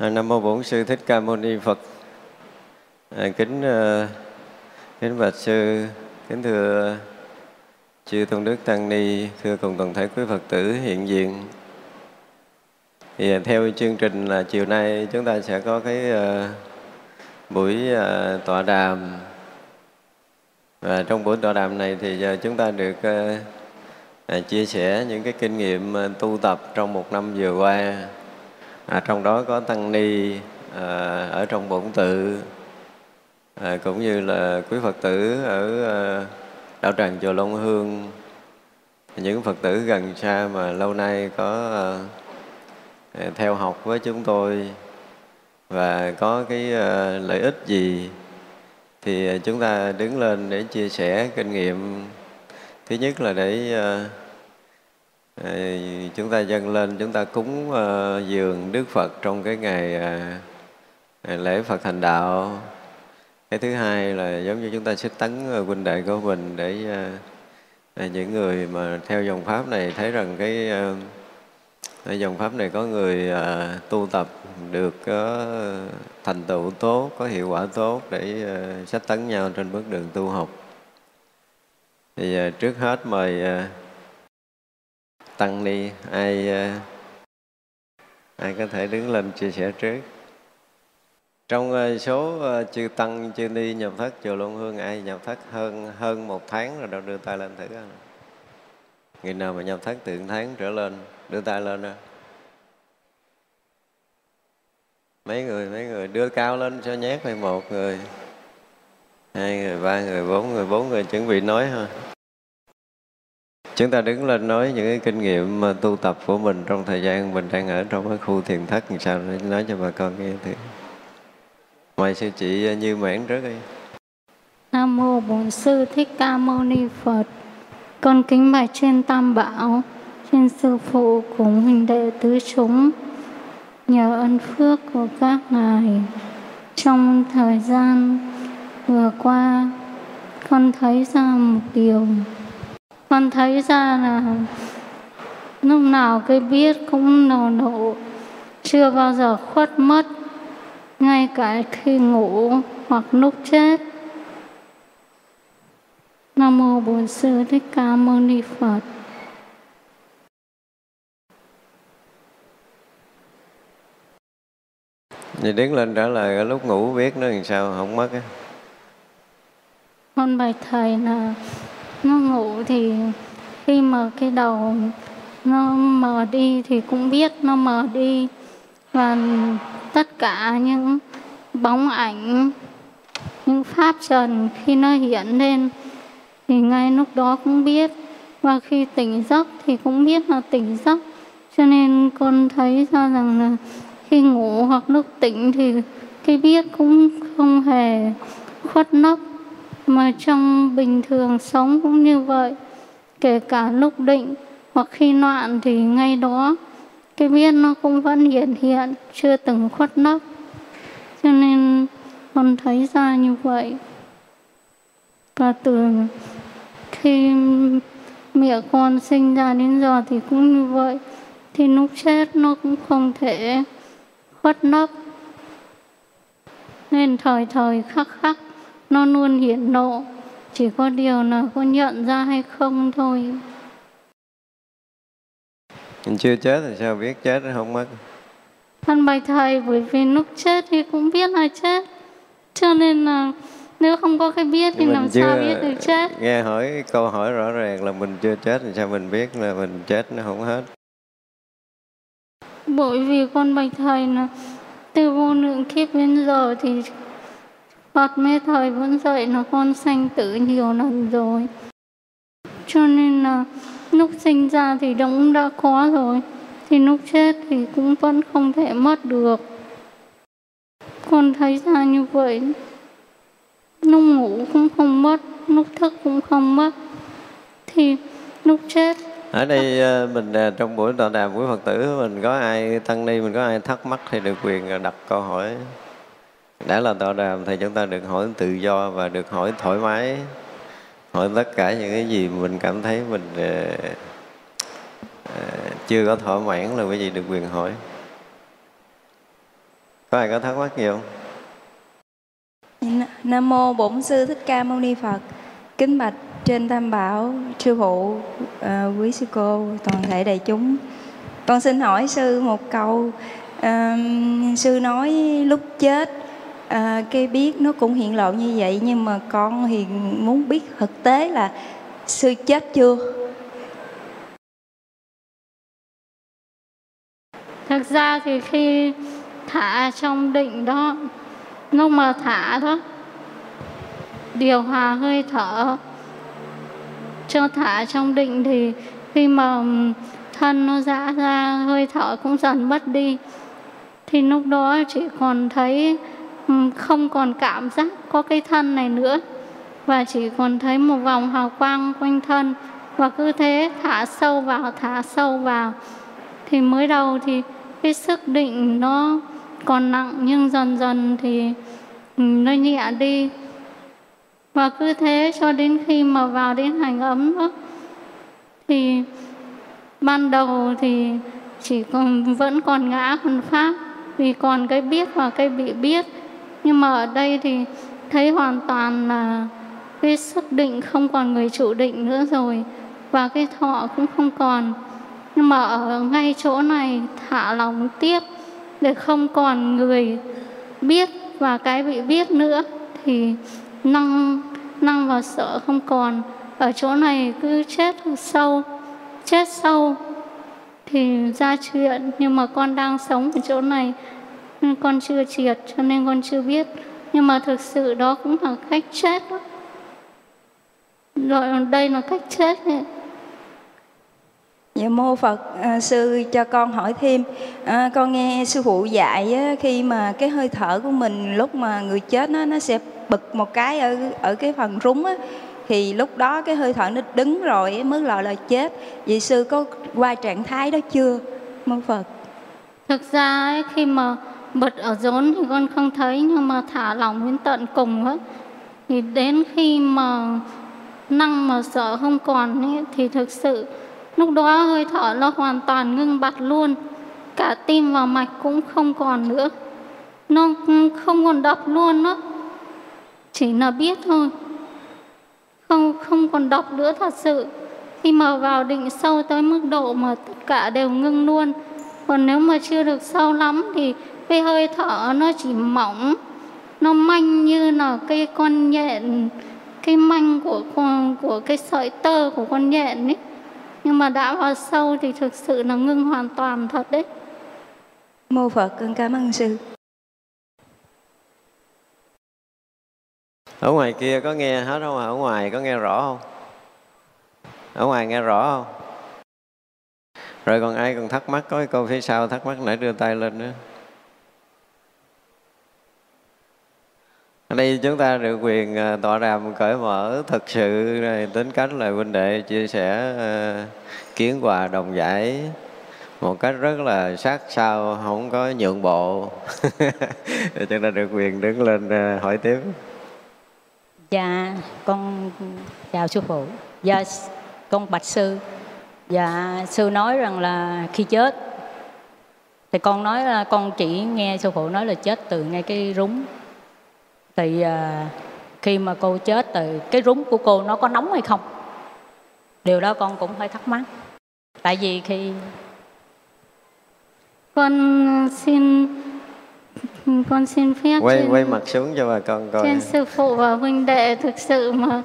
À, Nam mô Bổn sư Thích Ca Mâu Ni Phật. À, kính uh, kính bạch sư, kính thưa chư tôn đức tăng ni, thưa cùng toàn thể quý Phật tử hiện diện. Thì à, theo chương trình là chiều nay chúng ta sẽ có cái uh, buổi uh, tọa đàm. Và trong buổi tọa đàm này thì giờ chúng ta được uh, chia sẻ những cái kinh nghiệm tu tập trong một năm vừa qua à, trong đó có tăng ni à, ở trong bổn tự à, cũng như là quý phật tử ở à, đạo tràng chùa Long Hương. Những phật tử gần xa mà lâu nay có à, à theo học với chúng tôi và có cái à, lợi ích gì thì chúng ta đứng lên để chia sẻ kinh nghiệm. Thứ nhất là để à, Ờ, chúng ta dâng lên chúng ta cúng ờ, dường Đức Phật trong cái ờ, ngày lễ Phật thành đạo. Cái thứ hai là giống như chúng ta xích tấn huynh đệ của mình để những người mà theo dòng pháp này thấy rằng cái uh, dòng pháp này có người tu tập được có thành tựu tốt có hiệu quả tốt để uh, sách tấn nhau trên bước đường tu học. Thì trước hết mời tăng ni ai ờ, ai có thể đứng lên chia sẻ trước trong ờ, số ờ, chư tăng, chư ni nhập thất chùa Long Hương, ai nhập thất hơn hơn một tháng rồi đâu đưa tay lên thử không? người nào mà nhập thất từ tháng trở lên, đưa tay lên đó. mấy người mấy người đưa cao lên cho nhét phải một người hai người, ba người, bốn người bốn người chuẩn bị nói ha Chúng ta đứng lên nói những cái kinh nghiệm mà tu tập của mình trong thời gian mình đang ở trong cái khu thiền thất làm sao để nói cho bà con nghe thử. Mời sư chị à, Như Mãn trước đi. Nam mô Bổn sư Thích Ca Mâu Ni Phật. Con kính bạch trên Tam Bảo, trên sư phụ cùng huynh đệ tứ chúng. Nhờ ân phước của các ngài, trong thời gian vừa qua, con thấy ra một điều con thấy ra là lúc nào cái biết cũng nổ nổ chưa bao giờ khuất mất. Ngay cả khi ngủ hoặc lúc chết. Nam mô bổn sư thích ca mâu ni phật. Vậy đứng lên trả lời lúc ngủ biết nó làm sao không mất á. Con bạch thầy là nó ngủ thì khi mà cái đầu nó mờ đi thì cũng biết nó mờ đi. Và tất cả những bóng ảnh, những pháp trần khi nó hiện lên thì ngay lúc đó cũng biết. Và khi tỉnh giấc thì cũng biết là tỉnh giấc. Cho nên con thấy ra rằng là khi ngủ hoặc lúc tỉnh thì cái biết cũng không hề khuất nấp mà trong bình thường sống cũng như vậy, kể cả lúc định hoặc khi loạn thì ngay đó, cái biết nó cũng vẫn hiện hiện, chưa từng khuất nấp cho nên con thấy ra như vậy. Và từ khi mẹ con sinh ra đến giờ thì cũng như vậy, thì lúc chết nó cũng không thể khuất nấp nên thời thời khắc khắc nó luôn hiện lộ. Chỉ có điều là có nhận ra hay không thôi. Mình chưa chết thì sao biết chết không mất? Thân bạch thầy bởi vì lúc chết thì cũng biết là chết. Cho nên là nếu không có cái biết thì làm sao biết được chết? nghe hỏi câu hỏi rõ ràng là mình chưa chết thì sao mình biết là mình chết nó không hết? Bởi vì con bạch thầy là từ vô lượng kiếp đến giờ thì Phật mê thời vẫn dạy là con sanh tử nhiều lần rồi. Cho nên là lúc sinh ra thì cũng đã có rồi. Thì lúc chết thì cũng vẫn không thể mất được. Con thấy ra như vậy. Lúc ngủ cũng không mất, lúc thức cũng không mất. Thì lúc chết ở đây ờ, mình ờ, trong buổi tọa đàm của Phật tử mình có ai tăng ni mình có ai thắc mắc thì được quyền đặt câu hỏi đã là tọa đàm thì chúng ta được hỏi tự do và được hỏi thoải mái hỏi tất cả những cái gì mình cảm thấy mình uh, uh, chưa có thỏa mãn là cái gì được quyền hỏi. Có ai có thắc mắc gì không? Nam mô bổn sư thích ca mâu ni phật. Kính bạch trên tam bảo sư phụ uh, quý sư cô toàn thể đại chúng. Con xin hỏi sư một câu. Uh, sư nói lúc chết à, cái biết nó cũng hiện lộ như vậy nhưng mà con thì muốn biết thực tế là sư chết chưa? Thực ra thì khi thả trong định đó lúc mà thả đó điều hòa hơi thở cho thả trong định thì khi mà thân nó giãn ra hơi thở cũng dần mất đi. Thì lúc đó chỉ còn thấy không còn cảm giác có cái thân này nữa. Và chỉ còn thấy một vòng hào quang quanh thân. Và cứ thế thả sâu vào, thả sâu vào. Thì mới đầu thì cái sức định nó còn nặng, nhưng dần dần thì nó nhẹ đi. Và cứ thế cho đến khi mà vào đến hành ấm đó, thì ban đầu thì chỉ còn, vẫn còn ngã, còn pháp vì còn cái biết và cái bị biết nhưng mà ở đây thì thấy hoàn toàn là cái xác định không còn người chủ định nữa rồi, và cái thọ cũng không còn. Nhưng mà ở ngay chỗ này thả lòng tiếp để không còn người biết và cái bị biết nữa thì năng năng và sợ không còn. Ở chỗ này cứ chết sâu chết sâu thì ra chuyện, nhưng mà con đang sống ở chỗ này nên con chưa triệt cho nên con chưa biết. Nhưng mà thực sự đó cũng là cách chết. Đó. rồi đây là cách chết này Dạ mô Phật à, sư cho con hỏi thêm. À, con nghe sư phụ dạy á, khi mà cái hơi thở của mình lúc mà người chết nó nó sẽ bực một cái ở ở cái phần rúng á thì lúc đó cái hơi thở nó đứng rồi mới gọi là chết. Vậy sư có qua trạng thái đó chưa mô Phật? Thực ra ấy, khi mà bật ở rốn thì con không thấy nhưng mà thả lỏng đến tận cùng á thì đến khi mà năng mà sợ không còn ấy, thì thực sự Lúc đó hơi thở nó hoàn toàn ngưng bặt luôn. Cả tim và mạch cũng không còn nữa. Nó không còn đập luôn đó. Chỉ là biết thôi. Không không còn đọc nữa thật sự. Khi mà vào định sâu tới mức độ mà tất cả đều ngưng luôn. Còn nếu mà chưa được sâu lắm thì cái hơi thở nó chỉ mỏng. Nó manh như là cái con nhện cái manh của của cái sợi tơ của con nhện ấy. Nhưng mà đã vào sâu thì thực sự là ngưng hoàn toàn thật đấy. Mô phật con cảm ơn sư. Ở ngoài kia có nghe hết không ở ngoài có nghe rõ không? Ở ngoài nghe rõ không? Rồi còn ai còn thắc mắc có cái câu phía sau thắc mắc nãy đưa tay lên nữa ở đây chúng ta được quyền ờ, tọa đàm cởi mở thực sự tính cách là huynh đệ chia sẻ ờ, kiến quà đồng giải một cách rất là sát sao, không có nhượng bộ. Chúng ta được quyền đứng lên ờ, hỏi tiếp. Dạ con, chào sư phụ. Dạ con bạch sư. Dạ sư nói rằng là khi chết, thì con nói là, con chỉ nghe sư phụ nói là chết từ ngay cái rúng thì à, khi mà cô chết thì cái rúng của cô nó có nóng hay không? Điều đó con cũng hơi thắc mắc. Tại vì khi con xin con xin phép quay trên, quay mặt xuống cho bà con coi. trên sư phụ và huynh đệ thực sự mà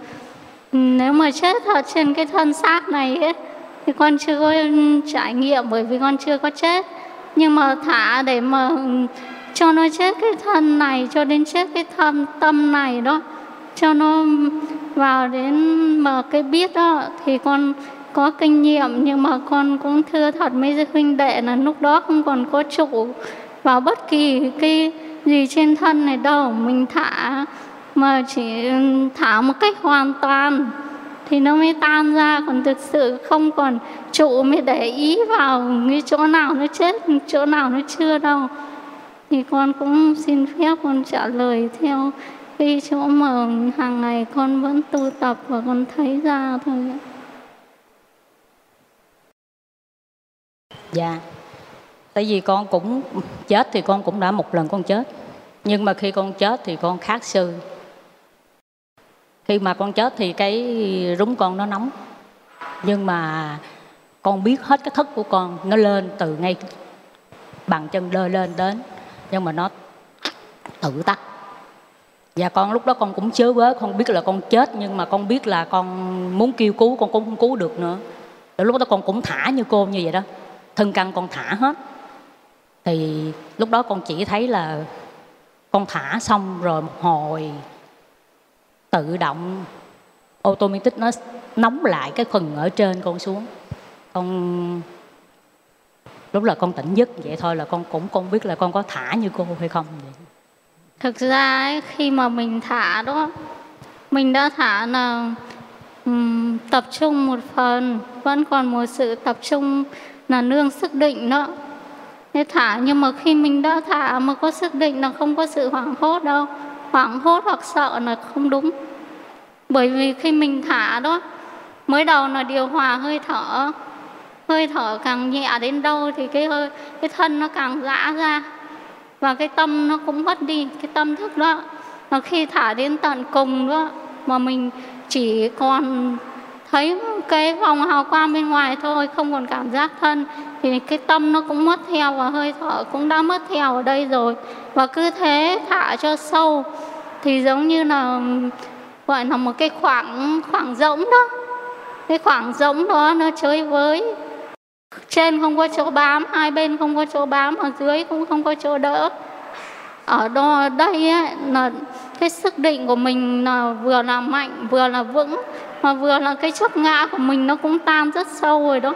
nếu mà chết thật trên cái thân xác này ấy, thì con chưa có trải nghiệm bởi vì con chưa có chết. Nhưng mà thả để mà cho nó chết cái thân này, cho đến chết cái thâm tâm này đó, cho nó vào đến mở cái biết đó, thì con có kinh nghiệm, nhưng mà con cũng thưa thật mấy huynh đệ là lúc đó không còn có chủ vào bất kỳ cái gì trên thân này đâu. Mình thả, mà chỉ thả một cách hoàn toàn thì nó mới tan ra. Còn thực sự không còn trụ mới để ý vào cái chỗ nào nó chết, chỗ nào nó chưa đâu thì con cũng xin phép con trả lời theo cái chỗ mà hàng ngày con vẫn tu tập và con thấy ra thôi dạ. Tại vì con cũng chết thì con cũng đã một lần con chết. Nhưng mà khi con chết thì con khác sư. Khi mà con chết thì cái rúng con nó nóng. Nhưng mà con biết hết cái thức của con, nó lên từ ngay bàn chân đơ lên đến nhưng mà nó tự tắt. Và con lúc đó con cũng chớ quá, không biết là con chết nhưng mà con biết là con muốn kêu cứu con cũng không cứu được nữa. Từ lúc đó con cũng thả như cô như vậy đó. Thân căn con thả hết. Thì lúc đó con chỉ thấy là con thả xong rồi một hồi tự động automatic nó nóng lại cái phần ở trên con xuống. Con lúc là con tỉnh giấc vậy thôi là con cũng không biết là con có thả như cô hay không vậy. thực ra ấy, khi mà mình thả đó mình đã thả là um, tập trung một phần vẫn còn một sự tập trung là nương sức định đó. Thế thả nhưng mà khi mình đã thả mà có sức định là không có sự hoảng hốt đâu. Hoảng hốt hoặc sợ là không đúng. Bởi vì khi mình thả đó mới đầu là điều hòa hơi thở hơi thở càng nhẹ đến đâu thì cái hơi, cái thân nó càng giãn ra. Và cái tâm nó cũng mất đi, cái tâm thức đó. Và khi thả đến tận cùng đó, mà mình chỉ còn thấy cái vòng hào quang bên ngoài thôi, không còn cảm giác thân, thì cái tâm nó cũng mất theo và hơi thở cũng đã mất theo ở đây rồi. Và cứ thế thả cho sâu, thì giống như là, gọi là một cái khoảng khoảng rỗng đó. Cái khoảng rỗng đó nó chơi với trên không có chỗ bám hai bên không có chỗ bám ở dưới cũng không có chỗ đỡ. Ở đó đây ấy, là cái sức định của mình là vừa là mạnh vừa là vững mà vừa là cái chấp ngã của mình nó cũng tan rất sâu rồi đó.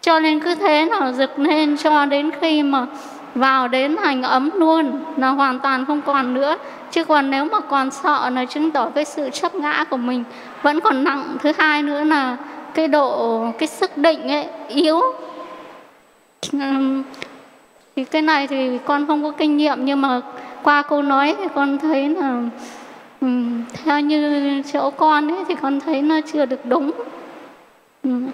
Cho nên cứ thế là rực lên cho đến khi mà vào đến hành ấm luôn là hoàn toàn không còn nữa. Chứ còn nếu mà còn sợ là chứng tỏ cái sự chấp ngã của mình vẫn còn nặng. Thứ hai nữa là cái độ cái sức định ấy yếu. Thì cái này thì con không có kinh nghiệm nhưng mà qua cô nói thì con thấy là um, theo như chỗ con ấy thì con thấy nó chưa được đúng. Um.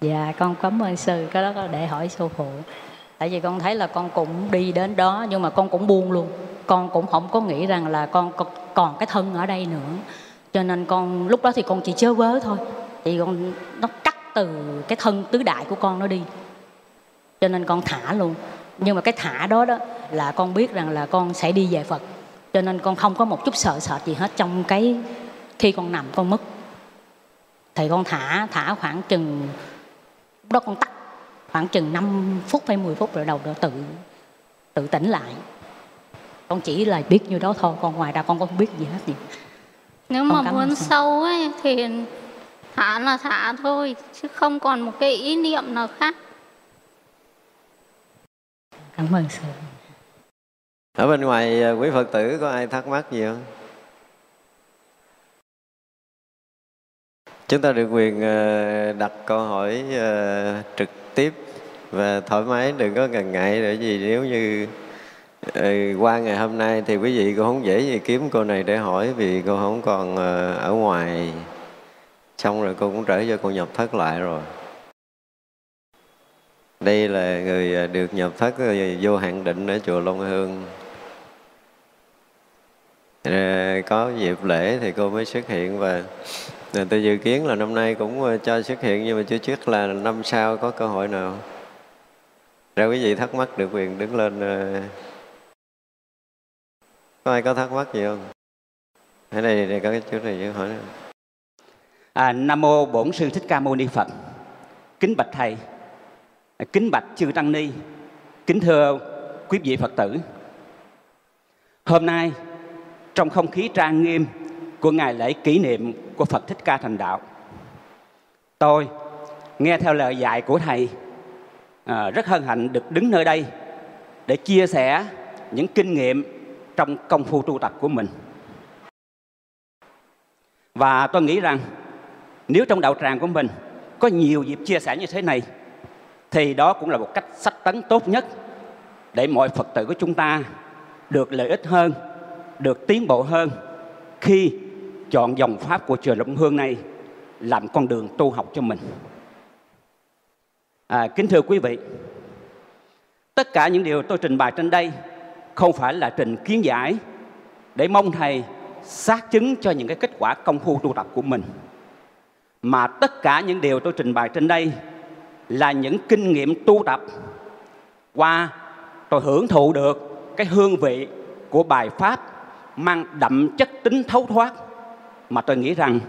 dạ con cảm ơn sư cái đó để hỏi sư phụ. Tại vì con thấy là con cũng đi đến đó nhưng mà con cũng buông luôn. Con cũng không có nghĩ rằng là con còn cái thân ở đây nữa cho nên con, lúc đó thì con chỉ chớ vớ thôi. Thì con, nó cắt từ cái thân tứ đại của con nó đi. Cho nên con thả luôn. Nhưng mà cái thả đó đó là con biết rằng là con sẽ đi về phật. Cho nên con không có một chút sợ sệt gì hết trong cái khi con nằm con mất. Thì con thả thả khoảng chừng, lúc đó con tắt, khoảng chừng 5 phút hay 10 phút rồi đầu đó tự tự tỉnh lại. Con chỉ là biết như đó thôi còn ngoài ra con không biết gì hết gì nếu mà muốn sâu ấy thì thả là thả thôi chứ không còn một cái ý niệm nào khác. Cảm ơn sư. Ở bên ngoài à, quý phật tử có ai thắc mắc gì không? Chúng ta được quyền à, đặt câu hỏi à, trực tiếp và thoải mái đừng có ngần ngại để gì nếu như qua ngày hôm nay thì quý vị cũng không dễ gì kiếm cô này để hỏi vì cô không còn ờ, ở ngoài. Xong rồi cô cũng trở cho cô nhập thất lại rồi. Đây là người ờ, được nhập thất ờ, vô hạn định ở chùa Long Hương. Có dịp lễ thì cô mới xuất hiện và tôi dự kiến là năm nay cũng cho xuất hiện nhưng mà chưa chắc là năm sau có cơ hội nào. Ra quý vị thắc mắc được quyền đứng lên có ai có thắc mắc gì không ở đây, thì có cái chú này chú hỏi nào. À, Nam mô Bổn sư Thích Ca Mâu Ni Phật. Kính bạch thầy, à, kính bạch chư tăng ni, kính thưa quý vị Phật tử. Hôm nay trong không khí trang nghiêm của ngày lễ kỷ niệm của Phật Thích Ca thành đạo, tôi nghe theo lời dạy của thầy à, rất hân hạnh được đứng nơi đây để chia sẻ những kinh nghiệm trong công phu tu tập của mình. Và tôi nghĩ rằng nếu trong đạo tràng của mình có nhiều dịp chia sẻ như thế này thì đó cũng là một cách sách tấn tốt nhất để mọi Phật tử của chúng ta được lợi ích hơn, được tiến bộ hơn khi chọn dòng pháp của chùa Long Hương này làm con đường tu học cho mình. À, kính thưa quý vị, tất cả những điều tôi trình bày trên đây không phải là trình kiến giải để mong thầy xác chứng cho những cái kết quả công phu tu tập của mình. Mà tất cả những điều tôi trình bày trên đây là những kinh nghiệm tu tập qua tôi hưởng thụ được cái hương vị của bài pháp mang đậm chất tính thấu thoát mà tôi nghĩ rằng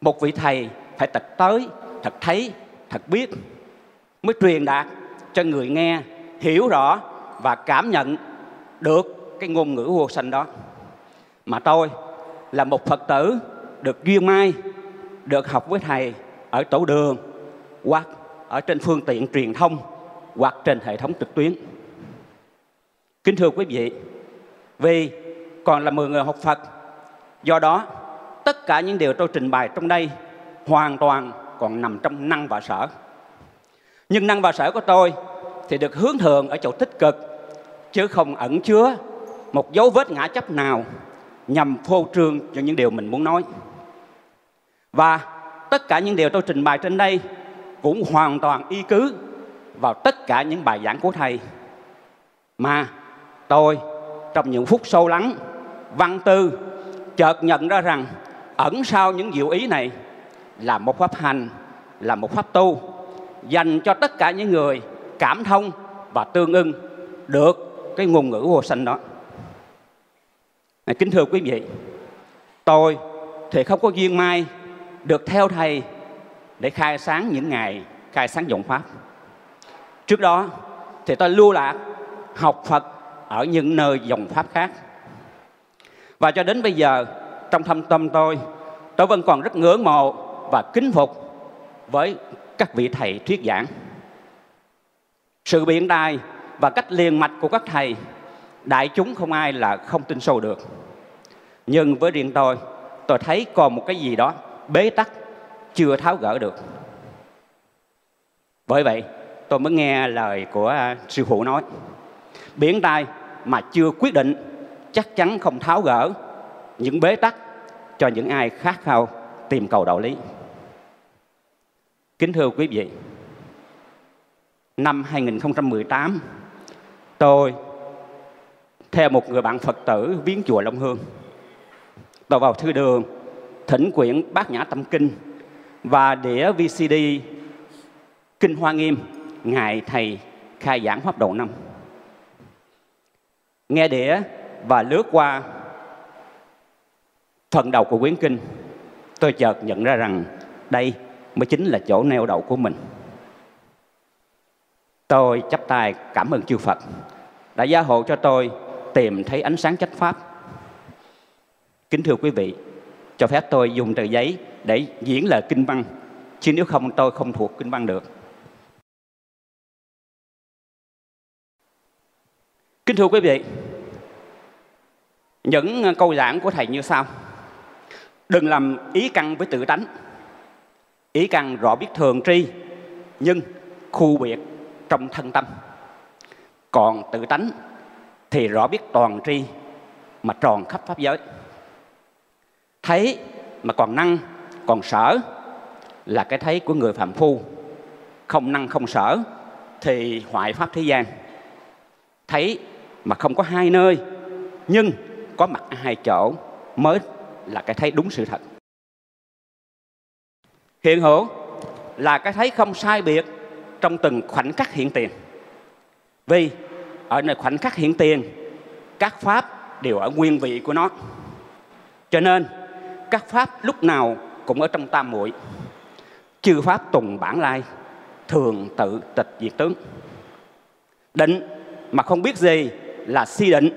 một vị thầy phải thật tới, thật thấy, thật biết mới truyền đạt cho người nghe, hiểu rõ và cảm nhận được cái ngôn ngữ vô sanh đó. Mà tôi là một phật tử được duyên mai được học với thầy ở tổ đường, hoặc ở trên phương tiện truyền thông, hoặc trên hệ thống trực tuyến. Kính thưa quý vị, vì còn là 10 người học Phật, do đó tất cả những điều tôi trình bày trong đây hoàn toàn còn nằm trong năng và sở. Nhưng năng và sở của tôi thì được hướng thường ở chỗ tích cực chứ không ẩn chứa một dấu vết ngã chấp nào nhằm phô trương cho những điều mình muốn nói. Và tất cả những điều tôi trình bày trên đây cũng hoàn toàn y cứ vào tất cả những bài giảng của thầy. Mà tôi trong những phút sâu lắng, văn tư chợt nhận ra rằng ẩn sau những diệu ý này là một pháp hành, là một pháp tu dành cho tất cả những người cảm thông và tương ưng được cái ngôn ngữ vô sanh đó. Kính thưa quý vị, tôi thì không có duyên may được theo thầy để khai sáng những ngày khai sáng dòng pháp. Trước đó thì tôi lưu lạc học phật ở những nơi dòng pháp khác. Và cho đến bây giờ, trong thâm tâm tôi tôi vẫn còn rất ngưỡng mộ và kính phục với các vị thầy thuyết giảng. Sự biện đài và cách liền mạch của các thầy, đại chúng không ai là không tin sâu được. Nhưng với riêng tôi tôi thấy còn một cái gì đó bế tắc, chưa tháo gỡ được. Bởi vậy, tôi mới nghe lời của à, sư phụ nói, biển tai mà chưa quyết định, chắc chắn không tháo gỡ những bế tắc cho những ai khát khao tìm cầu đạo lý. Kính thưa quý vị, năm 2018 tôi theo một người bạn Phật tử viếng chùa Long Hương tôi vào thư đường thỉnh quyển Bát Nhã Tâm Kinh và đĩa VCD Kinh Hoa Nghiêm Ngài Thầy khai giảng pháp độ năm. Nghe đĩa và lướt qua phần đầu của quyển kinh, tôi chợt nhận ra rằng đây mới chính là chỗ neo đậu của mình. Tôi chắp tay cảm ơn chư Phật đã gia hộ cho tôi tìm thấy ánh sáng chánh pháp. Kính thưa quý vị, cho phép tôi dùng tờ giấy để diễn lời kinh văn, chứ nếu không tôi không thuộc kinh văn được. Kính thưa quý vị, những câu giảng của Thầy như sau. Đừng làm ý căn với tự tánh. Ý căn rõ biết thường tri, nhưng khu biệt trong thân tâm. Còn tự tánh thì rõ biết toàn tri, mà tròn khắp pháp giới. Thấy mà còn năng, còn sở là cái thấy của người phạm phu. Không năng không sở thì hoại pháp thế gian. Thấy mà không có hai nơi nhưng có mặt hai chỗ mới là cái thấy đúng sự thật hiện hữu là cái thấy không sai biệt trong từng khoảnh khắc hiện tiền vì ở nơi khoảnh khắc hiện tiền, các pháp đều ở nguyên vị của nó. Cho nên, các pháp lúc nào cũng ở trong tam muội. Chư pháp tùng bản lai, thường tự tịch diệt tướng. Định mà không biết gì là si định,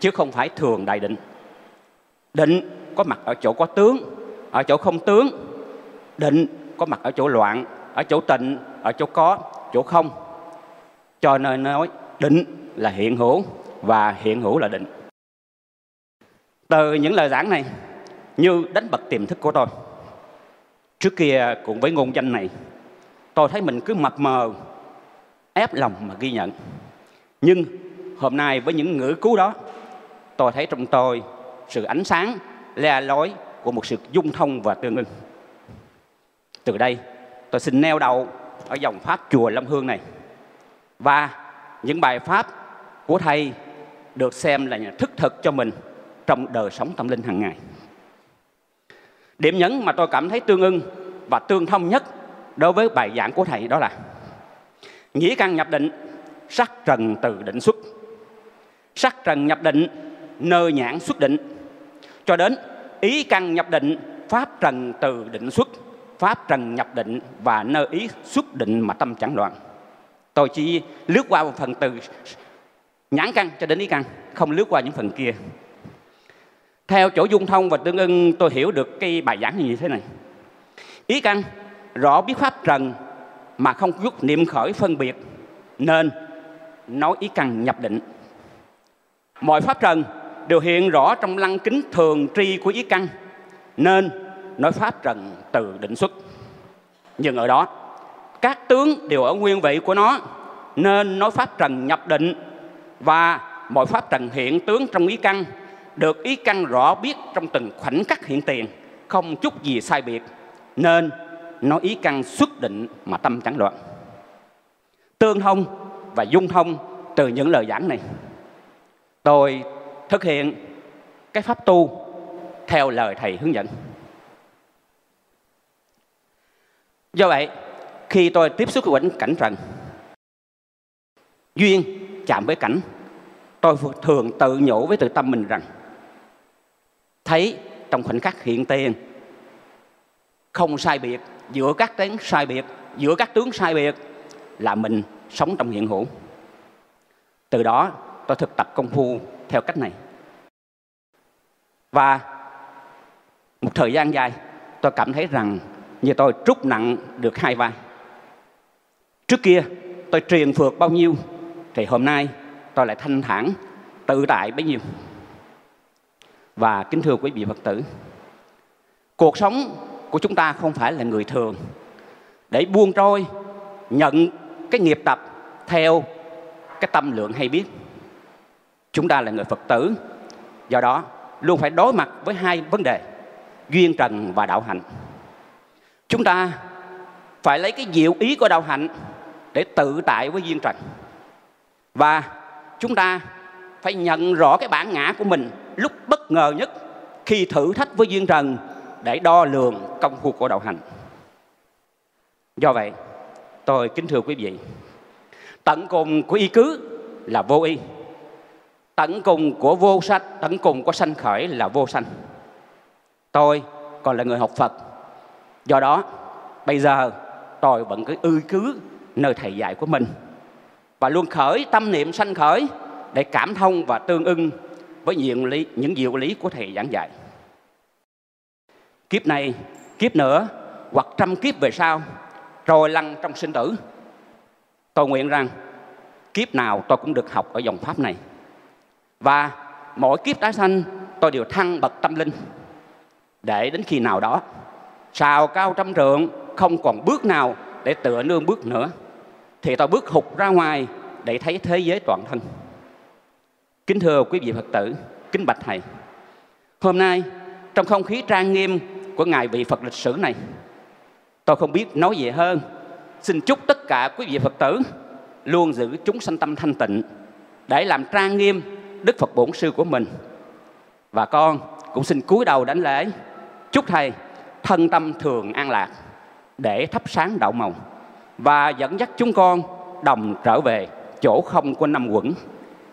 chứ không phải thường đại định. Định có mặt ở chỗ có tướng, ở chỗ không tướng. Định có mặt ở chỗ loạn, ở chỗ tịnh, ở chỗ có, chỗ không cho nên nói định là hiện hữu và hiện hữu là định. Từ những lời giảng này, như đánh bật tiềm thức của tôi, trước kia cùng với ngôn danh này, tôi thấy mình cứ mập mờ, ép lòng mà ghi nhận. Nhưng hôm nay với những ngữ cứu đó, tôi thấy trong tôi sự ánh sáng, le lối của một sự dung thông và tương ưng. Từ đây, tôi xin neo đầu ở dòng pháp chùa Long Hương này. Và những bài pháp của thầy được xem là thức thực cho mình trong đời sống tâm linh hàng ngày. Điểm nhấn mà tôi cảm thấy tương ưng và tương thông nhất đối với bài giảng của thầy đó là nghĩa căn nhập định, sắc trần từ định xuất. Sắc trần nhập định, nơi nhãn xuất định. Cho đến ý căn nhập định, pháp trần từ định xuất. Pháp trần nhập định và nơi ý xuất định mà tâm chẳng loạn. Tôi chỉ lướt qua một phần từ nhãn căn cho đến ý căn, không lướt qua những phần kia. Theo chỗ dung thông và tương ưng tôi hiểu được cái bài giảng như thế này. Ý căn rõ biết pháp trần mà không rút niệm khởi phân biệt nên nói ý căn nhập định. Mọi pháp trần đều hiện rõ trong lăng kính thường tri của ý căn nên nói pháp trần từ định xuất. Nhưng ở đó các tướng đều ở nguyên vị của nó, nên nói pháp trần nhập định và mọi pháp trần hiện tướng trong ý căn, được ý căn rõ biết trong từng khoảnh khắc hiện tiền, không chút gì sai biệt, nên nó ý căn xuất định mà tâm chẳng loạn. Tương thông và dung thông từ những lời giảng này. Tôi thực hiện cái pháp tu theo lời thầy hướng dẫn. Do vậy khi tôi tiếp xúc với cảnh trần duyên chạm với cảnh, tôi thường tự nhủ với tự tâm mình rằng, thấy trong khoảnh khắc hiện tiền, không sai biệt, giữa các tướng sai biệt, giữa các tướng sai biệt, là mình sống trong hiện hữu. Từ đó, tôi thực tập công phu theo cách này. Và một thời gian dài, tôi cảm thấy rằng như tôi trút nặng được hai vai trước kia tôi truyền phượt bao nhiêu thì hôm nay tôi lại thanh thản tự tại bấy nhiêu và kính thưa quý vị Phật tử, cuộc sống của chúng ta không phải là người thường để buông trôi nhận cái nghiệp tập theo cái tâm lượng hay biết. Chúng ta là người Phật tử, do đó luôn phải đối mặt với hai vấn đề, duyên trần và đạo hạnh. Chúng ta phải lấy cái diệu ý của đạo hạnh để tự tại với duyên trần. Và chúng ta phải nhận rõ cái bản ngã của mình lúc bất ngờ nhất khi thử thách với duyên trần để đo lường công phu của đạo hành. Do vậy, tôi kính thưa quý vị, tận cùng của y cứ là vô y. Tận cùng của vô sanh, tận cùng của sanh khởi là vô sanh. Tôi còn là người học Phật. Do đó, bây giờ tôi vẫn cứ ư cứ nơi thầy dạy của mình và luôn khởi tâm niệm sanh khởi để cảm thông và tương ưng với nhiều lý, những diệu lý của thầy giảng dạy. Kiếp này, kiếp nữa hoặc trăm kiếp về sau rồi lăn trong sinh tử. Tôi nguyện rằng kiếp nào tôi cũng được học ở dòng pháp này. Và mỗi kiếp tái sanh tôi đều thăng bậc tâm linh để đến khi nào đó sào cao trăm trượng không còn bước nào để tựa nương bước nữa thì tôi bước hụt ra ngoài để thấy thế giới toàn thân. Kính thưa quý vị Phật tử, kính bạch Thầy. Hôm nay, trong không khí trang nghiêm của Ngày vị Phật lịch sử này, tôi không biết nói gì hơn. Xin chúc tất cả quý vị Phật tử luôn giữ chúng sanh tâm thanh tịnh để làm trang nghiêm Đức Phật Bổn Sư của mình. Và con cũng xin cúi đầu đánh lễ, chúc Thầy thân tâm thường an lạc để thắp sáng đạo màu và dẫn dắt chúng con đồng trở về chỗ không của năm quẩn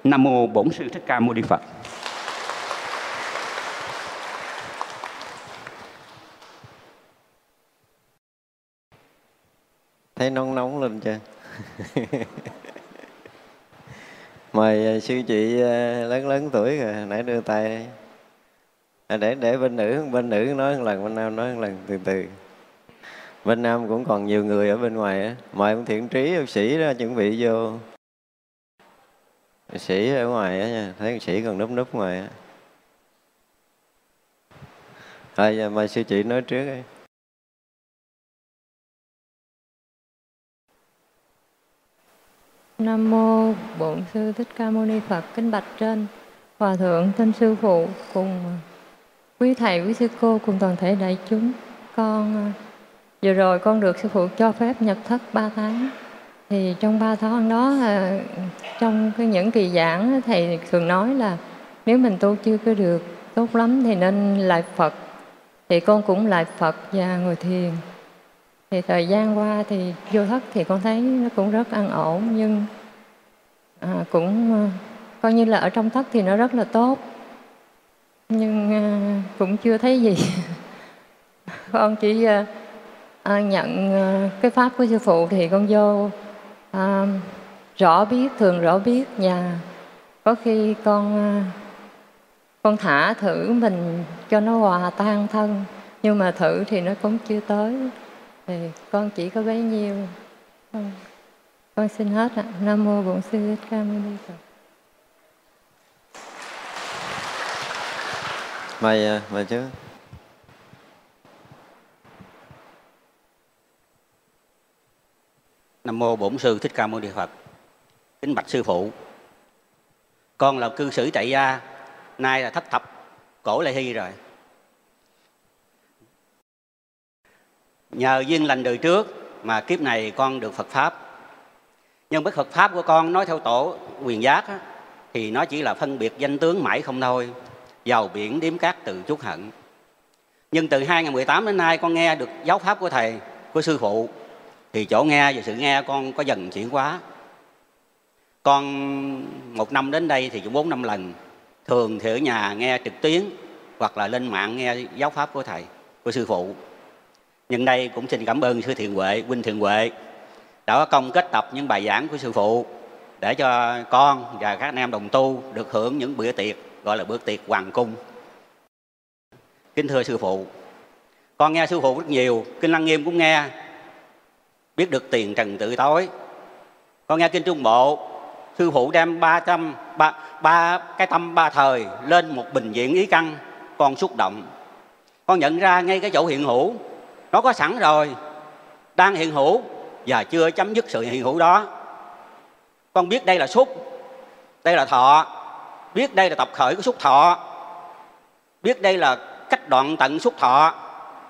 Nam mô Bổn sư Thích Ca Mâu Ni Phật. Thấy nóng nóng lên chưa? Mời à, sư chị à, lớn lớn tuổi rồi, nãy đưa tay À, để để bên nữ bên nữ nói một lần bên nam nói một lần từ từ bên nam cũng còn nhiều người ở bên ngoài á. Mời ông thiện trí, ông sĩ đó, chuẩn bị vô. Sĩ ở ngoài á nha, thấy sĩ còn núp núp ngoài á. Thôi, giờ mời sư chị nói trước đi. Nam mô Bổn sư Thích Ca Mâu Ni Phật, kính bạch trên. Hòa thượng thân sư phụ cùng quý thầy, quý sư cô cùng toàn thể đại chúng. Con vừa rồi con được sư phụ cho phép nhập thất 3 tháng. Thì trong 3 tháng đó à, trong cái những kỳ giảng thầy thường nói là nếu mình tu chưa có được tốt lắm thì nên lại Phật. Thì con cũng lại Phật và ngồi thiền. Thì thời gian qua thì vô thất thì con thấy nó cũng rất ăn ổn nhưng à, cũng à, coi như là ở trong thất thì nó rất là tốt. Nhưng à, cũng chưa thấy gì. Con chỉ à, à, nhận à, cái pháp của sư phụ thì con vô à, rõ biết thường rõ biết và có khi con à, con thả thử mình cho nó hòa tan thân nhưng mà thử thì nó cũng chưa tới. Thì con chỉ có bấy nhiêu. Con, con xin hết ạ. Nam mô bổn sư thích ca mâu ni phật. Mày mời mày chứ Nam mô Bổn sư Thích Ca Mâu Ni Phật. Kính bạch sư phụ. Con là cư sĩ tại gia, nay là thất thập cổ lê hy rồi. Nhờ duyên lành đời trước mà kiếp này con được Phật pháp. Nhưng với Phật pháp của con nói theo tổ quyền giác á, thì nó chỉ là phân biệt danh tướng mãi không thôi, giàu biển điếm cát từ chút hận. Nhưng từ 2018 đến nay con nghe được giáo pháp của thầy, của sư phụ thì chỗ nghe và sự nghe con có dần chuyển hóa. Con một năm đến đây thì cũng bốn năm lần. Thường thì ở nhà nghe trực tuyến, hoặc là lên mạng nghe giáo pháp của thầy, của sư phụ. Nhân đây cũng xin cảm ơn sư thiện huệ, huynh thiện huệ, đã có công kết tập những bài giảng của sư phụ, để cho con và các anh em đồng tu được hưởng những bữa tiệc, gọi là bữa tiệc hoàng cung. Kính thưa sư phụ, con nghe sư phụ rất nhiều, kinh lăng nghiêm cũng nghe biết được tiền trần tự tối. Con nghe kinh trung bộ sư phụ đem ba trăm ba, ba cái tâm ba thời lên một bình diện ý căn con xúc động. Con nhận ra ngay cái chỗ hiện hữu nó có sẵn rồi đang hiện hữu và chưa chấm dứt sự hiện hữu đó. Con biết đây là xúc đây là thọ biết đây là tập khởi của xúc thọ biết đây là cách đoạn tận xúc thọ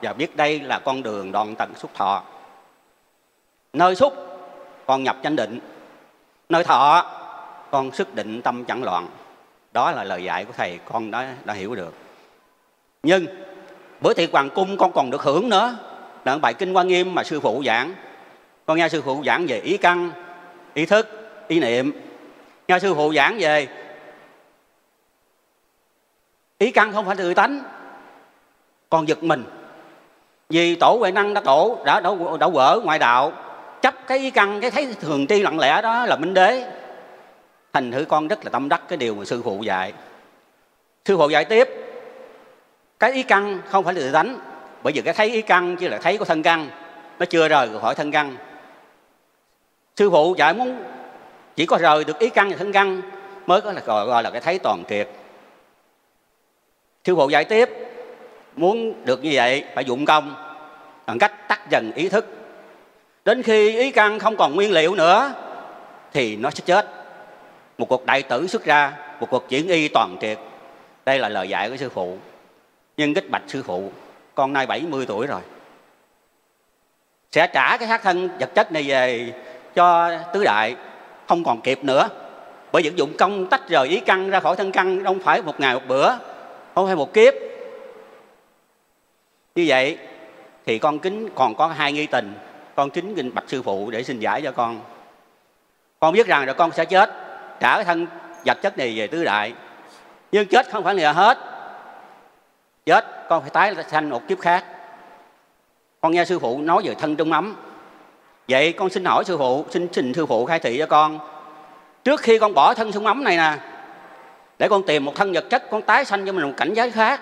và biết đây là con đường đoạn tận xúc thọ nơi xúc con nhập chánh định. Nơi thọ con sức định tâm chẳng loạn. Đó là lời dạy của thầy con đã đã hiểu được. Nhưng bữa tiệc hoàng cung con còn được hưởng nữa. Là bài kinh quan nghiêm mà sư phụ giảng. Con nghe sư phụ giảng về ý căn ý thức ý niệm. Nghe sư phụ giảng về ý căn không phải tự tánh còn giật mình. Vì tổ huệ năng đã tổ đã đã, đã quở ngoại đạo chấp cái ý căn cái thấy thường tri lặng lẽ đó là minh đế. Thành thử con rất là tâm đắc cái điều mà sư phụ dạy. Sư phụ dạy tiếp cái ý căn không phải là tự tánh bởi vì cái thấy ý căn chứ là thấy của thân căn nó chưa rời khỏi thân căn. Sư phụ dạy muốn chỉ có rời được ý căn và thân căn mới có là gọi, gọi là cái thấy toàn triệt sư phụ dạy tiếp muốn được như vậy phải dụng công bằng cách tắt dần ý thức đến khi ý căn không còn nguyên liệu nữa, thì nó sẽ chết. Một cuộc đại tử xuất ra, một cuộc chuyển y toàn triệt. Đây là lời dạy của sư phụ. Nhưng kích bạch sư phụ, con nay 70 tuổi rồi. Sẽ trả cái xác thân vật chất này về cho tứ đại, không còn kịp nữa. Bởi những dụng công tách rời ý căn ra khỏi thân căn, không phải một ngày một bữa, không phải một kiếp. Như vậy thì con kính còn có hai nghi tình con kính kinh bạch sư phụ để xin giải cho con. Con biết rằng là con sẽ chết, trả cái thân vật chất này về tứ đại. Nhưng chết không phải là hết. Chết, con phải tái sanh một kiếp khác. Con nghe sư phụ nói về thân trung ấm. Vậy con xin hỏi sư phụ, xin xin sư phụ khai thị cho con. Trước khi con bỏ thân trong ấm này nè, để con tìm một thân vật chất, con tái sanh cho mình một cảnh giới khác,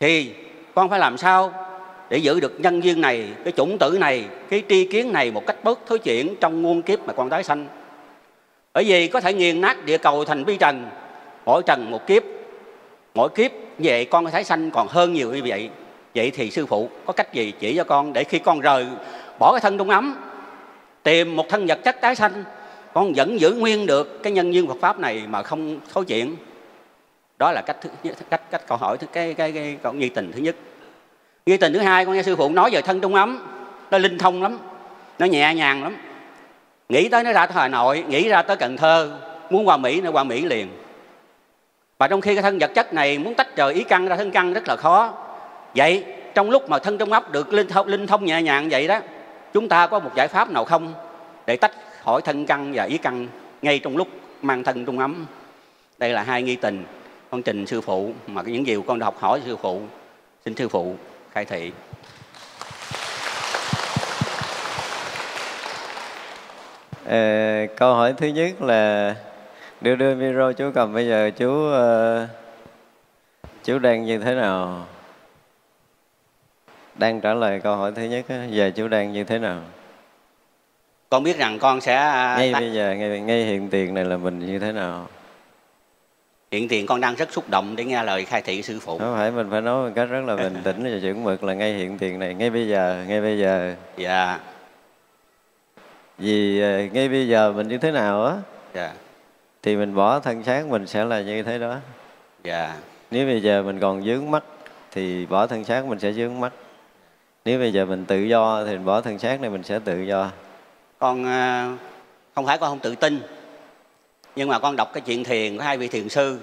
thì con phải làm sao để giữ được nhân duyên này cái chủng tử này cái tri kiến này một cách bớt thối chuyển trong muôn kiếp mà con tái sanh. Bởi vì có thể nghiền nát địa cầu thành vi trần mỗi trần một kiếp mỗi kiếp vậy con tái sanh còn hơn nhiều như vậy. Vậy thì sư phụ có cách gì chỉ cho con để khi con rời bỏ cái thân đông ấm tìm một thân vật chất tái sanh con vẫn giữ nguyên được cái nhân duyên Phật pháp này mà không thối chuyển? Đó là cách thứ, cách cách câu hỏi thứ cái cái cái câu nghi tình thứ nhất nghi tình thứ hai con nghe sư phụ nói về thân trung ấm nó linh thông lắm nó nhẹ nhàng lắm. Nghĩ tới nó ra tới hà nội nghĩ ra tới cần thơ muốn qua mỹ nó qua mỹ liền. Và trong khi cái thân vật chất này muốn tách rời ý căn ra thân căn rất là khó. Vậy trong lúc mà thân trung ấm được linh thông, linh thông nhẹ nhàng vậy đó chúng ta có một giải pháp nào không để tách khỏi thân căn và ý căn ngay trong lúc mang thân trung ấm? Đây là hai nghi tình. Con trình sư phụ mà những điều con đã học hỏi sư phụ xin sư phụ khai thị. Ờ, câu hỏi thứ nhất là đưa đưa micro chú cầm bây giờ chú uh, chú đang như thế nào? Đang trả lời câu hỏi thứ nhất á, giờ chú đang như thế nào? Con biết rằng con sẽ à, ngay bây giờ ngay ngay hiện tiền này là mình như thế nào hiện tiền con đang rất xúc động để nghe lời khai thị sư phụ. Không phải mình phải nói một cách rất là bình tĩnh và chuẩn mực là ngay hiện tiền này ngay bây giờ ngay bây giờ. Dạ. Vì ờ, ngay bây giờ mình như thế nào á dạ. thì mình bỏ thân xác mình sẽ là như thế đó. Dạ. Nếu bây giờ mình còn dướng mắt thì bỏ thân xác mình sẽ dướng mắt. Nếu bây giờ mình tự do thì mình bỏ thân xác này mình sẽ tự do. Con à, không phải con không tự tin nhưng mà con đọc cái chuyện thiền của hai vị thiền sư.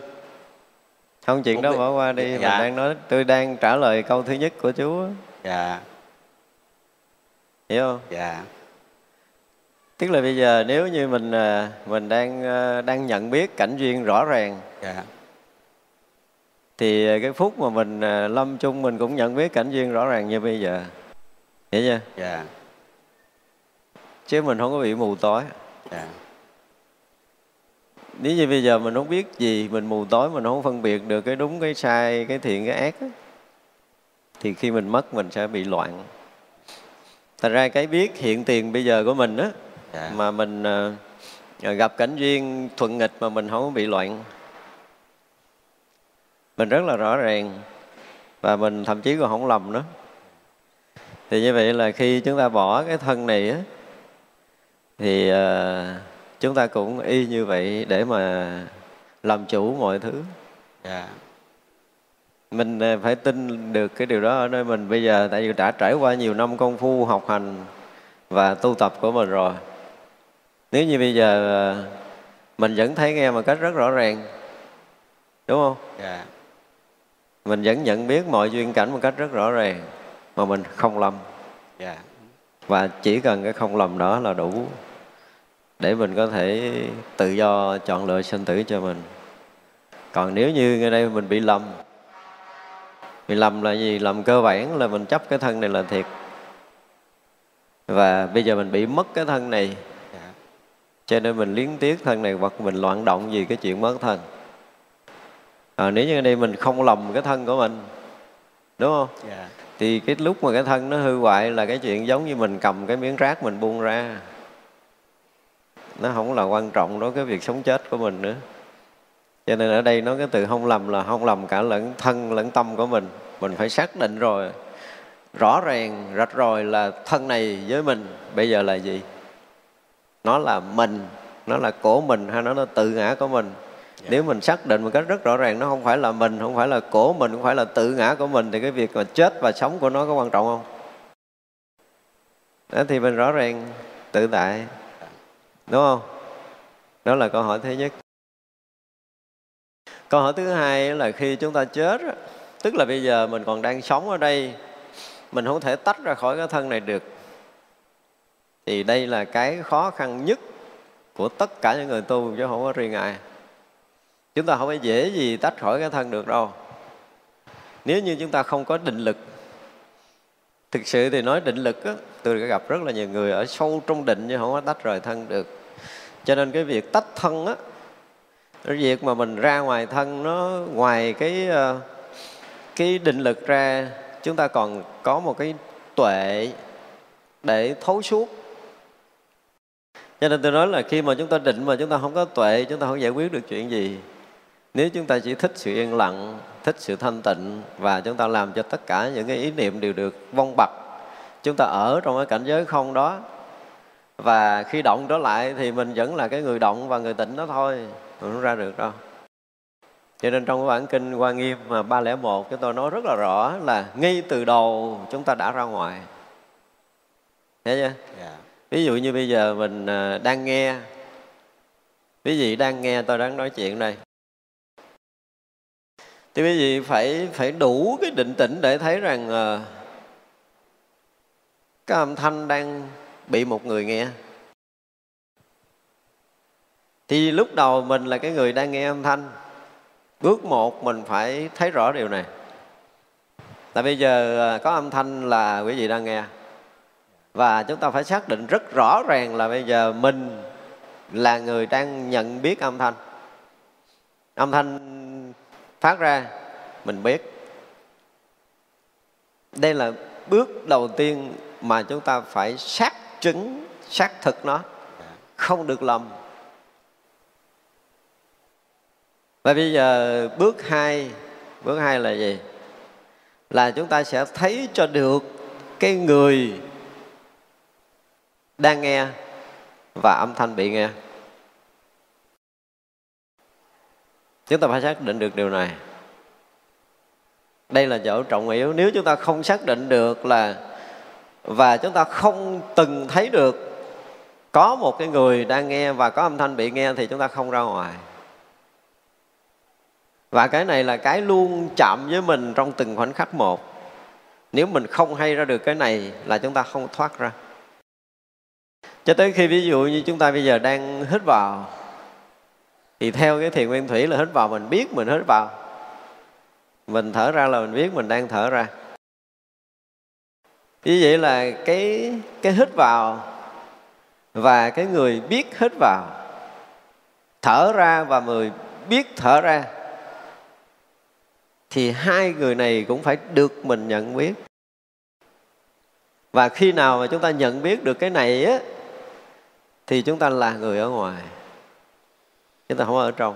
Không chuyện Một đó bỏ qua đi Dạ. mình đang nói tôi đang trả lời câu thứ nhất của chú á. dạ. Hiểu không? Dạ. Tức là bây giờ nếu như mình à, mình đang à, đang nhận biết cảnh duyên rõ ràng dạ. thì cái phút mà mình à, lâm chung mình cũng nhận biết cảnh duyên rõ ràng như bây giờ. Hiểu chưa? Dạ. Chứ mình không có bị mù tối. Dạ nếu như bây giờ mình không biết gì mình mù tối mình không phân biệt được cái đúng cái sai cái thiện cái ác thì khi mình mất mình sẽ bị loạn. Thành ra cái biết hiện tiền bây giờ của mình á dạ mà mình ờ, gặp cảnh duyên thuận nghịch mà mình không bị loạn. Mình rất là rõ ràng và mình thậm chí còn không lầm nữa. Thì như vậy là khi chúng ta bỏ cái thân này á thì ờ, chúng ta cũng y như vậy để mà làm chủ mọi thứ. Dạ. Mình ờ, phải tin được cái điều đó ở nơi mình. Bây giờ tại vì đã trải qua nhiều năm công phu học hành và tu tập của mình rồi. Nếu như bây giờ ờ, mình vẫn thấy nghe một cách rất rõ ràng đúng không? Dạ. Mình vẫn nhận biết mọi duyên cảnh một cách rất rõ ràng mà mình không lầm. Dạ. Và chỉ cần cái không lầm đó là đủ để mình có thể tự do chọn lựa sinh tử cho mình. Còn nếu như ngay đây mình bị lầm bị lầm là gì? Lầm cơ bản là mình chấp cái thân này là thiệt. Và bây giờ mình bị mất cái thân này. Cho nên mình liếng tiếc thân này hoặc mình loạn động vì cái chuyện mất thân. À, nếu như đây mình không lầm cái thân của mình đúng không? Dạ. Thì cái lúc mà cái thân nó hư hoại là cái chuyện giống như mình cầm cái miếng rác mình buông ra nó không là quan trọng đối với việc sống chết của mình nữa. Cho nên ở đây nói cái từ không lầm là không lầm cả lẫn thân lẫn tâm của mình. Mình phải xác định rồi rõ ràng rạch rồi là thân này với mình. Bây giờ là gì? Nó là mình nó là của mình hay nó là tự ngã của mình? Nếu mình xác định một cách rất rõ ràng nó không phải là mình không phải là của mình không phải là tự ngã của mình thì cái việc mà chết và sống của nó có quan trọng không? Đó thì mình rõ ràng tự tại đúng không? Đó là câu hỏi thứ nhất. Câu hỏi thứ hai là khi chúng ta chết tức là bây giờ mình còn đang sống ở đây, mình không thể tách ra khỏi cái thân này được. Thì đây là cái khó khăn nhất của tất cả những người tu chứ không có riêng ai. Chúng ta không phải dễ gì tách khỏi cái thân được đâu. Nếu như chúng ta không có định lực thực sự thì nói định lực á, tôi đã gặp rất là nhiều người ở sâu trong định nhưng không có tách rời thân được. Cho nên cái việc tách thân á cái việc mà mình ra ngoài thân nó ngoài cái ờ, cái định lực ra chúng ta còn có một cái tuệ để thấu suốt. Cho nên tôi nói là khi mà chúng ta định mà chúng ta không có tuệ chúng ta không giải quyết được chuyện gì. Nếu chúng ta chỉ thích sự yên lặng thích sự thanh tịnh và chúng ta làm cho tất cả những cái ý niệm đều được vong bặt chúng ta ở trong cái cảnh giới không đó và khi động trở lại thì mình vẫn là cái người động và người tịnh đó thôi mình không ra được đâu cho nên trong cái bản kinh Hoa Nghiêm mà 301 chúng tôi nói rất là rõ là ngay từ đầu chúng ta đã ra ngoài. Thấy chưa? Yeah. Dạ. Ví dụ như bây giờ mình à, đang nghe Quý vị đang nghe tôi đang nói chuyện đây thì quý vị phải phải đủ cái định tĩnh để thấy rằng à, Cái âm thanh đang bị một người nghe. Thì lúc đầu mình là cái người đang nghe âm thanh Bước một mình phải thấy rõ điều này. Tại bây giờ ờ, có âm thanh là quý vị đang nghe. Và chúng ta phải xác định rất rõ ràng là bây giờ mình là người đang nhận biết âm thanh. Âm thanh phát ra mình biết. Đây là bước đầu tiên mà chúng ta phải xác chứng, xác thực nó. Không được lầm. Và bây giờ bước hai bước hai là gì? Là chúng ta sẽ thấy cho được cái người đang nghe và âm thanh bị nghe. Chúng ta phải xác định được điều này. Đây là chỗ trọng yếu. Nếu chúng ta không xác định được là, và chúng ta không từng thấy được có một cái người đang nghe và có âm thanh bị nghe thì chúng ta không ra ngoài. Và cái này là cái luôn chạm với mình trong từng khoảnh khắc một. Nếu mình không hay ra được cái này là chúng ta không thoát ra. Cho tới khi ví dụ như chúng ta bây giờ đang hít vào thì theo cái thiền nguyên thủy là hít vào, mình biết mình hít vào. Mình thở ra là mình biết mình đang thở ra. Như vậy là cái cái hít vào và cái người biết hít vào, thở ra và người biết thở ra, thì hai người này cũng phải được mình nhận biết. Và khi nào mà chúng ta nhận biết được cái này á, thì chúng ta là người ở ngoài chúng ta không ở trong.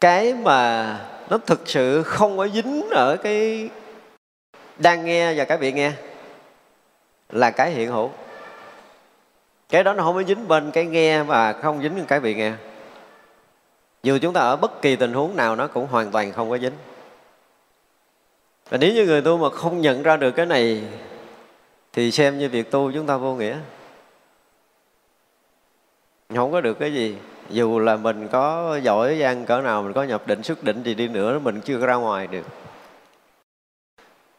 Cái mà nó thực sự không có dính ở cái đang nghe và cái bị nghe là cái hiện hữu. Cái đó nó không có dính bên cái nghe và không dính cái bị nghe. Dù chúng ta ở bất kỳ tình huống nào, nó cũng hoàn toàn không có dính. Và nếu như người tu mà không nhận ra được cái này, thì xem như việc tu chúng ta vô nghĩa không có được cái gì. Dù là mình có giỏi gian cỡ nào, mình có nhập định, xuất định gì đi nữa, mình chưa ra ngoài được.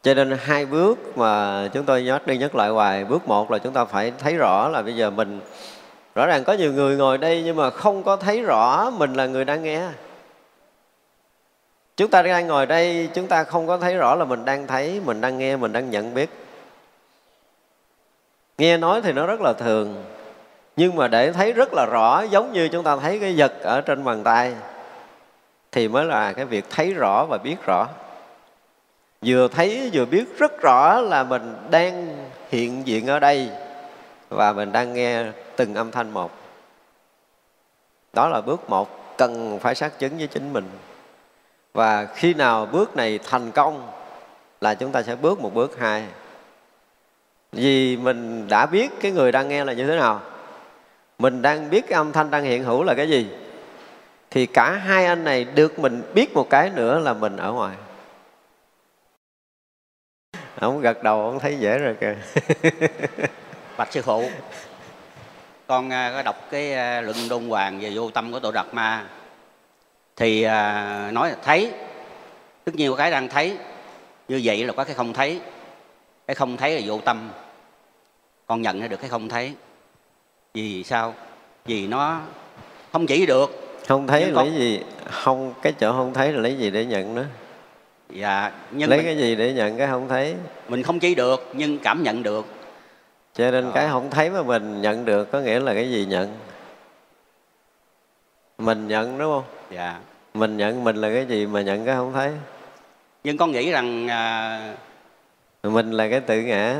Cho nên hai bước mà chúng tôi nhắc, đi nhắc lại hoài, bước một là chúng ta phải thấy rõ là bây giờ mình, rõ ràng có nhiều người ngồi đây nhưng mà không có thấy rõ mình là người đang nghe. Chúng ta đang ngồi đây, chúng ta không có thấy rõ là mình đang thấy, mình đang nghe, mình đang nhận biết. Nghe nói thì nó rất là thường nhưng mà để thấy rất là rõ, giống như chúng ta thấy cái vật ở trên bàn tay, thì mới là cái việc thấy rõ và biết rõ. Vừa thấy vừa biết rất rõ là mình đang hiện diện ở đây và mình đang nghe từng âm thanh một. Đó là bước một, cần phải xác chứng với chính mình. Và khi nào bước này thành công là chúng ta sẽ bước một bước hai. Vì mình đã biết cái người đang nghe là như thế nào mình đang biết cái âm thanh đang hiện hữu là cái gì. Thì cả hai anh này được mình biết một cái nữa là mình ở ngoài. Ông gật đầu, ông thấy dễ rồi kìa. Bạch sư phụ, con à, có đọc cái à, luận đôn hoàng về vô tâm của tổ đạt ma. Thì à, nói là thấy, tất nhiên có cái đang thấy, như vậy là có cái không thấy. Cái không thấy là vô tâm. Con nhận ra được cái không thấy vì sao? Vì nó không chỉ được. Không thấy con... lấy gì không cái chỗ không thấy là lấy gì để nhận nữa? Dạ nhưng lấy mình... cái gì để nhận cái không thấy? Mình không chỉ được nhưng cảm nhận được. Cho nên cái không thấy mà mình nhận được có nghĩa là cái gì nhận? Mình nhận đúng không? Dạ. Mình nhận mình là cái gì mà nhận cái không thấy? Nhưng con nghĩ rằng à... mình là cái tự ngã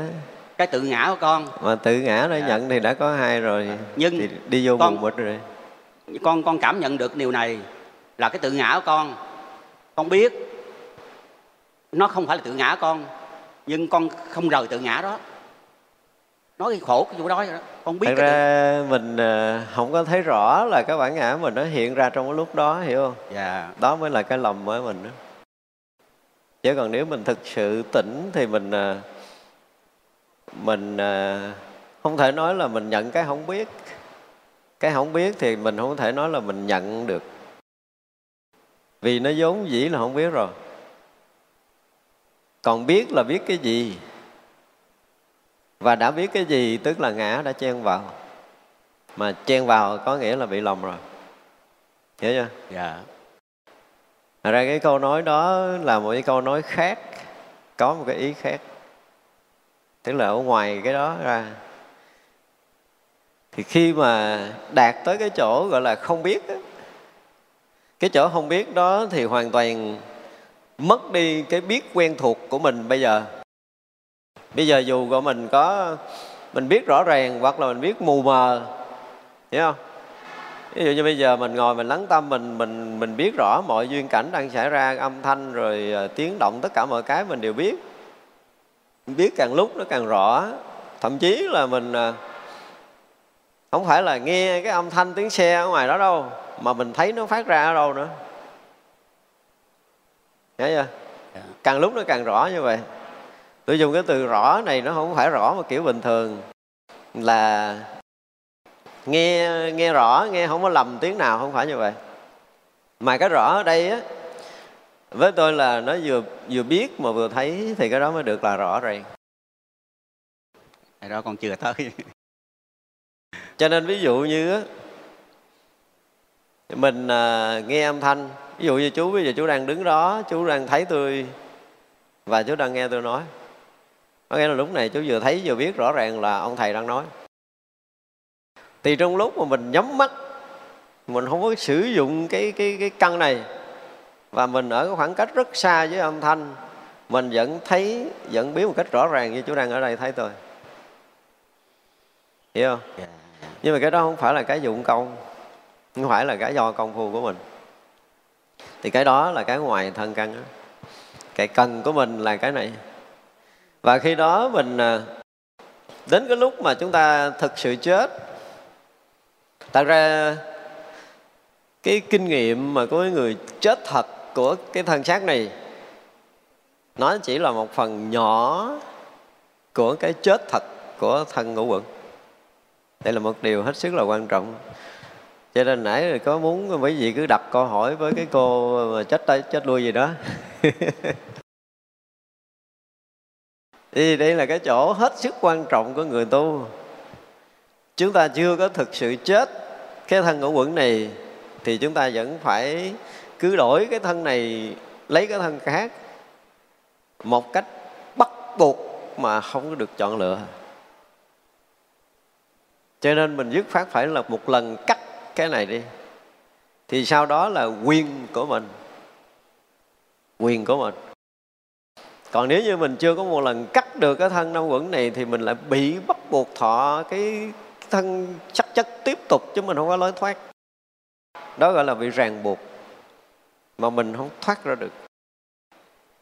cái tự ngã của con. Mà tự ngã nó dạ. nhận thì đã có hai rồi. Nhưng thì đi vô con, mục rồi. con con cảm nhận được điều này là cái tự ngã của con. Con biết nó không phải là tự ngã con nhưng con không rời tự ngã đó. Nói cái khổ cái vụ đó con biết thật ra mình à, không có thấy rõ là cái bản ngã mình nó hiện ra trong cái lúc đó hiểu không? Dạ. Đó mới là cái lầm với mình đó. Chứ còn nếu mình thực sự tỉnh thì mình à, mình à, không thể nói là mình nhận cái không biết. Cái không biết thì mình không thể nói là mình nhận được. Vì nó vốn dĩ là không biết rồi. Còn biết là biết cái gì? Và đã biết cái gì tức là ngã đã chen vào. Mà chen vào có nghĩa là bị lầm rồi. Hiểu chưa? Dạ. Thật ra cái câu nói đó là một cái câu nói khác có một cái ý khác tức là ở ngoài cái đó ra. Thì khi mà đạt tới cái chỗ gọi là không biết đó, cái chỗ không biết đó thì hoàn toàn mất đi cái biết quen thuộc của mình bây giờ. Bây giờ dù của mình có mình biết rõ ràng hoặc là mình biết mù mờ hiểu không? Ví dụ như bây giờ mình ngồi mình lắng tâm mình mình mình biết rõ mọi duyên cảnh đang xảy ra âm thanh rồi ờ, tiếng động tất cả mọi cái mình đều biết biết càng lúc nó càng rõ. Thậm chí là mình ờ, không phải là nghe cái âm thanh tiếng xe ở ngoài đó đâu mà mình thấy nó phát ra ở đâu nữa. Hiểu chưa? Dạ. càng lúc nó càng rõ như vậy. Tôi dùng cái từ rõ này nó không phải rõ mà kiểu bình thường. Là nghe nghe rõ nghe không có lầm tiếng nào không phải như vậy. Mà cái rõ ở đây á với tôi là nó vừa vừa biết mà vừa thấy thì cái đó mới được là rõ ràng. Cái đó con chưa tới. Cho nên ví dụ như mình à, nghe âm thanh ví dụ như chú bây giờ chú đang đứng đó chú đang thấy tôi và chú đang nghe tôi nói. Có nghĩa là lúc này chú vừa thấy vừa biết rõ ràng là ông thầy đang nói. Thì trong lúc mà mình nhắm mắt mình không có sử dụng cái cái cái căn này và mình ở cái khoảng cách rất xa với âm thanh. Mình vẫn thấy vẫn biết một cách rõ ràng như chú đang ở đây thấy tôi. Hiểu không? Dạ. nhưng mà cái đó không phải là cái dụng công không phải là cái do công phu của mình. Thì cái đó là cái ngoài thân căn đó. cái cần của mình là cái này. Và khi đó mình à, đến cái lúc mà chúng ta thực sự chết thật ra cái kinh nghiệm mà của người chết thật của cái thân xác này, nó chỉ là một phần nhỏ của cái chết thật của thân ngũ quẩn. Đây là một điều hết sức là quan trọng. Cho nên nãy rồi có muốn quý vị cứ đặt câu hỏi với cái cô mà chết tay chết đuôi gì đó. Thì đây là cái chỗ hết sức quan trọng của người tu. Chúng ta chưa có thực sự chết cái thân ngũ quẩn này, thì chúng ta vẫn phải cứ đổi cái thân này, lấy cái thân khác. Một cách bắt buộc mà không có được chọn lựa. Cho nên mình dứt phát phải là một lần cắt cái này đi. Thì sau đó là quyền của mình. Quyền của mình. Còn nếu như mình chưa có một lần cắt được cái thân năm quẩn này thì mình lại bị bắt buộc thọ cái thân sắc chất tiếp tục chứ mình không có lối thoát. Đó gọi là bị ràng buộc mà mình không thoát ra được.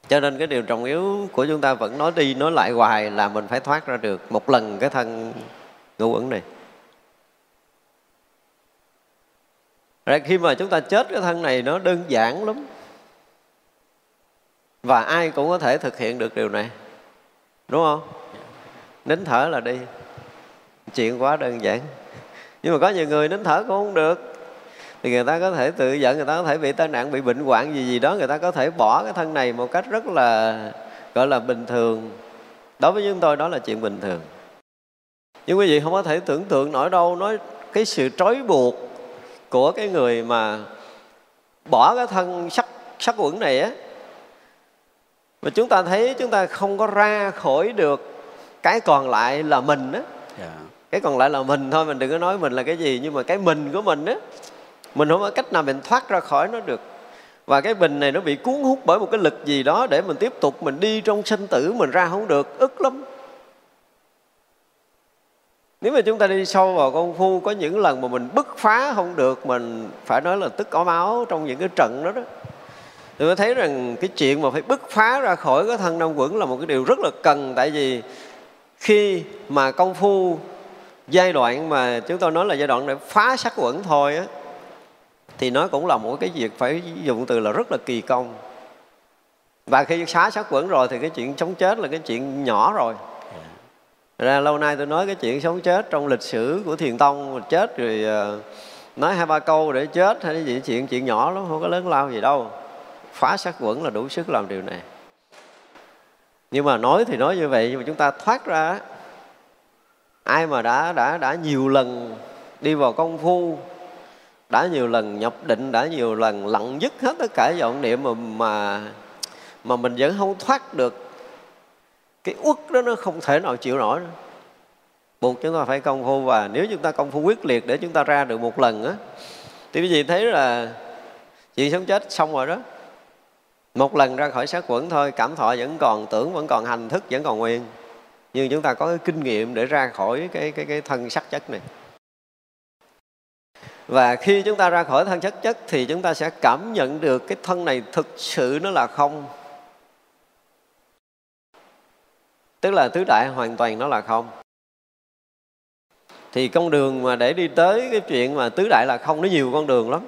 Cho nên cái điều trọng yếu của chúng ta vẫn nói đi nói lại hoài là mình phải thoát ra được một lần cái thân ngũ uẩn này. Rồi khi mà chúng ta chết cái thân này nó đơn giản lắm. Và ai cũng có thể thực hiện được điều này. Đúng không? Nín thở là đi. Chuyện quá đơn giản. Nhưng mà có nhiều người nín thở cũng không được thì người ta có thể tự giận người ta có thể bị tai nạn bị bệnh hoạn gì gì đó người ta có thể bỏ cái thân này một cách rất là gọi là bình thường. Đối với chúng tôi đó là chuyện bình thường. Nhưng quý vị không có thể tưởng tượng nổi đâu nói cái sự trói buộc của cái người mà bỏ cái thân sắc sắc quẩn này á. Mà chúng ta thấy chúng ta không có ra khỏi được cái còn lại là mình á. Dạ. cái còn lại là mình thôi mình đừng có nói mình là cái gì nhưng mà cái mình của mình á mình không có cách nào mình thoát ra khỏi nó được. Và cái bình này nó bị cuốn hút bởi một cái lực gì đó để mình tiếp tục mình đi trong sinh tử mình ra không được. Ức lắm. Nếu mà chúng ta đi sâu vào công phu, có những lần mà mình bứt phá không được, mình phải nói là tức có máu trong những cái trận đó đó. Thì tôi thấy rằng cái chuyện mà phải bứt phá ra khỏi cái thân năm quẩn là một cái điều rất là cần. Tại vì khi mà công phu giai đoạn mà chúng tôi nói là giai đoạn để phá sắc quẩn thôi á thì nó cũng là một cái việc phải dùng từ là rất là kỳ công. Và khi xá sát quẩn rồi thì cái chuyện sống chết là cái chuyện nhỏ rồi. Ra lâu nay tôi nói cái chuyện sống chết trong lịch sử của thiền tông, chết rồi ờ, nói hai ba câu để chết hay cái chuyện chuyện nhỏ lắm, không có lớn lao gì đâu. Phá sát quẩn là đủ sức làm điều này. Nhưng mà nói thì nói như vậy, nhưng mà chúng ta thoát ra ai mà đã đã đã nhiều lần đi vào công phu đã nhiều lần nhập định, đã nhiều lần lặng dứt hết tất cả vọng niệm mà mà mà mình vẫn không thoát được. Cái uất đó nó không thể nào chịu nổi nữa. buộc chúng ta phải công phu và nếu chúng ta công phu quyết liệt để chúng ta ra được một lần á, thì quý vị thấy là chuyện sống chết xong rồi đó. Một lần ra khỏi sát quẩn thôi, cảm thọ vẫn còn, tưởng vẫn còn, hành thức vẫn còn nguyên. Nhưng chúng ta có cái kinh nghiệm để ra khỏi cái cái cái thân sắc chất này và khi chúng ta ra khỏi thân chất chất thì chúng ta sẽ cảm nhận được cái thân này thực sự nó là không. Tức là tứ đại hoàn toàn nó là không. Thì con đường mà để đi tới cái chuyện mà tứ đại là không, nó nhiều con đường lắm.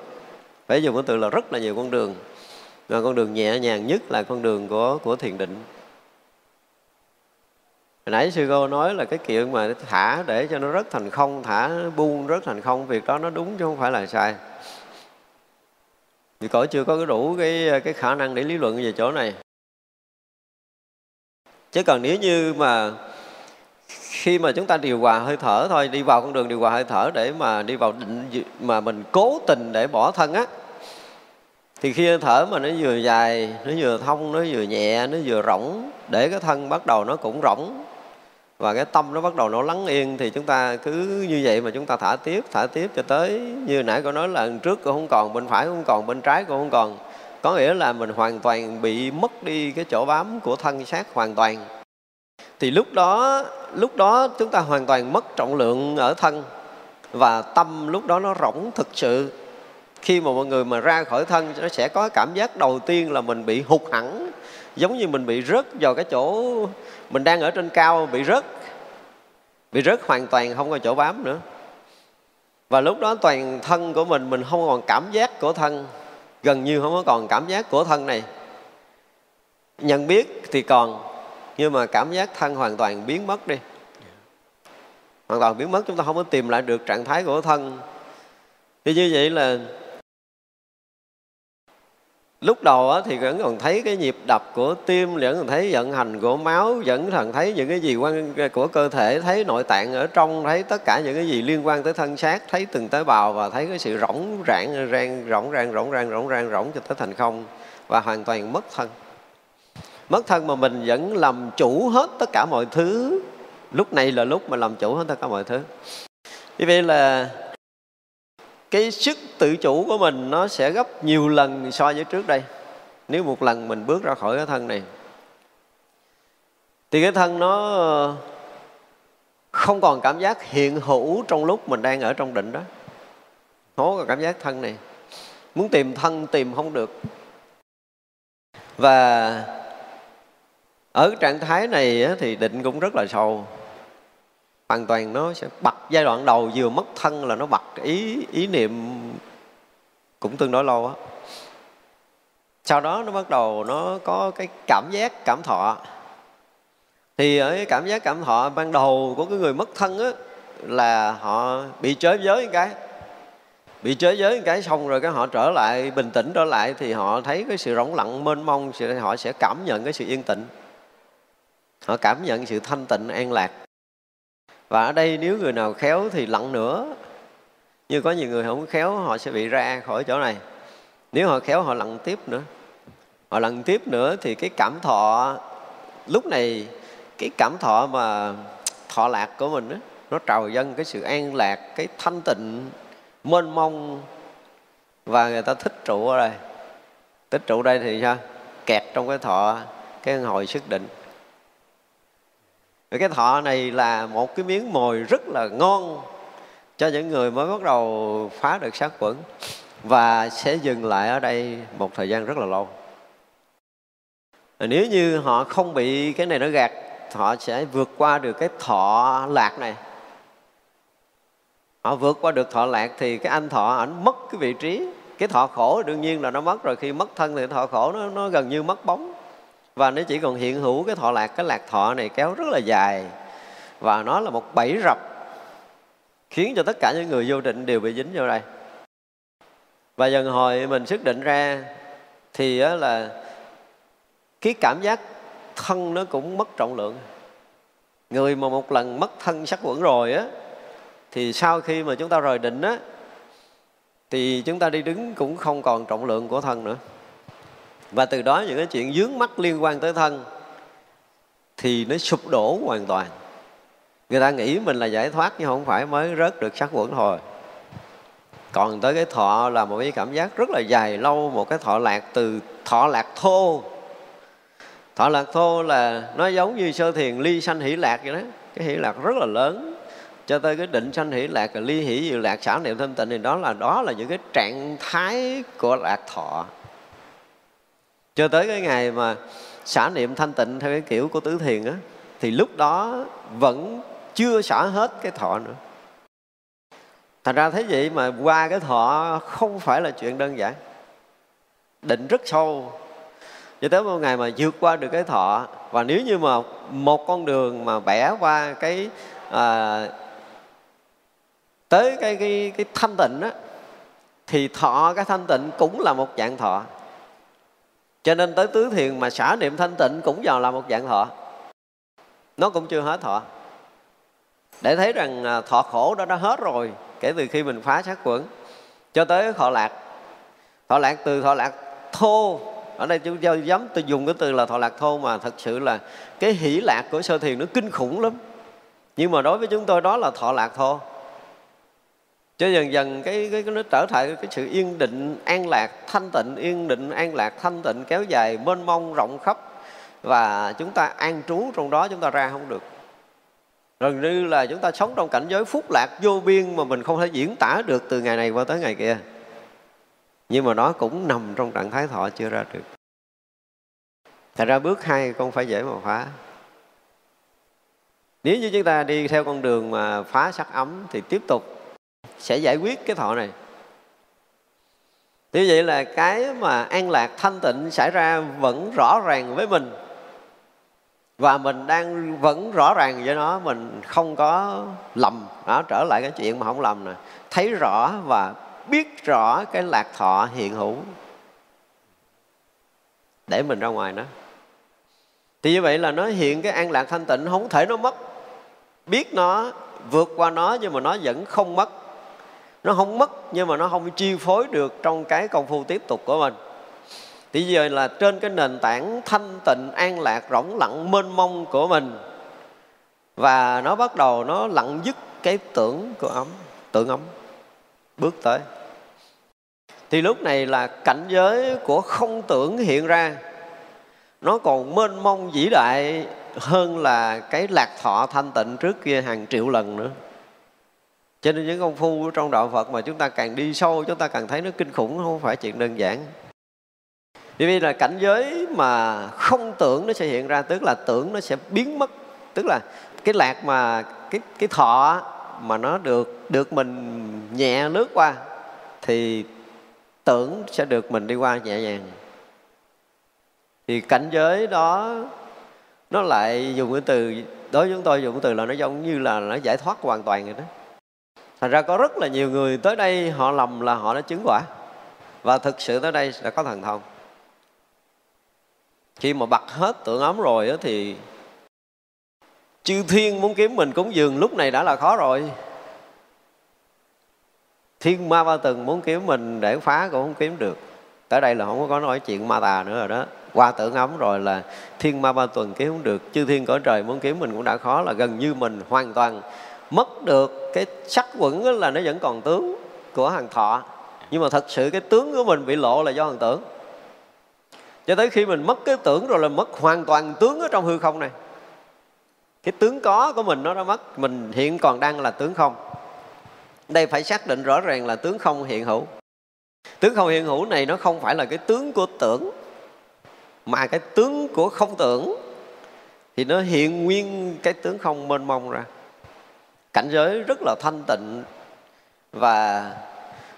Phải dùng cái từ là rất là nhiều con đường. Và con đường nhẹ nhàng nhất là con đường của của thiền định. Hồi nãy sư cô nói là cái chuyện mà thả để cho nó rất thành không, thả buông rất thành không, việc đó nó đúng chứ không phải là sai. Vì cõi chưa có cái đủ cái cái khả năng để lý luận về chỗ này. Chứ còn nếu như mà khi mà chúng ta điều hòa hơi thở thôi, đi vào con đường điều hòa hơi thở để mà đi vào định mà mình cố tình để bỏ thân á, thì khi hơi thở mà nó vừa dài, nó vừa thông, nó vừa nhẹ, nó vừa rỗng, để cái thân bắt đầu nó cũng rỗng và cái tâm nó bắt đầu nó lắng yên thì chúng ta cứ như vậy mà chúng ta thả tiếp thả tiếp cho tới như nãy cô nói là trước cô không còn, bên phải cũng không còn, bên trái cũng không còn. Có nghĩa là mình hoàn toàn bị mất đi cái chỗ bám của thân xác hoàn toàn. Thì lúc đó lúc đó chúng ta hoàn toàn mất trọng lượng ở thân và tâm lúc đó nó rỗng thực sự khi mà mọi người mà ra khỏi thân, nó sẽ có cảm giác đầu tiên là mình bị hụt hẳn, giống như mình bị rớt vào cái chỗ mình đang ở trên cao, bị rớt bị rớt hoàn toàn không có chỗ bám nữa. Và lúc đó toàn thân của mình mình không còn cảm giác của thân, gần như không có còn cảm giác của thân này. Nhận biết thì còn, nhưng mà cảm giác thân hoàn toàn biến mất đi. Hoàn toàn biến mất, chúng ta không có tìm lại được trạng thái của thân. Thì như vậy là lúc đầu thì vẫn còn thấy cái nhịp đập của tim, vẫn còn thấy vận hành của máu, vẫn còn thấy những cái gì quan của cơ thể, thấy nội tạng ở trong, thấy tất cả những cái gì liên quan tới thân xác, thấy từng tế bào và thấy cái sự rỗng rãng rang rỗng rang rỗng rang rỗng rang rỗng cho tới thành không và hoàn toàn mất thân. Mất thân mà mình vẫn làm chủ hết tất cả mọi thứ. Lúc này là lúc mà làm chủ hết tất cả mọi thứ. Như vậy là cái sức tự chủ của mình nó sẽ gấp nhiều lần so với trước đây. Nếu một lần mình bước ra khỏi cái thân này, thì cái thân nó, không còn cảm giác hiện hữu trong lúc mình đang ở trong định đó. Nó có cảm giác thân này. Muốn tìm thân tìm không được. Và ở trạng thái này thì định cũng rất là sâu hoàn toàn nó sẽ bật giai đoạn đầu vừa mất thân là nó bật ý ý niệm cũng tương đối lâu á. Sau đó nó bắt đầu nó có cái cảm giác cảm thọ. Thì ở cái cảm giác cảm thọ ban đầu của cái người mất thân á, là họ bị chới giới cái. Bị chới giới cái xong rồi cái họ trở lại, bình tĩnh trở lại thì họ thấy cái sự rỗng lặng mênh mông thì họ sẽ cảm nhận cái sự yên tĩnh. Họ cảm nhận sự thanh tịnh, an lạc và ở đây nếu người nào khéo thì lặng nữa. Như có nhiều người không khéo họ sẽ bị ra khỏi chỗ này. Nếu họ khéo họ lặng tiếp nữa. Họ lặng tiếp nữa thì cái cảm thọ lúc này cái cảm thọ mà thọ lạc của mình đó, nó trào dâng cái sự an lạc cái thanh tịnh mênh mông. Và người ta thích trụ ở đây. Thích trụ đây thì sao? Kẹt trong cái thọ cái hồi sức định và cái thọ này là một cái miếng mồi rất là ngon cho những người mới bắt đầu phá được sát quẩn và sẽ dừng lại ở đây một thời gian rất là lâu. Nếu như họ không bị cái này nó gạt họ sẽ vượt qua được cái thọ lạc này. Họ vượt qua được thọ lạc thì cái anh thọ ảnh mất cái vị trí. Cái thọ khổ đương nhiên là nó mất rồi khi mất thân thì thọ khổ nó, nó gần như mất bóng và nó chỉ còn hiện hữu cái thọ lạc, cái lạc thọ này kéo rất là dài. Và nó là một bẫy rập, khiến cho tất cả những người vô định đều bị dính vào đây. Và dần hồi mình xác định ra thì là cái cảm giác thân nó cũng mất trọng lượng. Người mà một lần mất thân sắc quẩn rồi á, thì sau khi mà chúng ta rời định á, thì chúng ta đi đứng cũng không còn trọng lượng của thân nữa và từ đó những cái chuyện dướng mắt liên quan tới thân thì nó sụp đổ hoàn toàn. Người ta nghĩ mình là giải thoát nhưng không phải, mới rớt được sắc quẩn thôi. Còn tới cái thọ là một cái cảm giác rất là dài lâu, một cái thọ lạc từ thọ lạc thô. Thọ lạc thô là nó giống như sơ thiền ly sanh hỷ lạc vậy đó. Cái hỷ lạc rất là lớn. Cho tới cái định sanh hỷ lạc, ly hỷ dự lạc, xả niệm thanh tịnh thì đó là đó là những cái trạng thái của lạc thọ cho tới cái ngày mà xả niệm thanh tịnh theo cái kiểu của tứ thiền á thì lúc đó vẫn chưa xả hết cái thọ nữa. Thành ra thế vậy mà qua cái thọ không phải là chuyện đơn giản. Định rất sâu. Cho tới một ngày mà vượt qua được cái thọ và nếu như mà một con đường mà bẻ qua cái à, tới cái cái cái thanh tịnh á thì thọ cái thanh tịnh cũng là một dạng thọ cho nên tới tứ thiền mà xả niệm thanh tịnh cũng vào là một dạng thọ. Nó cũng chưa hết thọ. Để thấy rằng à, thọ khổ đó đã hết rồi, kể từ khi mình phá sát quẩn, cho tới thọ lạc. Thọ lạc từ thọ lạc thô. Ở đây chúng tôi dám tôi dùng cái từ là thọ lạc thô mà thật sự là cái hỷ lạc của sơ thiền nó kinh khủng lắm. Nhưng mà đối với chúng tôi đó là thọ lạc thô cho dần dần cái, cái, cái nó trở thành cái sự yên định an lạc thanh tịnh yên định an lạc thanh tịnh kéo dài mênh mông rộng khắp. Và chúng ta an trú trong đó chúng ta ra không được. Gần như là chúng ta sống trong cảnh giới phúc lạc vô biên mà mình không thể diễn tả được từ ngày này qua tới ngày kia. Nhưng mà nó cũng nằm trong trạng thái thọ chưa ra được. Thật ra bước hai không phải dễ mà phá. Nếu như chúng ta đi theo con đường mà phá sắc ấm thì tiếp tục sẽ giải quyết cái thọ này. Như vậy là cái mà an lạc thanh tịnh xảy ra vẫn rõ ràng với mình. Và mình đang vẫn rõ ràng với nó, mình không có lầm. Đó, trở lại cái chuyện mà không lầm nè. Thấy rõ và biết rõ cái lạc thọ hiện hữu. Để mình ra ngoài nó. Thì như vậy là nó hiện cái an lạc thanh tịnh, không thể nó mất. Biết nó, vượt qua nó nhưng mà nó vẫn không mất nó không mất, nhưng mà nó không chi phối được trong cái công phu tiếp tục của mình. Thì giờ là trên cái nền tảng thanh tịnh, an lạc, rỗng lặng, mênh mông của mình. Và nó bắt đầu nó lặng dứt cái tưởng của ấm, tưởng ấm, bước tới. Thì lúc này là cảnh giới của không tưởng hiện ra. Nó còn mênh mông vĩ đại hơn là cái lạc thọ thanh tịnh trước kia hàng triệu lần nữa cho nên những công phu trong đạo Phật mà chúng ta càng đi sâu, chúng ta càng thấy nó kinh khủng không phải chuyện đơn giản. Bởi vì là cảnh giới mà không tưởng nó sẽ hiện ra, tức là tưởng nó sẽ biến mất. Tức là cái lạc mà, cái cái thọ mà nó được được mình nhẹ lướt qua, thì tưởng sẽ được mình đi qua nhẹ nhàng. Thì cảnh giới đó, nó lại dùng cái từ, đối với chúng tôi dùng cái từ là nó giống như là nó giải thoát hoàn toàn rồi đó thành ra có rất là nhiều người tới đây họ lầm là họ đã chứng quả. Và thực sự tới đây đã có thần thông. Khi mà bật hết tượng ấm rồi đó thì chư thiên muốn kiếm mình cúng dường lúc này đã là khó rồi. Thiên ma ba từng muốn kiếm mình để phá cũng không kiếm được. Tới đây là không có nói chuyện ma tà nữa rồi đó. Qua tưởng ấm rồi là thiên ma ba tuần kiếm không được. Chư thiên cõi trời muốn kiếm mình cũng đã khó là gần như mình hoàn toàn mất được cái sắc quẩn là nó vẫn còn tướng của hàng thọ. Nhưng mà thật sự cái tướng của mình bị lộ là do hàng tưởng. Cho tới khi mình mất cái tưởng rồi là mất hoàn toàn tướng ở trong hư không này. Cái tướng có của mình nó đã mất, mình hiện còn đang là tướng không? Đây phải xác định rõ ràng là tướng không hiện hữu. Tướng không hiện hữu này nó không phải là cái tướng của tưởng, mà cái tướng của không tưởng. Thì nó hiện nguyên cái tướng không mênh mông ra cảnh giới rất là thanh tịnh và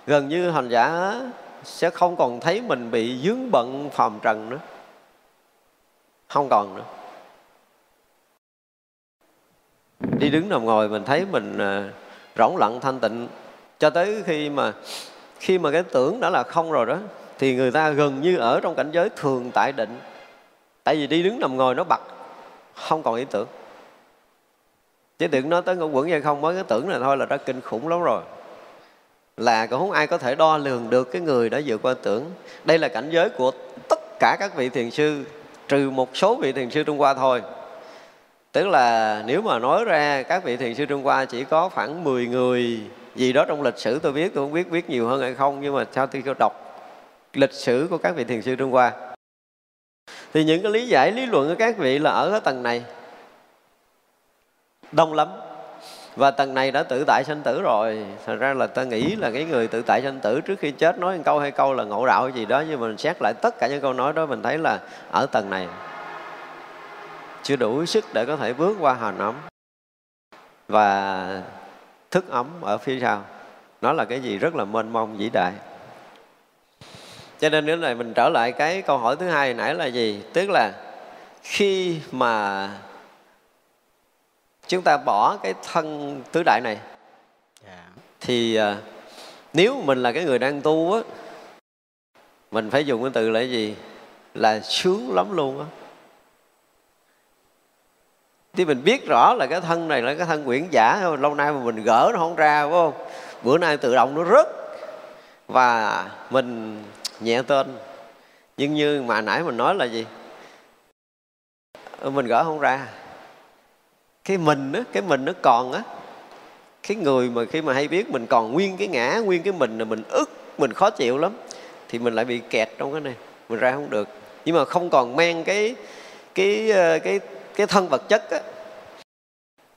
gần như hành giả sẽ không còn thấy mình bị dướng bận phàm trần nữa. Không còn nữa. Đi đứng nằm ngồi mình thấy mình à, rỗng lặng thanh tịnh. Cho tới khi mà khi mà cái tưởng đã là không rồi đó, thì người ta gần như ở trong cảnh giới thường tại định. Tại vì đi đứng nằm ngồi nó bật không còn ý tưởng chứ đừng nói tới ngũ quẩn dây không, mới cái tưởng là thôi là đã kinh khủng lắm rồi. Là cũng không ai có thể đo lường được cái người đã vượt qua tưởng. Đây là cảnh giới của tất cả các vị thiền sư, trừ một số vị thiền sư trung hoa thôi. Tức là nếu mà nói ra các vị thiền sư trung hoa chỉ có khoảng 10 người gì đó trong lịch sử, tôi biết, tôi không biết biết nhiều hơn hay không, nhưng mà sao tôi đọc lịch sử của các vị thiền sư trung hoa? Thì những cái lý giải, lý luận của các vị là ở cái tầng này đông lắm. Và tầng này đã tự tại sanh tử rồi. Thật ra là ta nghĩ là cái người tự tại sanh tử trước khi chết nói một câu hay câu là ngộ đạo gì đó, nhưng mà mình xét lại tất cả những câu nói đó, mình thấy là ở tầng này chưa đủ sức để có thể bước qua hành ấm và thức ấm ở phía sau. Nó là cái gì rất là mênh mông vĩ đại. Cho nên nếu này mình trở lại cái câu hỏi thứ hai nãy là gì? Tức là khi mà chúng ta bỏ cái thân tứ đại này. Dạ. thì uh, nếu mình là cái người đang tu á mình phải dùng cái từ là cái gì? Là sướng lắm luôn á. Thì mình biết rõ là cái thân này là cái thân quyển giả lâu nay mà mình gỡ nó không ra phải không? Bữa nay tự động nó rớt. Và mình nhẹ tên. Nhưng như mà nãy mình nói là gì? Mình gỡ không ra cái mình á cái mình nó còn á. Cái người mà khi mà hay biết mình còn nguyên cái ngã nguyên cái mình là mình ức mình khó chịu lắm thì mình lại bị kẹt trong cái này mình ra không được. Nhưng mà không còn mang cái cái ờ, cái cái thân vật chất á.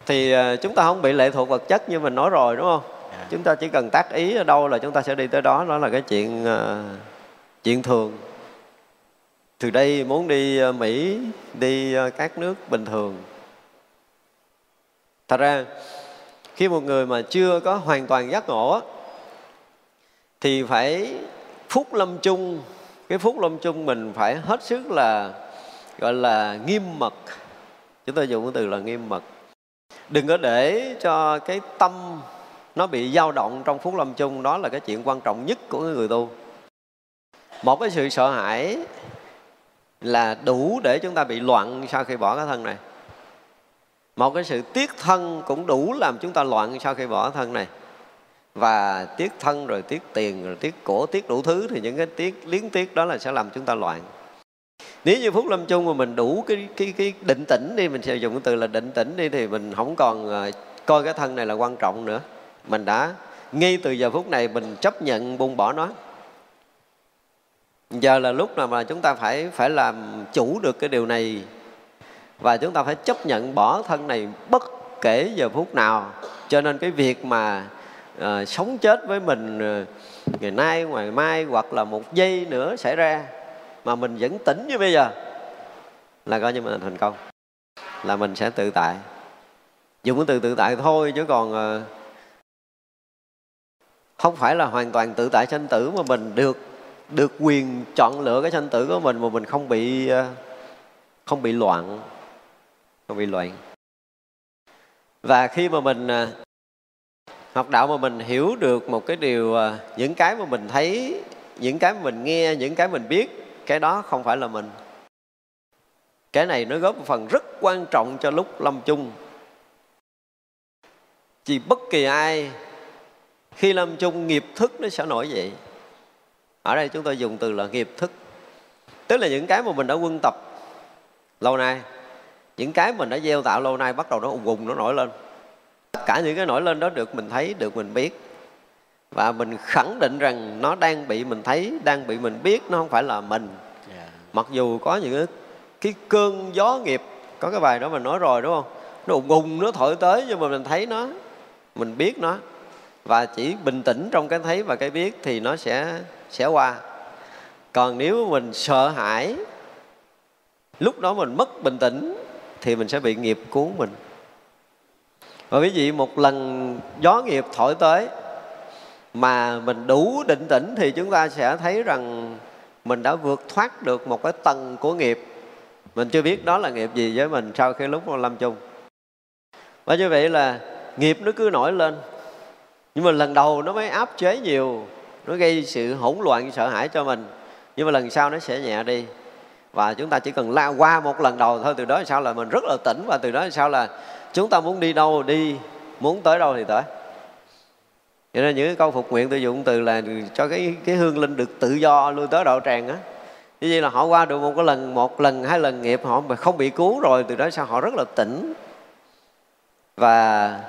Thì ờ, chúng ta không bị lệ thuộc vật chất như mình nói rồi đúng không? À. chúng ta chỉ cần tác ý ở đâu là chúng ta sẽ đi tới đó đó là cái chuyện uh, chuyện thường. Từ đây muốn đi mỹ đi các nước bình thường thật ra, khi một người mà chưa có hoàn toàn giác ngộ thì phải phúc lâm chung, cái phúc lâm chung mình phải hết sức là, gọi là, nghiêm mật. Chúng tôi dùng cái từ là nghiêm mật. Đừng có để cho cái tâm nó bị dao động trong phúc lâm chung, đó là cái chuyện quan trọng nhất của người tu. Một cái sự sợ hãi là đủ để chúng ta bị loạn sau khi bỏ cái thân này một cái sự tiếc thân cũng đủ làm chúng ta loạn sau khi bỏ thân này. Và tiếc thân rồi tiếc tiền rồi tiếc cổ, tiếc đủ thứ thì những cái tiếc, liếng tiếc đó là sẽ làm chúng ta loạn. Nếu như phúc lâm chung mà mình đủ cái cái cái định tĩnh đi, mình sẽ dùng cái từ là định tĩnh đi thì mình không còn ờ, coi cái thân này là quan trọng nữa. Mình đã, ngay từ giờ phút này mình chấp nhận buông bỏ nó. Giờ là lúc nào mà chúng ta phải phải làm chủ được cái điều này và chúng ta phải chấp nhận bỏ thân này bất kể giờ phút nào. Cho nên cái việc mà uh, sống chết với mình uh, ngày nay ngày mai hoặc là một giây nữa xảy ra mà mình vẫn tỉnh như bây giờ là coi như mình thành công là mình sẽ tự tại. Dùng cái từ tự tại thôi chứ còn uh, không phải là hoàn toàn tự tại sanh tử mà mình được được quyền chọn lựa cái sanh tử của mình mà mình không bị uh, không bị loạn không bị loạn. Và khi mà mình à, học đạo mà mình hiểu được một cái điều à, những cái mà mình thấy, những cái mà mình nghe, những cái mình biết, cái đó không phải là mình. Cái này nó góp một phần rất quan trọng cho lúc lâm chung. Chỉ bất kỳ ai, khi lâm chung, nghiệp thức nó sẽ nổi dậy. Ở đây chúng tôi dùng từ là nghiệp thức. Tức là những cái mà mình đã quân tập lâu nay những cái mình đã gieo tạo lâu nay bắt đầu nó ùng ùng nó nổi lên. Tất cả những cái nổi lên đó được mình thấy được mình biết. Và mình khẳng định rằng nó đang bị mình thấy đang bị mình biết nó không phải là mình. Yeah. Mặc dù có những cái, cái cơn gió nghiệp có cái bài đó mình nói rồi đúng không? Nó ùng ùng nó thổi tới nhưng mà mình thấy nó mình biết nó. Và chỉ bình tĩnh trong cái thấy và cái biết thì nó sẽ sẽ qua. Còn nếu mình sợ hãi lúc đó mình mất bình tĩnh thì mình sẽ bị nghiệp cuốn mình. Và quý vị, một lần gió nghiệp thổi tới mà mình đủ định tĩnh thì chúng ta sẽ thấy rằng mình đã vượt thoát được một cái tầng của nghiệp. Mình chưa biết đó là nghiệp gì với mình sau khi lúc lâm chung. Và như vậy là nghiệp nó cứ nổi lên. Nhưng mà lần đầu nó mới áp chế nhiều, nó gây sự hỗn loạn, sợ hãi cho mình. Nhưng mà lần sau nó sẽ nhẹ đi và chúng ta chỉ cần lao qua một lần đầu thôi, từ đó sau là mình rất là tỉnh và từ đó sau là chúng ta muốn đi đâu đi, muốn tới đâu thì tới. Cho nên những cái câu phục nguyện tôi dùng từ là cho cái cái hương linh được tự do lui tới đạo tràng á. Như vậy là họ qua được một cái lần, một lần, hai lần nghiệp, họ mà không bị cứu rồi, từ đó sau họ rất là tỉnh. Và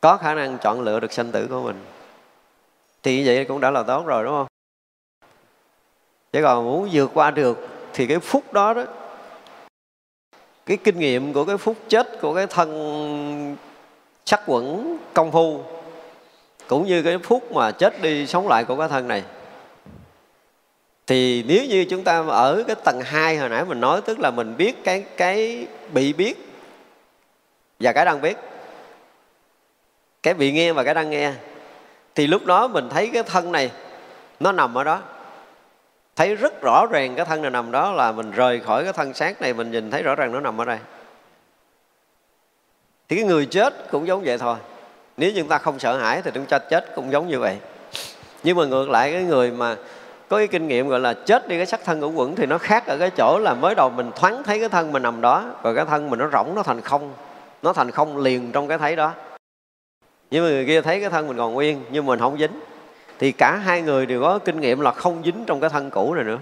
có khả năng chọn lựa được sanh tử của mình. Thì như vậy cũng đã là tốt rồi, đúng không? Chứ còn muốn vượt qua được thì cái phút đó đó, cái kinh nghiệm của cái phút chết của cái thân sắc quẩn công phu, cũng như cái phút mà chết đi sống lại của cái thân này. Thì nếu như chúng ta ở cái tầng 2 hồi nãy mình nói, tức là mình biết cái cái bị biết và cái đang biết, cái bị nghe và cái đang nghe, thì lúc đó mình thấy cái thân này nó nằm ở đó thấy rất rõ ràng cái thân này nằm đó là mình rời khỏi cái thân xác này, mình nhìn thấy rõ ràng nó nằm ở đây. Thì cái người chết cũng giống vậy thôi. Nếu chúng ta không sợ hãi thì chúng ta chết cũng giống như vậy. Nhưng mà ngược lại, cái người mà có cái kinh nghiệm gọi là chết đi cái sắc thân của quẩn thì nó khác ở cái chỗ là mới đầu mình thoáng thấy cái thân mình nằm đó, rồi cái thân mình nó rỗng, nó thành không, nó thành không liền trong cái thấy đó. Nhưng mà người kia thấy cái thân mình còn nguyên, nhưng mình không dính thì cả hai người đều có kinh nghiệm là không dính trong cái thân cũ này nữa.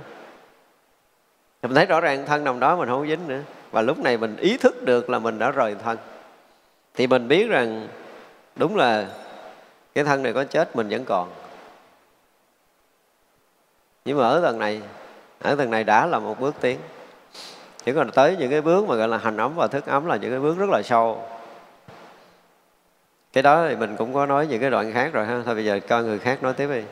Mình thấy rõ ràng thân nằm đó mình không dính nữa. Và lúc này mình ý thức được là mình đã rời thân. Thì mình biết rằng đúng là cái thân này có chết, mình vẫn còn. Nhưng mà ở tầng này, ở tầng này đã là một bước tiến. Chỉ còn tới những cái bước mà gọi là hành ấm và thức ấm là những cái bước rất là sâu cái đó thì mình cũng có nói những cái đoạn khác rồi ha. Thôi bây giờ coi người khác nói tiếp đi.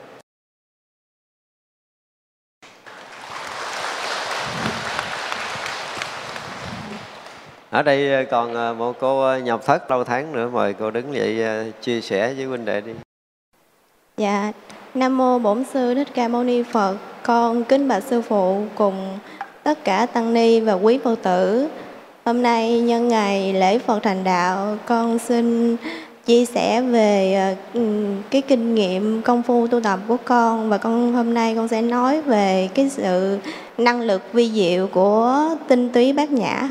Ở đây ờ, còn ờ, một cô ờ, nhập thất lâu tháng nữa, mời cô đứng dậy chia sẻ với huynh đệ đi. Dạ. Nam mô bổn sư thích ca mâu ni phật. Con kính bạch sư phụ cùng tất cả tăng ni và quý phật tử. Hôm nay nhân ngày lễ phật thành đạo, con xin chia sẻ về ờ, cái kinh nghiệm công phu tu tập của con và con hôm nay con sẽ nói về cái sự năng lực vi diệu của tinh túy bát nhã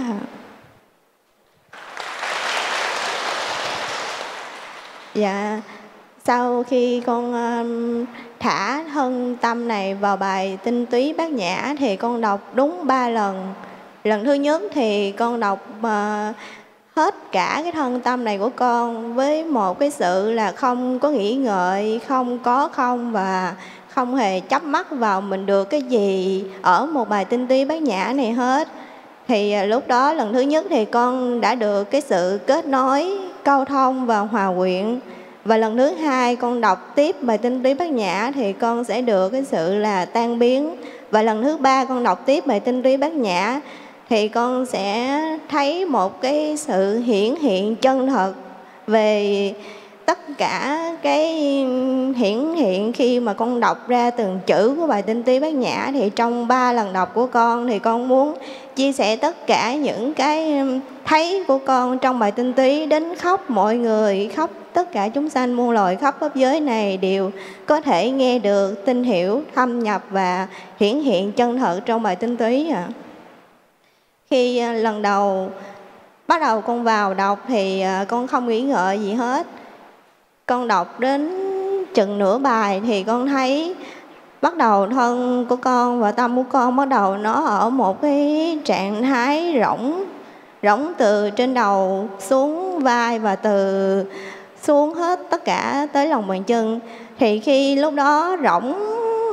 dạ sau khi con thả thân tâm này vào bài tinh túy bát nhã thì con đọc đúng ba lần. Lần thứ nhất thì con đọc uh, hết cả cái thân tâm này của con với một cái sự là không có nghĩ ngợi, không có không và không hề chấp mắt vào mình được cái gì ở một bài tinh túy bát nhã này hết. Thì à, lúc đó lần thứ nhất thì con đã được cái sự kết nối, câu thông và hòa quyện. Và lần thứ hai con đọc tiếp bài tinh túy bát nhã thì con sẽ được cái sự là tan biến. Và lần thứ ba con đọc tiếp bài tinh túy bát nhã thì con sẽ thấy một cái sự hiển hiện chân thật về tất cả cái hiển hiện khi mà con đọc ra từng chữ của bài tinh tí bát nhã. Thì trong ba lần đọc của con thì con muốn chia sẻ tất cả những cái thấy của con trong bài tinh tí đến khóc mọi người khóc tất cả chúng sanh muôn loài, khắp pháp giới này đều có thể nghe được, tin hiểu, thâm nhập và hiển hiện chân thật trong bài tinh túy à khi ờ, lần đầu bắt đầu con vào đọc thì ờ, con không nghĩ ngợi gì hết. Con đọc đến chừng nửa bài thì con thấy bắt đầu thân của con và tâm của con bắt đầu nó ở một cái trạng thái rỗng rỗng từ trên đầu xuống vai và từ xuống hết tất cả tới lòng bàn chân. Thì khi lúc đó rỗng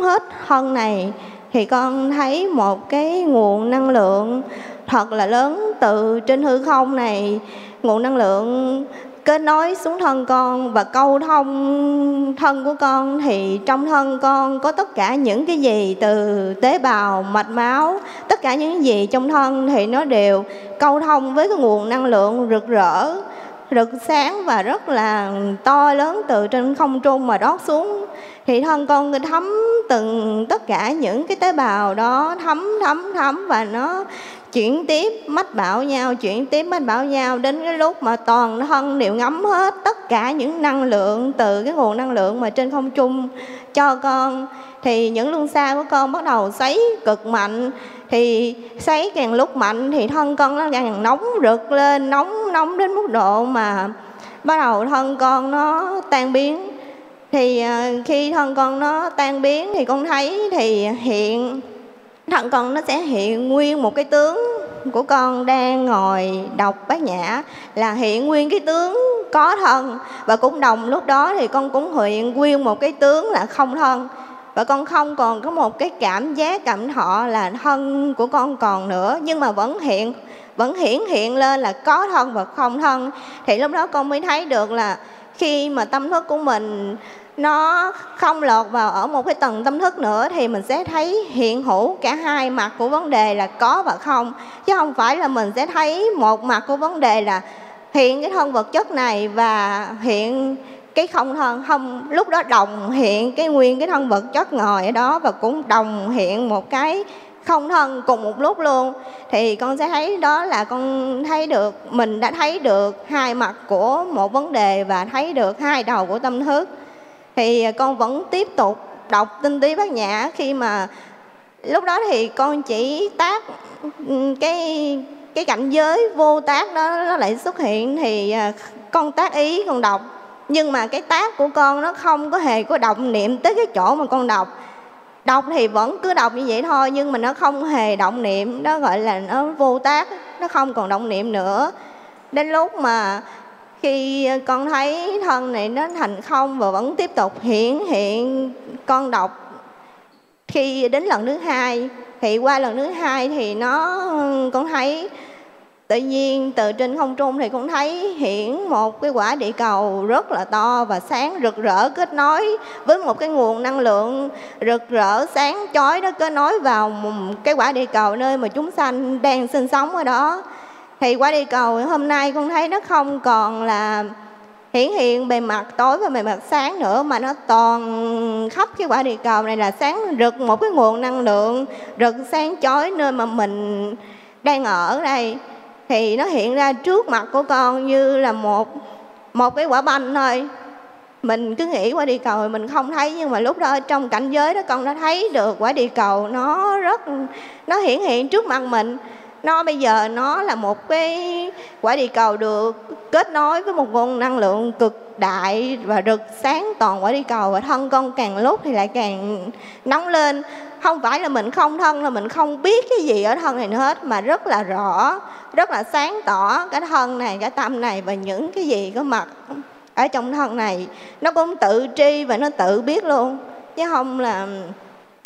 hết thân này thì con thấy một cái nguồn năng lượng thật là lớn từ trên hư không này. Nguồn năng lượng kết nối xuống thân con và câu thông thân của con, thì trong thân con có tất cả những cái gì, từ tế bào, mạch máu, tất cả những gì trong thân, thì nó đều câu thông với cái nguồn năng lượng rực rỡ, rực sáng và rất là to lớn từ trên không trung mà đót xuống. Thì thân con thấm từng tất cả những cái tế bào đó, thấm thấm thấm và nó chuyển tiếp, mách bảo nhau, chuyển tiếp, mách bảo nhau. Đến cái lúc mà toàn thân đều ngấm hết tất cả những năng lượng, từ cái nguồn năng lượng mà trên không trung cho con, thì những luân xa của con bắt đầu xoáy cực mạnh. Thì xoáy càng lúc mạnh thì thân con nó càng nóng rực lên, nóng nóng đến mức độ mà bắt đầu thân con nó tan biến. Thì à, khi thân con nó tan biến thì con thấy thì hiện thân con nó sẽ hiện nguyên một cái tướng của con đang ngồi đọc bát nhã, là hiện nguyên cái tướng có thân. Và cũng đồng lúc đó thì con cũng hiện nguyên một cái tướng là không thân. Và con không còn có một cái cảm giác, cảm thọ là thân của con còn nữa, nhưng mà vẫn hiện, vẫn hiển hiện lên là có thân và không thân. Thì lúc đó con mới thấy được là khi mà tâm thức của mình nó không lọt vào ở một cái tầng tâm thức nữa thì mình sẽ thấy hiện hữu cả hai mặt của vấn đề là có và không. Chứ không phải là mình sẽ thấy một mặt của vấn đề là hiện cái thân vật chất này và hiện cái không thân, không, lúc đó đồng hiện cái nguyên cái thân vật chất ngồi ở đó và cũng đồng hiện một cái không thân cùng một lúc luôn. Thì con sẽ thấy đó là con thấy được, mình đã thấy được hai mặt của một vấn đề và thấy được hai đầu của tâm thức thì à, con vẫn tiếp tục đọc tinh túy bát nhã khi mà lúc đó thì con chỉ tác cái cái cảnh giới vô tác đó nó lại xuất hiện thì à, con tác ý con đọc. Nhưng mà cái tác của con nó không có hề có động niệm tới cái chỗ mà con đọc. Đọc thì vẫn cứ đọc như vậy thôi, nhưng mà nó không hề động niệm. Đó gọi là nó vô tác, nó không còn động niệm nữa. Đến lúc mà khi ờ, con thấy thân này nó thành không và vẫn tiếp tục hiển hiện con đọc khi đến lần thứ hai, thì qua lần thứ hai thì nó, con thấy, tự nhiên từ trên không trung thì con thấy hiển một cái quả địa cầu rất là to và sáng rực rỡ, kết nối với một cái nguồn năng lượng rực rỡ, sáng chói đó, kết nối vào một cái quả địa cầu nơi mà chúng sanh đang sinh sống ở đó thì quả địa cầu hôm nay con thấy nó không còn là hiển hiện bề mặt tối và bề mặt sáng nữa, mà nó toàn khắp cái quả địa cầu này là sáng rực một cái nguồn năng lượng, rực sáng chói nơi mà mình đang ở đây. Thì nó hiện ra trước mặt của con như là một một cái quả banh thôi. Mình cứ nghĩ quả địa cầu mình không thấy, nhưng mà lúc đó trong cảnh giới đó con đã thấy được quả địa cầu nó rất, nó hiển hiện trước mặt mình nó bây giờ nó là một cái quả địa cầu được kết nối với một nguồn năng lượng cực đại và rực sáng toàn quả địa cầu. Và thân con càng lúc thì lại càng nóng lên. Không phải là mình không thân, là mình không biết cái gì ở thân này nữa hết, mà rất là rõ, rất là sáng tỏ cái thân này, cái tâm này và những cái gì có mặt ở trong thân này. Nó cũng tự tri và nó tự biết luôn, chứ không là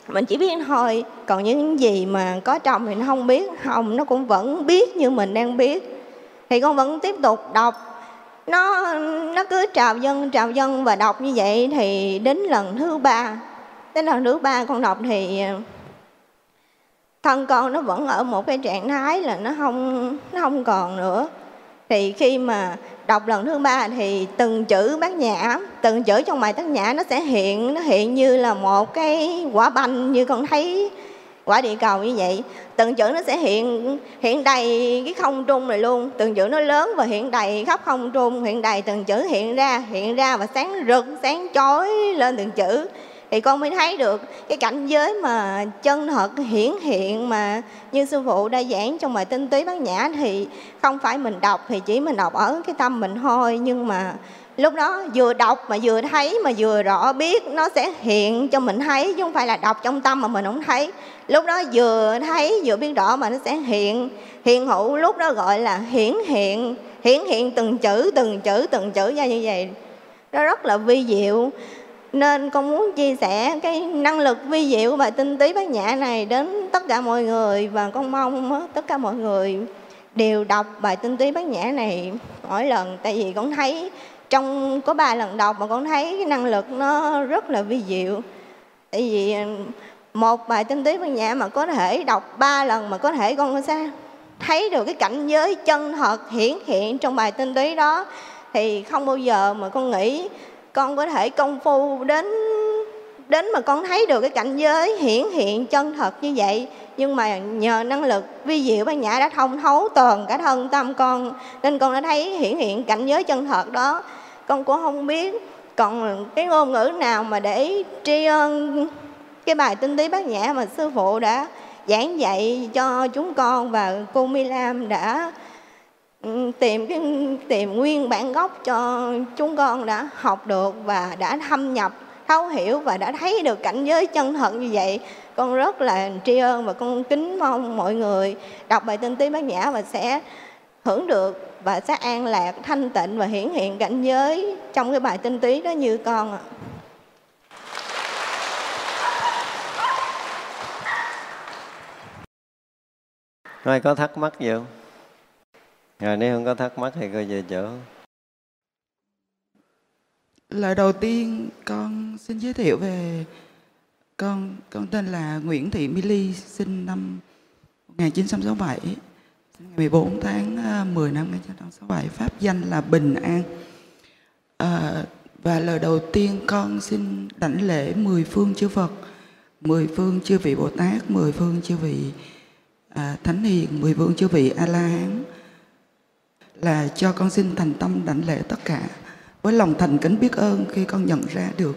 mình chỉ biết thôi. Còn những gì mà có chồng thì nó không biết, không, nó cũng vẫn biết như mình đang biết. Thì con vẫn tiếp tục đọc. Nó nó cứ trào dân trào dân và đọc như vậy thì đến lần thứ ba. Đến lần thứ ba con đọc thì à, thân con nó vẫn ở một cái trạng thái là nó không nó không còn nữa thì khi mà đọc lần thứ ba thì từng chữ bát nhã, từng chữ trong bài bát nhã nó sẽ hiện, nó hiện như là một cái quả banh như con thấy quả địa cầu như vậy. Từng chữ nó sẽ hiện hiện đầy cái không trung này luôn. Từng chữ nó lớn và hiện đầy khắp không trung, hiện đầy từng chữ hiện ra hiện ra và sáng rực, sáng chói lên từng chữ thì con mới thấy được cái cảnh giới mà chân thật, hiển hiện mà như sư phụ đã giảng trong bài tinh túy bát nhã thì không phải mình đọc thì chỉ mình đọc ở cái tâm mình thôi. Nhưng mà lúc đó vừa đọc mà vừa thấy mà vừa rõ biết nó sẽ hiện cho mình thấy, chứ không phải là đọc trong tâm mà mình không thấy. Lúc đó vừa thấy vừa biết rõ mà nó sẽ hiện. Hiện hữu lúc đó gọi là hiển hiện hiển hiện từng chữ từng chữ từng chữ ra như vậy. Nó rất là vi diệu nên con muốn chia sẻ cái năng lực vi diệu của bài tinh túy bát nhã này đến tất cả mọi người. Và con mong tất cả mọi người đều đọc bài tinh túy bát nhã này mỗi lần. Tại vì con thấy trong, có ba lần đọc mà con thấy cái năng lực nó rất là vi diệu. Tại vì một bài tinh túy bát nhã mà có thể đọc ba lần mà có thể con sẽ thấy được cái cảnh giới chân thật hiển hiện trong bài tinh túy đó, thì không bao giờ mà con nghĩ con có thể công phu đến đến mà con thấy được cái cảnh giới hiển hiện chân thật như vậy. Nhưng mà nhờ năng lực vi diệu bát nhã đã thông thấu toàn cả thân tâm con, nên con đã thấy hiển hiện cảnh giới chân thật đó. Con cũng không biết còn cái ngôn ngữ nào mà để tri ân cái bài tinh tí bát nhã mà sư phụ đã giảng dạy cho chúng con và cô Mi Lam đã Ừ, tìm cái, tìm nguyên bản gốc cho chúng con đã học được và đã thâm nhập, thấu hiểu và đã thấy được cảnh giới chân thật như vậy. Con rất là tri ân và con kính mong mọi người đọc bài tinh tí bát nhã và sẽ hưởng được và sẽ an lạc, thanh tịnh và hiển hiện cảnh giới trong cái bài tinh túy đó như con ạ. Ai có thắc mắc gì không? Rồi nếu không có thắc mắc thì coi về chỗ. Lời đầu tiên con xin giới thiệu về con con tên là Nguyễn Thị Mỹ Ly sinh năm 1967 ngày 14 tháng ờ, 10 năm 1967 pháp danh là Bình An. À, và lời đầu tiên con xin đảnh lễ mười phương chư Phật mười phương chư vị Bồ Tát mười phương chư vị à, Thánh Hiền mười phương chư vị A La Hán là cho con xin thành tâm đảnh lễ tất cả. Với lòng thành kính biết ơn khi con nhận ra được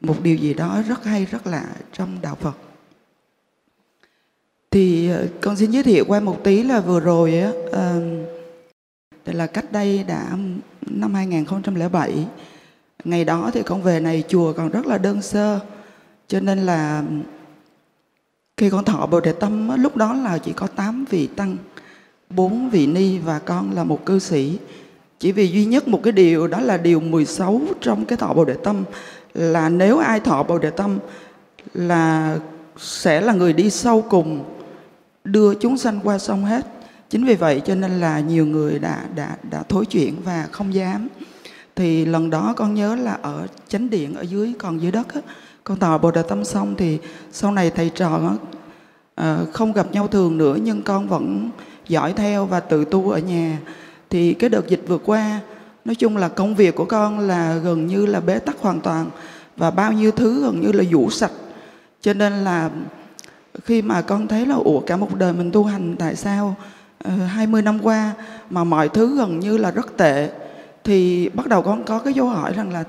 một điều gì đó rất hay rất lạ trong đạo Phật. Thì ờ, con xin giới thiệu qua một tí là vừa rồi á uh, là cách đây đã năm 2007 ngày đó thì con về này chùa còn rất là đơn sơ cho nên là khi con thọ bồ đề tâm lúc đó là chỉ có 8 vị tăng bốn vị ni và con là một cư sĩ. Chỉ vì duy nhất một cái điều đó là điều 16 trong cái thọ bồ đề tâm là nếu ai thọ bồ đề tâm là sẽ là người đi sâu cùng đưa chúng sanh qua sông hết. Chính vì vậy cho nên là nhiều người đã đã đã thối chuyển và không dám. Thì lần đó con nhớ là ở chánh điện ở dưới còn dưới đất á, con thọ bồ đề tâm xong thì sau này thầy trò á, không gặp nhau thường nữa nhưng con vẫn dõi theo và tự tu ở nhà. Thì cái đợt dịch vừa qua nói chung là công việc của con là gần như là bế tắc hoàn toàn và bao nhiêu thứ gần như là vũ sạch. Cho nên là khi mà con thấy là ủa cả một đời mình tu hành tại sao ờ, uh, 20 năm qua mà mọi thứ gần như là rất tệ? Thì bắt đầu con có cái dấu hỏi rằng là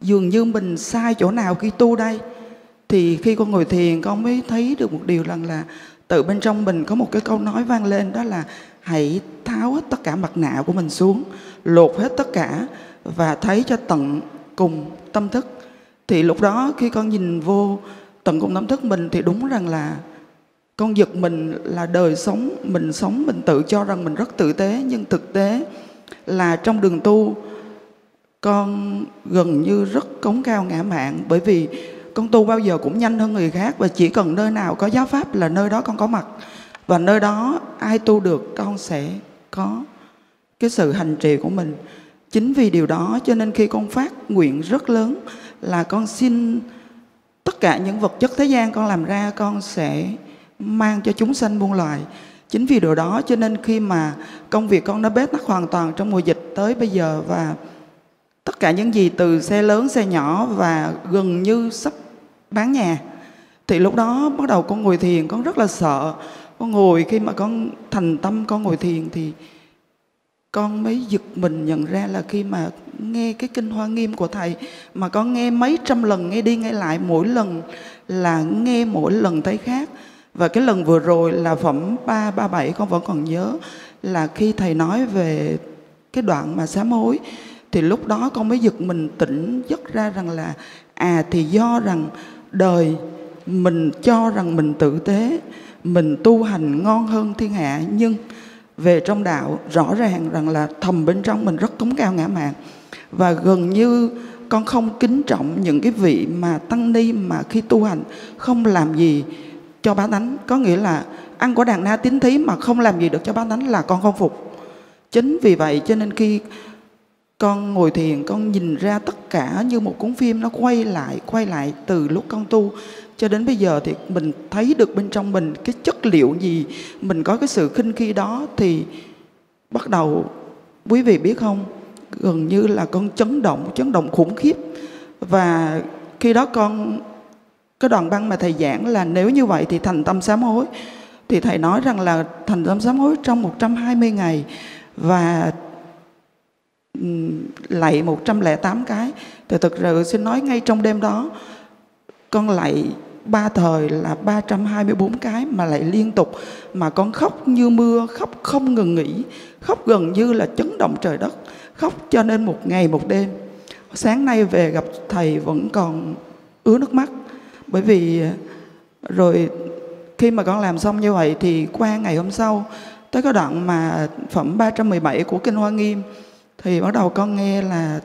dường như mình sai chỗ nào khi tu đây? Thì khi con ngồi thiền con mới thấy được một điều rằng là tự bên trong mình có một cái câu nói vang lên, đó là hãy tháo hết tất cả mặt nạ của mình xuống, lột hết tất cả và thấy cho tận cùng tâm thức. Thì lúc đó khi con nhìn vô tận cùng tâm thức mình thì đúng rằng là con giật mình là đời sống, mình sống mình tự cho rằng mình rất tử tế. Nhưng thực tế là trong đường tu, con gần như rất cống cao ngã mạng bởi vì con tu bao giờ cũng nhanh hơn người khác và chỉ cần nơi nào có giáo pháp là nơi đó con có mặt. Và nơi đó ai tu được con sẽ có cái sự hành trì của mình. Chính vì điều đó cho nên khi con phát nguyện rất lớn là con xin tất cả những vật chất thế gian con làm ra, con sẽ mang cho chúng sanh muôn loài. Chính vì điều đó cho nên khi mà công việc con nó bế tắc hoàn toàn trong mùa dịch tới bây giờ và tất cả những gì từ xe lớn, xe nhỏ và gần như sắp bán nhà. Thì lúc đó bắt đầu con ngồi thiền, con rất là sợ. Con ngồi, khi mà con thành tâm con ngồi thiền thì con mới giật mình nhận ra là khi mà nghe cái kinh hoa nghiêm của thầy, mà con nghe mấy trăm lần, nghe đi nghe lại, mỗi lần là nghe mỗi lần thấy khác. Và cái lần vừa rồi là phẩm 337 con vẫn còn nhớ là khi thầy nói về cái đoạn mà sám hối, thì lúc đó con mới giật mình tỉnh, giấc ra rằng là à thì do rằng đời, mình cho rằng mình tử tế, mình tu hành ngon hơn thiên hạ. Nhưng về trong đạo, rõ ràng rằng là thầm bên trong mình rất cống cao ngã mạn. Và gần như con không kính trọng những cái vị mà tăng ni mà khi tu hành không làm gì cho bá tánh. Có nghĩa là ăn của đàn na tín thí mà không làm gì được cho bá tánh là con không phục. Chính vì vậy cho nên khi con ngồi thiền, con nhìn ra tất cả như một cuốn phim, nó quay lại quay lại từ lúc con tu. Cho đến bây giờ thì mình thấy được bên trong mình cái chất liệu gì, mình có cái sự khinh khi đó thì bắt đầu, quý vị biết không? Gần như là con chấn động chấn động khủng khiếp. Và khi đó con, cái đoạn băng mà thầy giảng là nếu như vậy thì thành tâm sám hối. Thì thầy nói rằng là thành tâm sám hối trong 120 ngày. Và lạy 108 cái. Thì thực sự xin nói ngay trong đêm đó, con lạy ba thời là 324 cái mà lại liên tục. Mà con khóc như mưa, khóc không ngừng nghỉ, khóc gần như là chấn động trời đất, khóc cho nên một ngày một đêm. Sáng nay về gặp thầy vẫn còn ứa nước mắt. Bởi vì, rồi khi mà con làm xong như vậy thì qua ngày hôm sau, tới cái đoạn mà phẩm 317 của Kinh Hoa Nghiêm thì bắt đầu con nghe là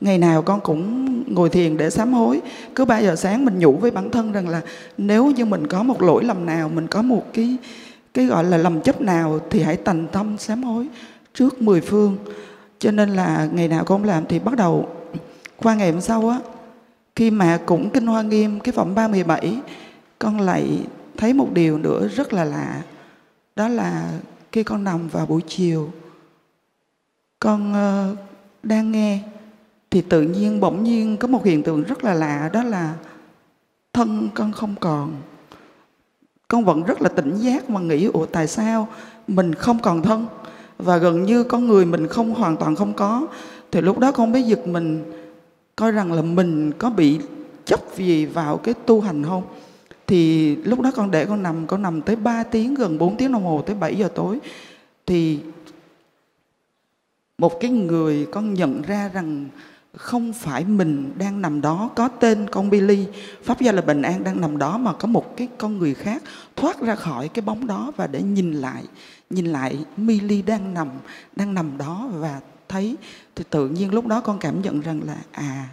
ngày nào con cũng ngồi thiền để sám hối. Cứ 3 giờ sáng mình nhủ với bản thân rằng là nếu như mình có một lỗi lầm nào, mình có một cái cái gọi là lầm chấp nào thì hãy thành tâm sám hối trước mười phương. Cho nên là ngày nào con làm thì bắt đầu, qua ngày hôm sau á, khi mà cũng kinh hoa nghiêm cái phẩm 37 con lại thấy một điều nữa rất là lạ. Đó là khi con nằm vào buổi chiều con uh, đang nghe. Thì tự nhiên bỗng nhiên có một hiện tượng rất là lạ đó là thân con không còn. Con vẫn rất là tỉnh giác mà nghĩ ủa tại sao mình không còn thân? Và gần như con người mình không hoàn toàn không có. Thì lúc đó con mới giật mình coi rằng là mình có bị chấp gì vào cái tu hành không? Thì lúc đó con để con nằm con nằm tới 3 tiếng gần 4 tiếng đồng hồ tới 7 giờ tối. Thì một cái người con nhận ra rằng không phải mình đang nằm đó, có tên con Billy. Pháp gia là bình an đang nằm đó mà có một cái con người khác thoát ra khỏi cái bóng đó và để nhìn lại nhìn lại Milly đang nằm đang nằm đó và thấy. Thì tự nhiên lúc đó con cảm nhận rằng là à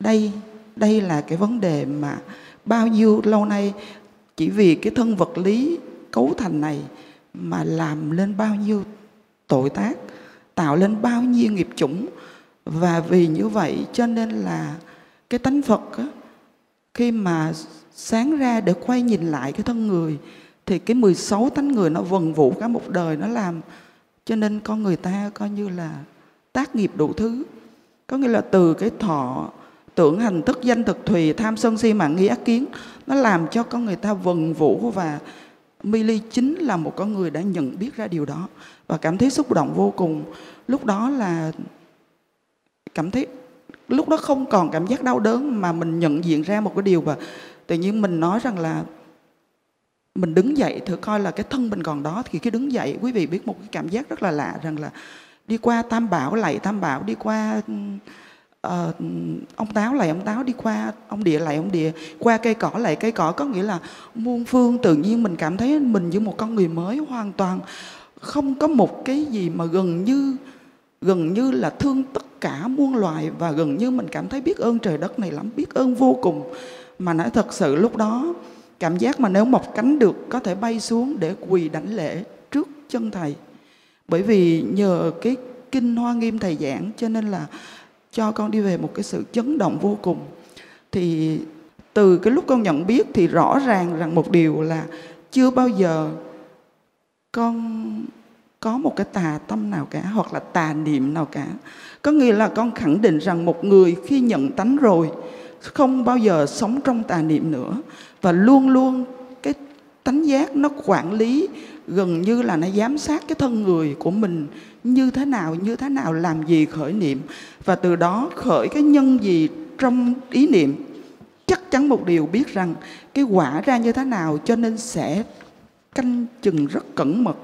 đây đây là cái vấn đề mà bao nhiêu lâu nay chỉ vì cái thân vật lý cấu thành này mà làm lên bao nhiêu tội tác tạo lên bao nhiêu nghiệp chủng. Và vì như vậy cho nên là cái tánh Phật á, khi mà sáng ra để quay nhìn lại cái thân người thì cái 16 tánh người nó vần vũ cả một đời nó làm cho nên con người ta coi như là tác nghiệp đủ thứ. Có nghĩa là từ cái thọ tưởng hành thức danh thực thùy tham sân si mạng nghi ác kiến nó làm cho con người ta vần vũ và Milly chính là một con người đã nhận biết ra điều đó và cảm thấy xúc động vô cùng. Lúc đó là cảm thấy, lúc đó không còn cảm giác đau đớn mà mình nhận diện ra một cái điều và tự nhiên mình nói rằng là mình đứng dậy, thử coi là cái thân mình còn đó thì khi đứng dậy, quý vị biết một cái cảm giác rất là lạ rằng là đi qua tam bảo lạy tam bảo, đi qua uh, ông táo lại ông táo đi qua ông địa lại ông địa qua cây cỏ lại. Cây cỏ có nghĩa là muôn phương tự nhiên mình cảm thấy mình như một con người mới hoàn toàn. Không có một cái gì mà gần như gần như là thương tất cả muôn loài và gần như mình cảm thấy biết ơn trời đất này lắm biết ơn vô cùng. Mà nói thật sự lúc đó cảm giác mà nếu mọc cánh được có thể bay xuống để quỳ đảnh lễ trước chân thầy. Bởi vì nhờ cái kinh hoa nghiêm thầy giảng cho nên là cho con đi về một cái sự chấn động vô cùng. Thì từ cái lúc con nhận biết thì rõ ràng rằng một điều là chưa bao giờ con có một cái tà tâm nào cả, hoặc là tà niệm nào cả. Có nghĩa là con khẳng định rằng một người khi nhận tánh rồi không bao giờ sống trong tà niệm nữa. Và luôn luôn cái tánh giác nó quản lý gần như là nó giám sát cái thân người của mình như thế nào như thế nào làm gì khởi niệm. Và từ đó khởi cái nhân gì trong ý niệm chắc chắn một điều biết rằng cái quả ra như thế nào cho nên sẽ canh chừng rất cẩn mật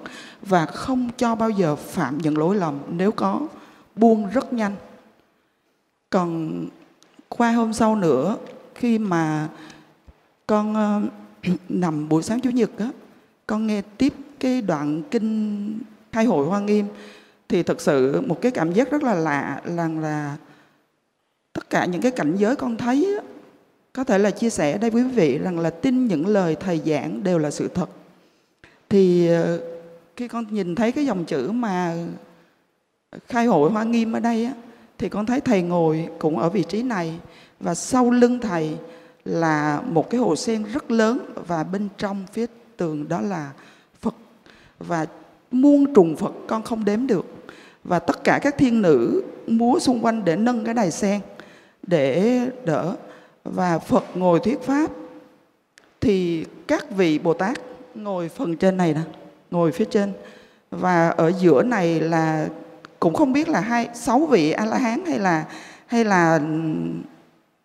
và không cho bao giờ phạm những lỗi lầm. Nếu có buông rất nhanh. Còn qua hôm sau nữa khi mà con uh, nằm buổi sáng chủ nhật á con nghe tiếp cái đoạn kinh khai hội hoa nghiêm thì thật sự một cái cảm giác rất là lạ là là tất cả những cái cảnh giới con thấy có thể là chia sẻ đây với quý vị rằng là tin những lời thầy giảng đều là sự thật. Thì ờ, khi con nhìn thấy cái dòng chữ mà khai hội hoa nghiêm ở đây á, thì con thấy thầy ngồi cũng ở vị trí này và sau lưng thầy là một cái hồ sen rất lớn và bên trong phía tường đó là Phật. Và muôn trùng Phật con không đếm được và tất cả các thiên nữ múa xung quanh để nâng cái đài sen, để đỡ. Và Phật ngồi thuyết pháp, thì các vị Bồ Tát ngồi phần trên này nè, ngồi phía trên. Và ở giữa này là, cũng không biết là hai, sáu vị a la hán hay là hay là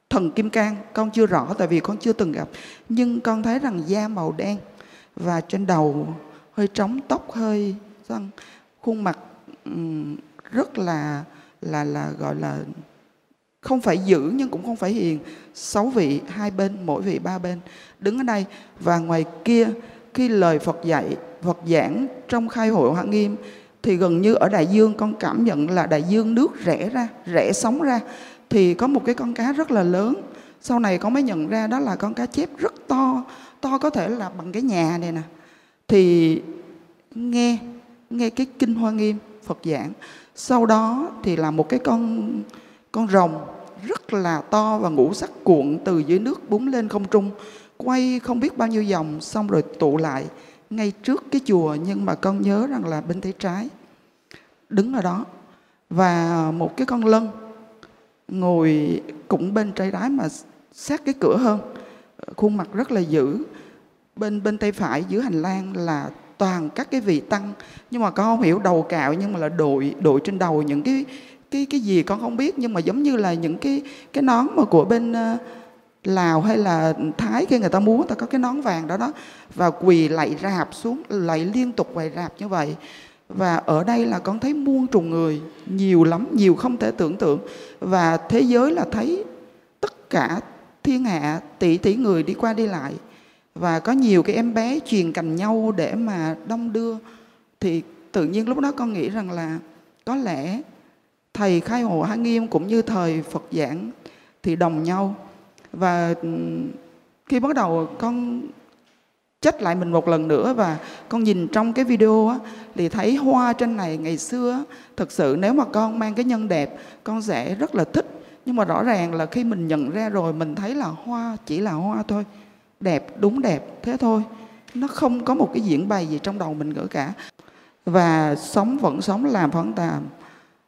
thần kim cang, con chưa rõ tại vì con chưa từng gặp. Nhưng con thấy rằng da màu đen và trên đầu hơi trống, tóc hơi răng, khuôn mặt rất là là là, gọi là, không phải dữ nhưng cũng không phải hiền. Sáu vị, hai bên, mỗi vị ba bên. Đứng ở đây và ngoài kia, khi lời Phật dạy, Phật giảng trong khai hội Hoa Nghiêm, thì gần như ở đại dương con cảm nhận là đại dương nước rẽ ra, rẽ sóng ra. Thì có một cái con cá rất là lớn. Sau này con mới nhận ra đó là con cá chép rất to to có thể là bằng cái nhà này nè. Thì nghe nghe cái kinh hoa nghiêm Phật giảng. Sau đó thì là một cái con con rồng rất là to và ngũ sắc cuộn từ dưới nước búng lên không trung, quay không biết bao nhiêu vòng xong rồi tụ lại ngay trước cái chùa. Nhưng mà con nhớ rằng là bên tay trái, đứng ở đó. Và một cái con lân ngồi cũng bên trái trái mà sát cái cửa hơn. Khuôn mặt rất là dữ. Bên bên tay phải dưới hành lang là toàn các cái vị tăng. Nhưng mà con không hiểu đầu cạo nhưng mà là đội đội trên đầu những cái cái cái gì con không biết. Nhưng mà giống như là những cái cái nón mà của bên uh, Lào hay là Thái khi người ta muốn ta có cái nón vàng đó đó. Và quỳ lạy rạp xuống lạy liên tục quỳ rạp như vậy. Và ở đây là con thấy muôn trùng người nhiều lắm nhiều không thể tưởng tượng. Và thế giới là thấy tất cả thiên hạ tỷ tỷ người đi qua đi lại và có nhiều cái em bé truyền cành nhau để mà đông đưa. Thì tự nhiên lúc đó con nghĩ rằng là có lẽ thầy khai hộ hạ nghiêm cũng như thời phật giảng thì đồng nhau. Và ừ, khi bắt đầu con chết lại mình một lần nữa và con nhìn trong cái video á, thì thấy hoa trên này ngày xưa thực sự nếu mà con mang cái nhân đẹp con sẽ rất là thích. Nhưng mà rõ ràng là khi mình nhận ra rồi mình thấy là hoa chỉ là hoa thôi đẹp, đúng đẹp, thế thôi. Nó không có một cái diễn bày gì trong đầu mình nữa cả. Và sống vẫn sống làm vẫn tàm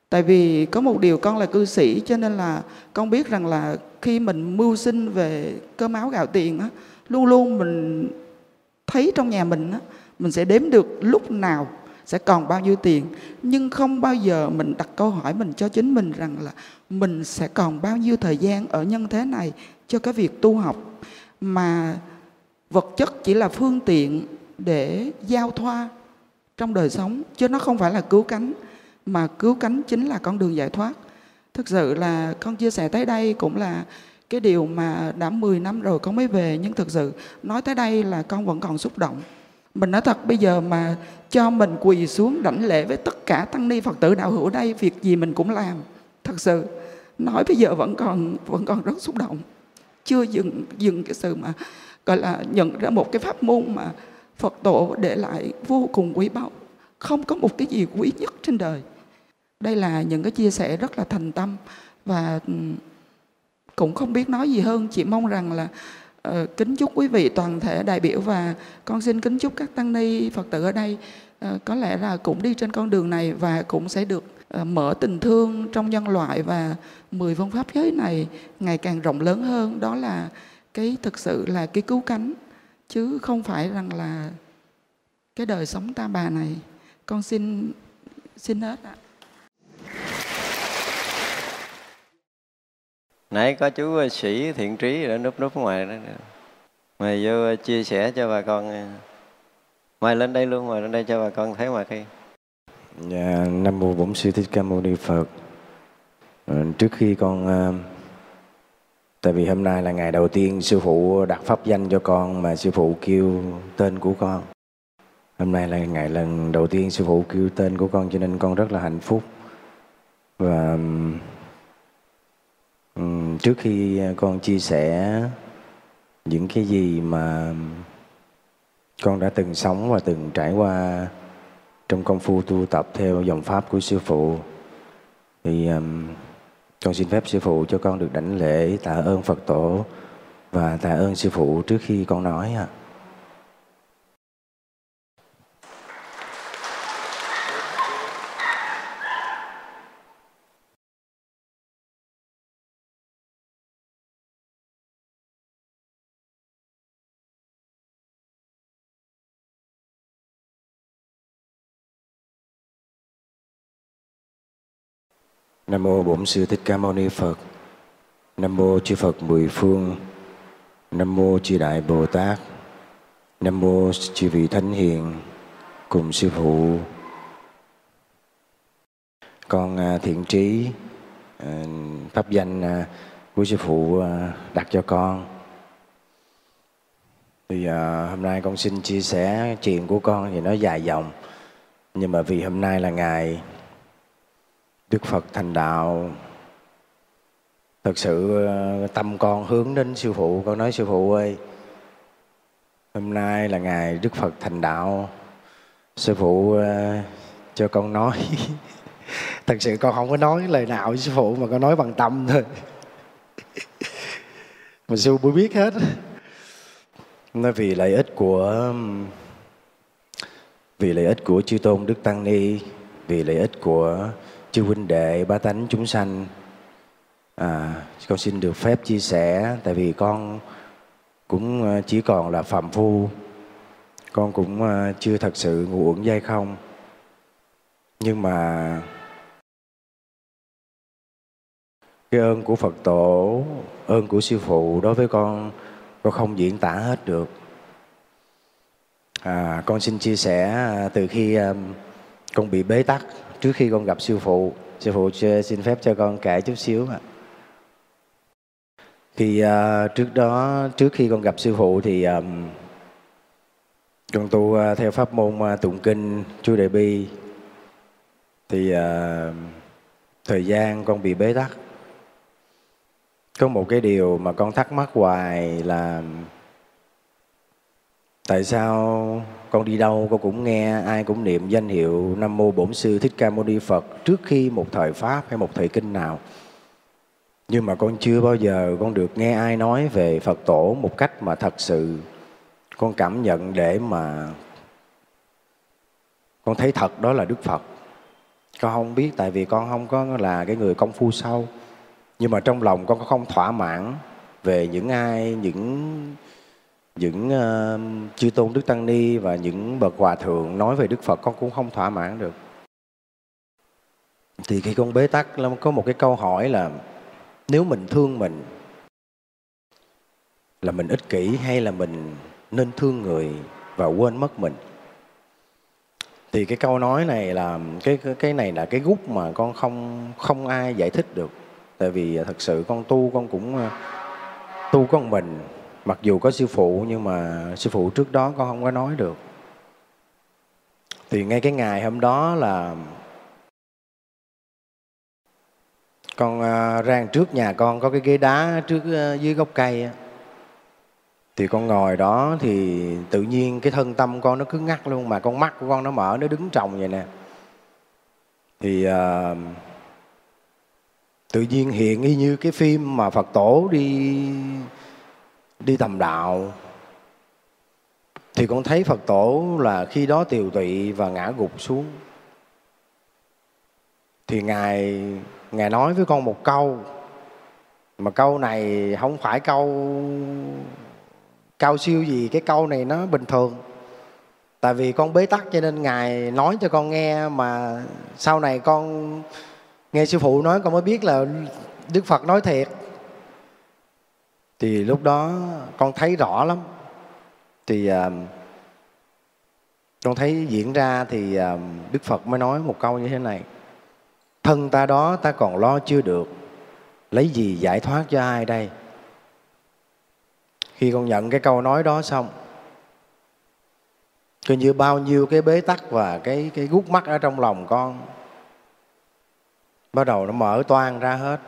tại vì có một điều con là cư sĩ, cho nên là con biết rằng là khi mình mưu sinh về cơm áo gạo tiền á, luôn luôn mình thấy trong nhà mình á, mình sẽ đếm được lúc nào sẽ còn bao nhiêu tiền. Nhưng không bao giờ mình đặt câu hỏi mình cho chính mình rằng là mình sẽ còn bao nhiêu thời gian ở nhân thế này cho cái việc tu học mà vật chất chỉ là phương tiện để giao thoa trong đời sống, chứ nó không phải là cứu cánh, mà cứu cánh chính là con đường giải thoát. Thực sự là con chia sẻ tới đây cũng là cái điều mà đã 10 năm rồi con mới về, nhưng thực sự nói tới đây là con vẫn còn xúc động. Mình nói thật, bây giờ mà cho mình quỳ xuống đảnh lễ với tất cả tăng ni phật tử đạo hữu ở đây, việc gì mình cũng làm. Thật sự, nói bây giờ vẫn còn vẫn còn rất xúc động chưa dừng dừng cái sự mà gọi là nhận ra một cái pháp môn mà Phật tổ để lại vô cùng quý báu không có một cái gì quý nhất trên đời. Đây là những cái chia sẻ rất là thành tâm và ừ, cũng không biết nói gì hơn. Chỉ mong rằng là uh, kính chúc quý vị toàn thể đại biểu và con xin kính chúc các tăng ni phật tử ở đây uh, có lẽ là cũng đi trên con đường này và cũng sẽ được Ờ, mở tình thương trong nhân loại và mười phương pháp giới này ngày càng rộng lớn hơn. Đó là cái thực sự là cái cứu cánh, chứ không phải rằng là cái đời sống ta bà này. Con xin xin hết ạ. Nãy có chú sĩ thiện trí đã núp núp ngoài đó mày vô chia sẻ cho bà con mày lên đây luôn mày lên đây cho bà con thấy ngoài kia dạ nam mô bổn sư thích ca mâu ni phật. Ờ, trước khi con ờ, tại vì hôm nay là ngày đầu tiên sư phụ đặt pháp danh cho con mà sư phụ kêu tên của con. Hôm nay là ngày lần đầu tiên sư phụ kêu tên của con cho nên con rất là hạnh phúc. Và trước khi con chia sẻ những cái gì mà con đã từng sống và từng trải qua trong công phu tu tập theo dòng pháp của sư phụ thì um, con xin phép sư phụ cho con được đảnh lễ tạ ơn Phật tổ và tạ ơn sư phụ trước khi con nói ạ. Nam mô Bổn sư Thích Ca Mâu Ni Phật. Nam mô chư Phật mười phương. Nam mô chư Đại Bồ Tát. Nam mô chư vị thánh hiền cùng sư phụ. Con à, thiện trí à, pháp danh à, của sư phụ đặt cho con. Thì hôm nay con xin chia sẻ chuyện của con thì nó dài dòng. Nhưng mà vì hôm nay là ngày Đức Phật thành đạo. Thật sự ờ, tâm con hướng đến sư phụ, Con nói sư phụ ơi, Hôm nay là ngày Đức Phật thành đạo. Sư phụ ờ, cho con nói. Thật sự con không có nói lời nào với sư phụ, Mà con nói bằng tâm thôi. Mà sư phụ biết hết. Nói vì lợi ích của, Vì lợi ích của chư tôn Đức Tăng Ni, Vì lợi ích của chư huynh đệ ba tánh chúng sanh. À, con xin được phép chia sẻ tại vì con cũng à, chỉ còn là phạm phu. Con cũng à, chưa thật sự ngủ uẩn dây không. Nhưng mà cái ơn của Phật tổ ơn của sư phụ đối với con con không diễn tả hết được. À, con xin chia sẻ à, từ khi con bị bế tắc trước khi con gặp sư phụ sư phụ xin phép cho con kể chút xíu ạ. Thì uh, trước đó trước khi con gặp sư phụ thì um, con tu uh, theo pháp môn uh, tụng kinh chú đại bi. Thì uh, thời gian con bị bế tắc. Có một cái điều mà con thắc mắc hoài là tại sao con đi đâu, con cũng nghe, ai cũng niệm danh hiệu nam mô bổn sư thích ca mâu ni phật trước khi một thời pháp hay một thời kinh nào. Nhưng mà con chưa bao giờ con được nghe ai nói về phật tổ một cách mà thật sự con cảm nhận để mà con thấy thật đó là đức phật. Con không biết, tại vì con không có là cái người công phu sâu. Nhưng mà trong lòng con không thỏa mãn về những ai, những những uh, chư tôn đức tăng ni và những bậc hòa thượng nói về đức phật con cũng không thỏa mãn được. Thì khi con bế tắc có một cái câu hỏi là nếu mình thương mình là mình ích kỷ hay là mình nên thương người và quên mất mình? Thì cái câu nói này là cái cái này là cái gút mà con không không ai giải thích được. Tại vì thật sự con tu con cũng ờ, tu con mình mặc dù có sư phụ nhưng mà sư phụ trước đó con không có nói được. Thì ngay cái ngày hôm đó là con à, uh, ra trước nhà con có cái ghế đá trước uh, dưới gốc cây thì con ngồi đó thì tự nhiên cái thân tâm con nó cứ ngắt luôn mà con mắt của con nó mở nó đứng trồng vậy nè. Thì uh, tự nhiên hiện y như cái phim mà phật tổ đi đi tầm đạo. Thì con thấy Phật tổ là khi đó tiều tụy và ngã gục xuống. Thì ngài ngài nói với con một câu, mà câu này không phải câu cao siêu gì, cái câu này nó bình thường. Tại vì con bế tắc cho nên ngài nói cho con nghe, mà sau này con nghe sư phụ nói con mới biết là đức phật nói thiệt thì lúc đó con thấy rõ lắm. Thì uh, con thấy diễn ra thì uh, đức phật mới nói một câu như thế này. Thân ta đó ta còn lo chưa được. Lấy gì giải thoát cho ai đây? Khi con nhận cái câu nói đó xong coi như bao nhiêu cái bế tắc và cái cái gút mắt ở trong lòng con bắt đầu nó mở toan ra hết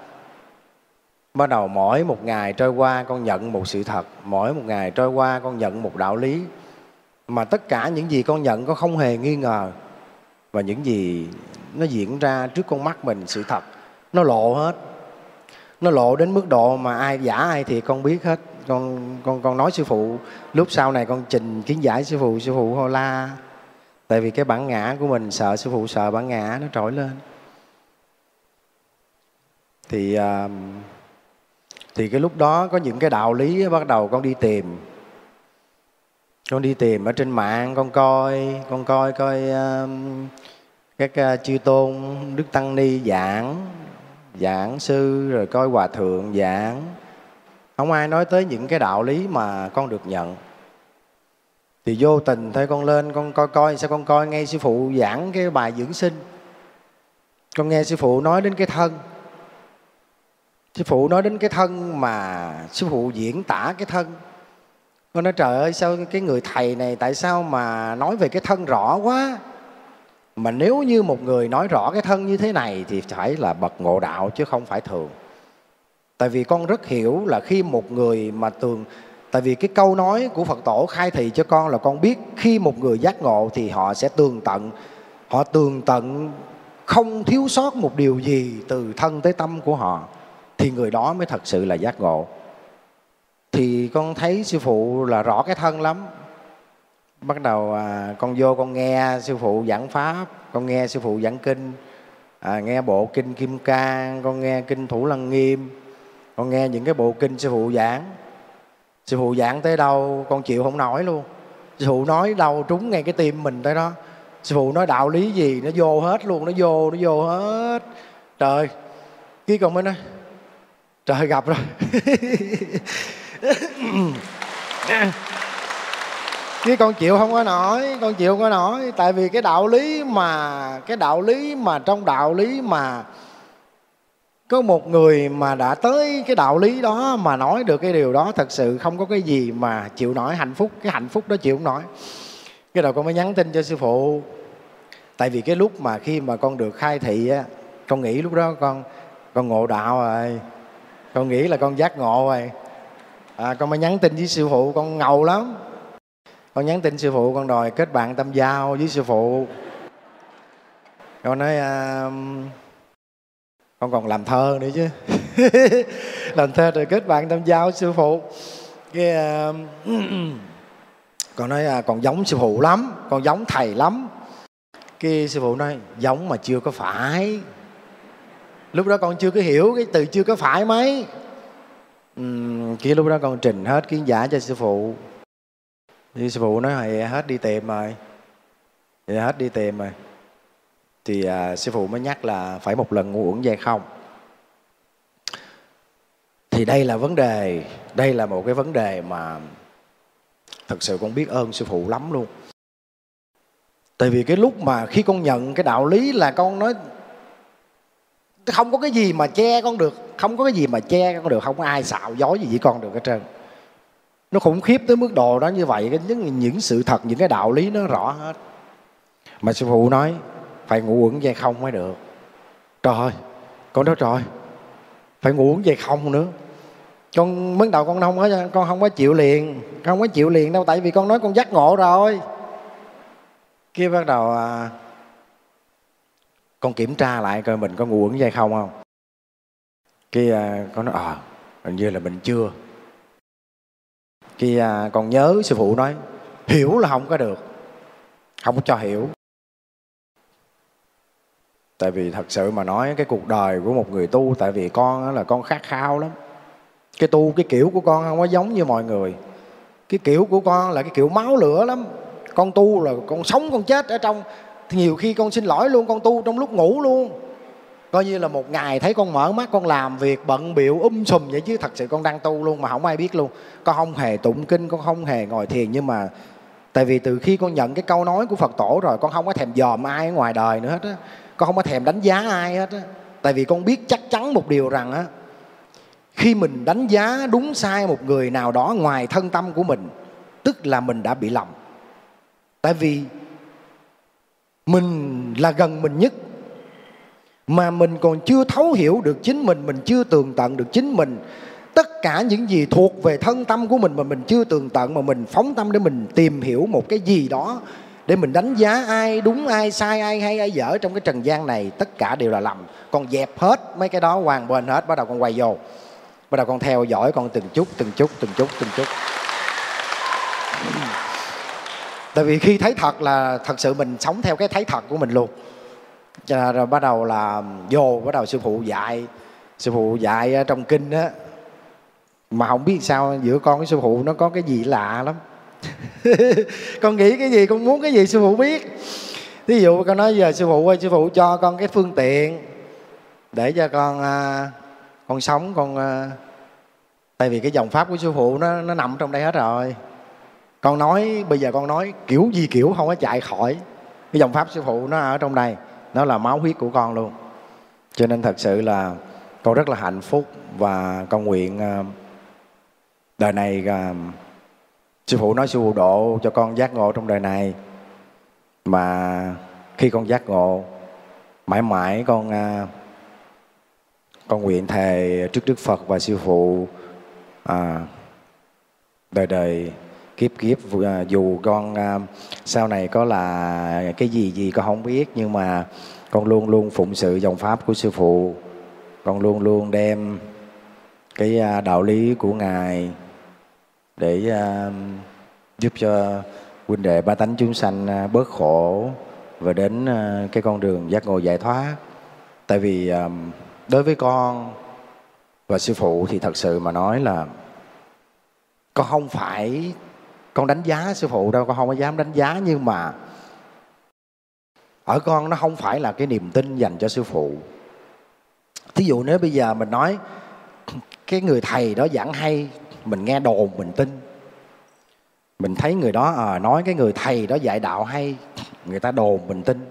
bắt đầu mỗi một ngày trôi qua con nhận một sự thật mỗi một ngày trôi qua con nhận một đạo lý. Mà tất cả những gì con nhận con không hề nghi ngờ. Và những gì nó diễn ra trước con mắt mình sự thật nó lộ hết. Nó lộ đến mức độ mà ai giả ai thì con biết hết. Con con con nói sư phụ lúc sau này con trình kiến giải sư phụ sư phụ hô la. Tại vì cái bản ngã của mình sợ sư phụ sợ bản ngã nó trỗi lên. Thì uh, thì cái lúc đó có những cái đạo lý bắt đầu con đi tìm. Con đi tìm ở trên mạng con coi con coi coi uh, các uh, chư tôn đức tăng ni giảng giảng sư rồi coi hòa thượng giảng. Không ai nói tới những cái đạo lý mà con được nhận. Thì vô tình thôi con lên con coi coi sao con coi nghe sư phụ giảng cái bài dưỡng sinh. Con nghe sư phụ nói đến cái thân sư phụ nói đến cái thân mà sư phụ diễn tả cái thân. Con nói, trời ơi, sao cái người thầy này, tại sao mà nói về cái thân rõ quá? Mà nếu như một người nói rõ cái thân như thế này thì phải là bậc ngộ đạo chứ không phải thường. Tại vì con rất hiểu là khi một người mà tường tại vì cái câu nói của phật tổ khai thị cho con là con biết khi một người giác ngộ thì họ sẽ tường tận. Họ tường tận không thiếu sót một điều gì từ thân tới tâm của họ thì người đó mới thật sự là giác ngộ. Thì con thấy sư phụ là rõ cái thân lắm. Bắt đầu à, con vô con nghe sư phụ giảng pháp con nghe sư phụ giảng kinh à, nghe bộ kinh kim cang con nghe kinh thủ lăng nghiêm con nghe những cái bộ kinh sư phụ giảng. Sư phụ giảng tới đâu con chịu không nổi luôn. Sư phụ nói đâu trúng ngay cái tim mình tới đó. Sư phụ nói đạo lý gì nó vô hết luôn nó vô nó vô hết. Trời cái con mới nói trời gặp rồi. Cái con chịu không có nổi, con chịu không có nổi. Tại vì cái đạo lý mà, cái đạo lý mà trong đạo lý mà có một người mà đã tới cái đạo lý đó mà nói được cái điều đó, thật sự không có cái gì mà chịu nổi hạnh phúc. Cái hạnh phúc đó chịu không nổi. Cái đầu con mới nhắn tin cho sư phụ. Tại vì cái lúc mà khi mà con được khai thị á, con nghĩ lúc đó con con ngộ đạo rồi con nghĩ là con giác ngộ rồi. À, con mới nhắn tin với sư phụ con ngầu lắm. Con nhắn tin sư phụ con đòi kết bạn tâm giao với sư phụ. Con nói à, con còn làm thơ nữa chứ. Làm thơ rồi kết bạn tâm giao với sư phụ. Cái à, con nói à, còn giống sư phụ lắm con giống thầy lắm. Cái sư phụ nói giống mà chưa có phải lúc đó con chưa có hiểu cái từ chưa có phải mấy. Uhm, kia lúc đó con trình hết kiến giả cho sư phụ. Thì sư phụ nói thầy hết đi tìm rồi. Thì hết đi tìm rồi. Thì à, sư phụ mới nhắc là phải một lần ngu uẩn dây không? Thì đây là vấn đề đây là một cái vấn đề mà thật sự con biết ơn sư phụ lắm luôn. Tại vì cái lúc mà khi con nhận cái đạo lý là con nói không có cái gì mà che con được không có cái gì mà che con được không có ai xạo dối gì với con được hết trơn. Nó khủng khiếp tới mức độ đó như vậy những, những sự thật những cái đạo lý nó rõ hết. Mà sư phụ nói phải ngủ uẩn dây không mới được. Trời ơi con nói trời phải ngủ uẩn dây không nữa. Con mới đầu con không có con không có chịu liền con không có chịu liền đâu tại vì con nói con giác ngộ rồi. Kia bắt đầu à, con kiểm tra lại coi mình có ngu uẩn dây không không? Kia à, con nói ờ à, hình như là mình chưa. Kia à, con nhớ sư phụ nói hiểu là không có được không có cho hiểu. Tại vì thật sự mà nói cái cuộc đời của một người tu tại vì con là con khát khao lắm. Cái tu cái kiểu của con không có giống như mọi người. Cái kiểu của con là cái kiểu máu lửa lắm. Con tu là con sống con chết ở trong thì nhiều khi con xin lỗi luôn, con tu trong lúc ngủ luôn. Coi như là một ngày thấy con mở mắt, con làm việc bận biệu um sùm vậy chứ thật sự con đang tu luôn mà không ai biết luôn. Con không hề tụng kinh, con không hề ngồi thiền nhưng mà tại vì từ khi con nhận cái câu nói của phật tổ rồi, con không có thèm dòm ai ở ngoài đời nữa hết á. Con không có thèm đánh giá ai hết á. Tại vì con biết chắc chắn một điều rằng á, khi mình đánh giá đúng sai một người nào đó ngoài thân tâm của mình, tức là mình đã bị lầm. Tại vì mình là gần mình nhất. Mà mình còn chưa thấu hiểu được chính mình mình chưa tường tận được chính mình. Tất cả những gì thuộc về thân tâm của mình mà mình chưa tường tận, mà mình phóng tâm để mình tìm hiểu một cái gì đó, để mình đánh giá ai đúng, ai sai, ai hay, ai dở trong cái trần gian này, tất cả đều là lầm. Con dẹp hết mấy cái đó, hoàn bên hết, bắt đầu con quay vô. Bắt đầu con theo dõi con từng chút từng chút từng chút từng chút tại vì khi thấy thật là thật sự mình sống theo cái thấy thật của mình luôn. Rồi, rồi bắt đầu là vô bắt đầu sư phụ dạy. Sư phụ dạy trong kinh á. Mà không biết sao giữa con với sư phụ nó có cái gì lạ lắm. Con nghĩ cái gì con muốn cái gì sư phụ biết. Ví dụ con nói giờ sư phụ ơi sư phụ cho con cái phương tiện để cho con à, con sống con à. tại vì cái dòng pháp của sư phụ nó nó nằm trong đây hết rồi con nói bây giờ con nói kiểu gì kiểu không có chạy khỏi. Cái dòng pháp sư phụ nó ở trong đây nó là máu huyết của con luôn. Cho nên thật sự là con rất là hạnh phúc và con nguyện à, đời này à, sư phụ nói sư phụ độ cho con giác ngộ trong đời này. Mà khi con giác ngộ mãi mãi con à, con nguyện thề trước đức phật và sư phụ à, đời đời kiếp kiếp à, dù con à, sau này có là cái gì gì con không biết, nhưng mà con luôn luôn phụng sự dòng pháp của sư phụ. Con luôn luôn đem cái à, đạo lý của ngài để giúp cho huynh đệ ba tánh chúng sanh bớt khổ và đến cái con đường giác ngộ giải thoát. Tại vì đối với con và sư phụ thì thật sự mà nói là con không phải con đánh giá sư phụ đâu con không có dám đánh giá nhưng mà ở con nó không phải là cái niềm tin dành cho sư phụ. Thí dụ nếu bây giờ mình nói cái người thầy đó giảng hay mình nghe đồn mình tin mình thấy người đó à, nói cái người thầy đó dạy đạo hay người ta đồn mình tin.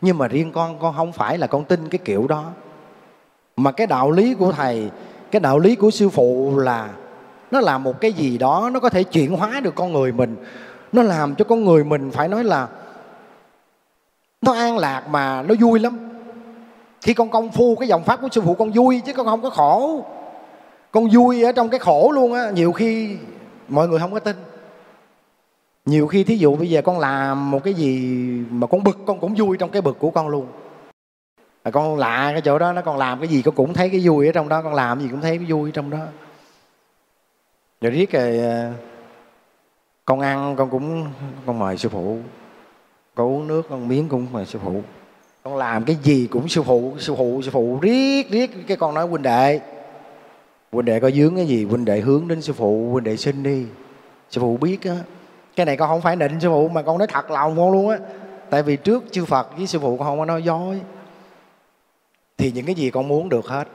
Nhưng mà riêng con con không phải là con tin cái kiểu đó. Mà cái đạo lý của thầy cái đạo lý của sư phụ là nó là một cái gì đó nó có thể chuyển hóa được con người mình. Nó làm cho con người mình phải nói là nó an lạc mà nó vui lắm. Khi con công phu cái dòng pháp của sư phụ con vui chứ con không có khổ. Con vui ở trong cái khổ luôn á. Nhiều khi mọi người không có tin. Nhiều khi thí dụ bây giờ con làm một cái gì mà con bực con cũng vui trong cái bực của con luôn. À, con lạ cái chỗ đó nó còn làm cái gì con cũng thấy cái vui ở trong đó con làm gì cũng thấy cái vui ở trong đó rồi riết rồi ờ, con ăn, con cũng con mời sư phụ. Con uống nước, con miếng cũng mời sư phụ. Con làm cái gì cũng sư phụ sư phụ sư phụ riết riết cái con nói huynh đệ. Huynh đệ có dướng cái gì, huynh đệ hướng đến sư phụ, huynh đệ xin đi. Sư phụ biết á, cái này con không phải định sư phụ mà con nói thật lòng con luôn á. Tại vì trước chư phật với sư phụ con không có nói dối. Thì những cái gì con muốn được hết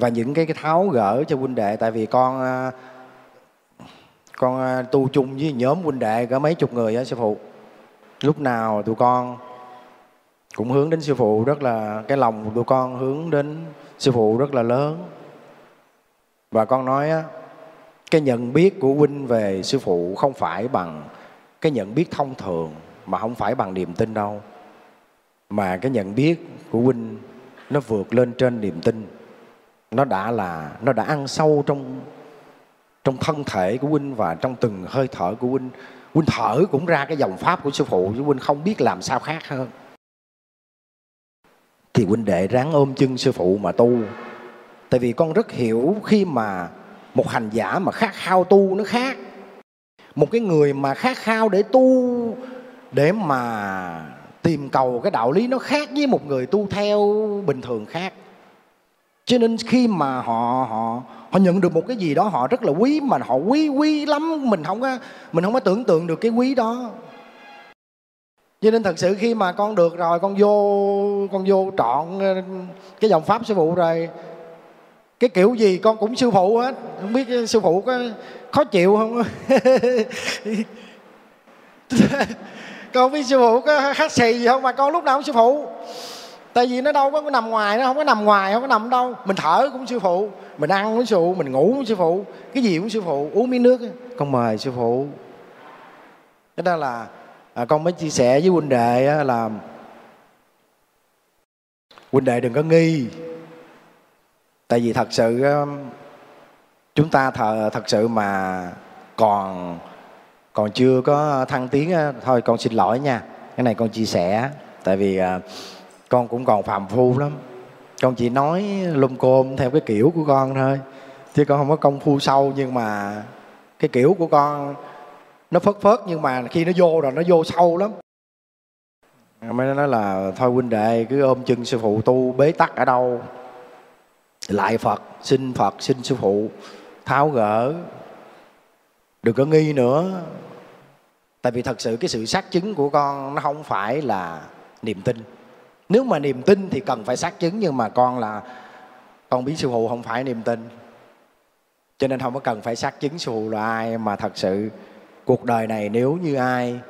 và những cái, cái tháo gỡ cho huynh đệ tại vì con à, con à, tu chung với nhóm huynh đệ có mấy chục người á sư phụ. Lúc nào tụi con cũng hướng đến sư phụ rất là cái lòng của tụi con hướng đến sư phụ rất là lớn. Và con nói á cái nhận biết của huynh về sư phụ không phải bằng cái nhận biết thông thường mà không phải bằng niềm tin đâu. Mà cái nhận biết của huynh nó vượt lên trên niềm tin nó đã là, nó đã ăn sâu trong trong thân thể của huynh và trong từng hơi thở của huynh. Huynh thở cũng ra cái dòng pháp của sư phụ, chứ huynh không biết làm sao khác hơn. Thì huynh đệ ráng ôm chân sư phụ mà tu. Tại vì con rất hiểu khi mà một hành giả mà khát khao tu nó khác. Một cái người mà khát khao để tu, để mà tìm cầu cái đạo lý nó khác với một người tu theo bình thường khác cho nên khi mà họ họ họ nhận được một cái gì đó họ rất là quý, mà họ quý quý lắm, mình không có, mình không có tưởng tượng được cái quý đó. Cho nên thật sự khi mà con được rồi, con vô con vô trọn ờ, cái dòng pháp sư phụ rồi, cái kiểu gì con cũng sư phụ hết. Không biết sư phụ có khó chịu không? Con biết sư phụ có khách xì gì không, mà con lúc nào cũng sư phụ tại vì nó đâu có nằm ngoài nó không có nằm ngoài không có nằm đâu. Mình thở cũng sư phụ mình ăn cũng sư phụ mình ngủ cũng sư phụ cái gì cũng sư phụ uống miếng nước con mời sư phụ. Cái đó là à, con mới chia sẻ với huynh đệ là huynh đệ đừng có nghi. Tại vì thật sự chúng ta thờ thật sự mà còn còn chưa có thăng tiến thôi con xin lỗi nha. Cái này con chia sẻ tại vì à, con cũng còn phàm phu lắm. Con chỉ nói lum côm theo cái kiểu của con thôi. Chứ con không có công phu sâu, nhưng mà cái kiểu của con nó phớt phớt, nhưng mà khi nó vô rồi nó vô sâu lắm. Mới nói là, thôi huynh đệ, cứ ôm chân sư phụ tu bế tắc ở đâu? Lại phật, xin phật, xin sư phụ tháo gỡ. Đừng có nghi nữa. Tại vì thật sự cái sự xác chứng của con nó không phải là niềm tin nếu mà niềm tin thì cần phải xác chứng, nhưng mà con là, con biết sư phụ không phải niềm tin. Cho nên không có cần phải xác chứng sư phụ là ai, mà thật sự cuộc đời này nếu như ai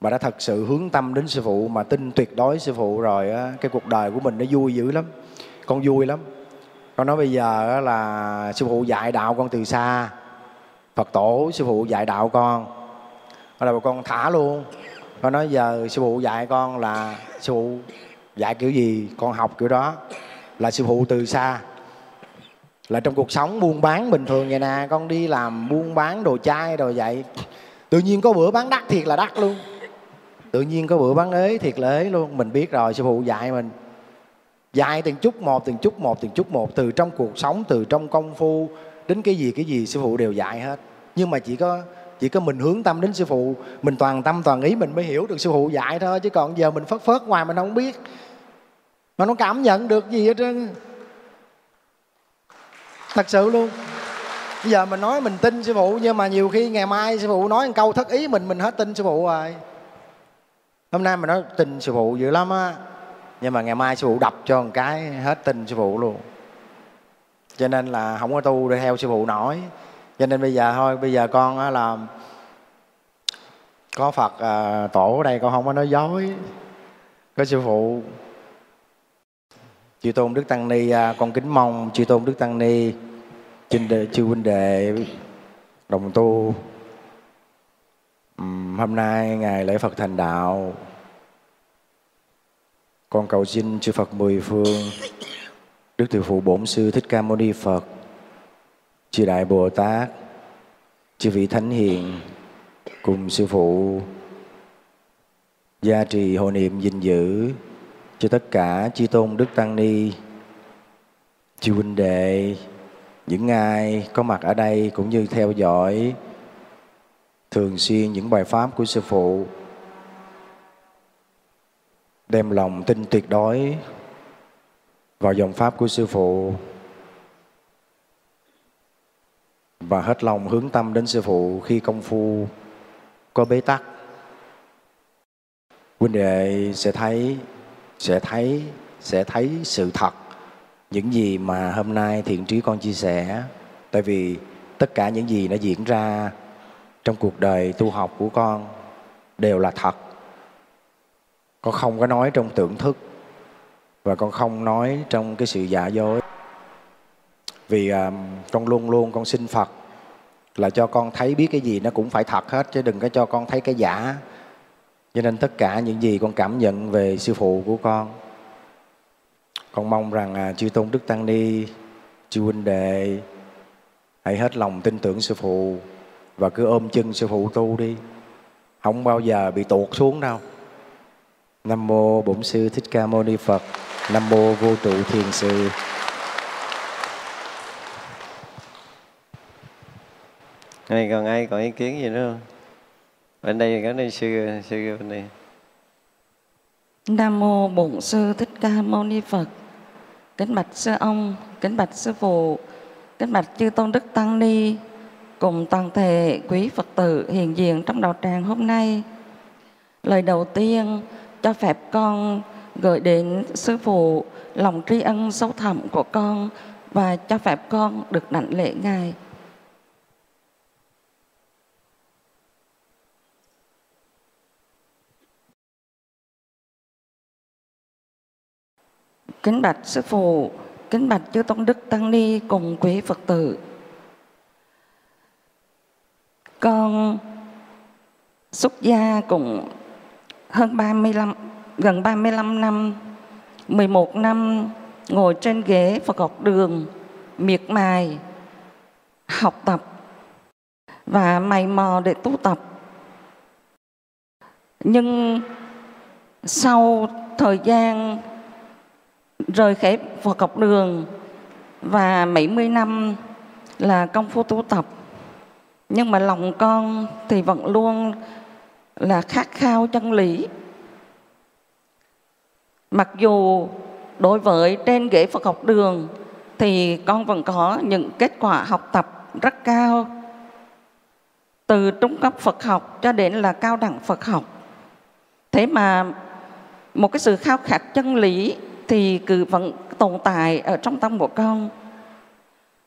mà đã thật sự hướng tâm đến sư phụ, mà tin tuyệt đối sư phụ rồi á, cái cuộc đời của mình nó vui dữ lắm. Con vui lắm. Con nói bây giờ là sư phụ dạy đạo con từ xa. Phật tổ sư phụ dạy đạo con. Rồi con thả luôn. Con nói giờ sư phụ dạy con là sư phụ dạy kiểu gì, con học kiểu đó. Là sư phụ từ xa. Là trong cuộc sống buôn bán bình thường vậy nè, con đi làm buôn bán đồ chai đồ vậy. Tự nhiên có bữa bán đắt thiệt là đắt luôn. Tự nhiên có bữa bán ế thiệt là ế luôn. Mình biết rồi, sư phụ dạy mình. Dạy từng chút một, từng chút một, từng chút một, từ trong cuộc sống, từ trong công phu đến cái gì cái gì sư phụ đều dạy hết. Nhưng mà chỉ có chỉ có mình hướng tâm đến sư phụ, mình toàn tâm toàn ý mình mới hiểu được sư phụ dạy thôi, chứ còn giờ mình phớt phớt ngoài mình không biết. Mà nó cảm nhận được gì hết trơn. Thật sự luôn. Bây giờ mình nói mình tin sư phụ, nhưng mà nhiều khi ngày mai sư phụ nói một câu thất ý mình mình hết tin sư phụ rồi. Hôm nay mình nói tin sư phụ dữ lắm á, nhưng mà ngày mai sư phụ đập cho một cái, hết tin sư phụ luôn. Cho nên là không có tu để theo sư phụ nổi cho nên bây giờ thôi bây giờ con là có phật à, tổ ở đây con không có nói dối. Có sư phụ chư tôn đức tăng ni à, con kính mong chư tôn đức tăng ni chư đệ chư huynh đệ đồng tu. Uhm, hôm nay ngày lễ Phật thành đạo. Con cầu xin chư Phật mười phương. Đức Từ Phụ Bổn Sư Thích Ca Mâu Ni Phật chư Đại Bồ Tát, chư vị Thánh Hiền, cùng Sư Phụ gia trì hộ niệm gìn giữ cho tất cả chư tôn Đức Tăng Ni, chư huynh đệ, những ai có mặt ở đây cũng như theo dõi, thường xuyên những bài pháp của sư phụ, đem lòng tin tuyệt đối vào dòng pháp của sư phụ. Và hết lòng hướng tâm đến sư phụ khi công phu có bế tắc. Huynh đệ sẽ thấy sẽ thấy sẽ thấy sự thật, những gì mà hôm nay thiện trí con chia sẻ. Tại vì tất cả những gì nó diễn ra trong cuộc đời tu học của con đều là thật. Con không có nói trong tưởng thức và con không nói trong cái sự giả dối vì uh, con luôn luôn con xin phật là cho con thấy biết cái gì nó cũng phải thật hết chứ đừng có cho con thấy cái giả. Cho nên tất cả những gì con cảm nhận về sư phụ của con con mong rằng uh, chư tôn đức tăng ni chư huynh đệ hãy hết lòng tin tưởng sư phụ và cứ ôm chân sư phụ tu đi. Không bao giờ bị tuột xuống đâu. Nam mô bổn sư thích ca mâu ni phật. Nam mô vô trụ thiền sư. Này, còn ai có ý kiến gì nữa không bên đây có đây sư sư bên đây nam mô bổn sư thích ca mâu ni phật kính bạch sư ông, kính bạch sư phụ, kính bạch chư tôn đức tăng ni cùng toàn thể quý Phật tử hiện diện trong đạo tràng hôm nay. Lời đầu tiên cho phép con gửi đến Sư Phụ lòng tri ân sâu thẳm của con và cho phép con được đảnh lễ Ngài. Kính bạch Sư Phụ, kính bạch Chư Tôn Đức Tăng Ni cùng quý Phật tử con xuất gia cũng hơn 35 gần 35 năm 11 năm ngồi trên ghế Phật học đường miệt mài học tập và mày mò để tu tập. Nhưng sau thời gian rời khỏi Phật học đường. Và mấy mươi năm là công phu tu tập. Nhưng mà lòng con thì vẫn luôn là khát khao chân lý. Mặc dù đối với trên ghế Phật học đường thì con vẫn có những kết quả học tập rất cao. Từ trung cấp Phật học cho đến là cao đẳng Phật học. Thế mà một cái sự khao khát chân lý thì cứ vẫn tồn tại ở trong tâm của con.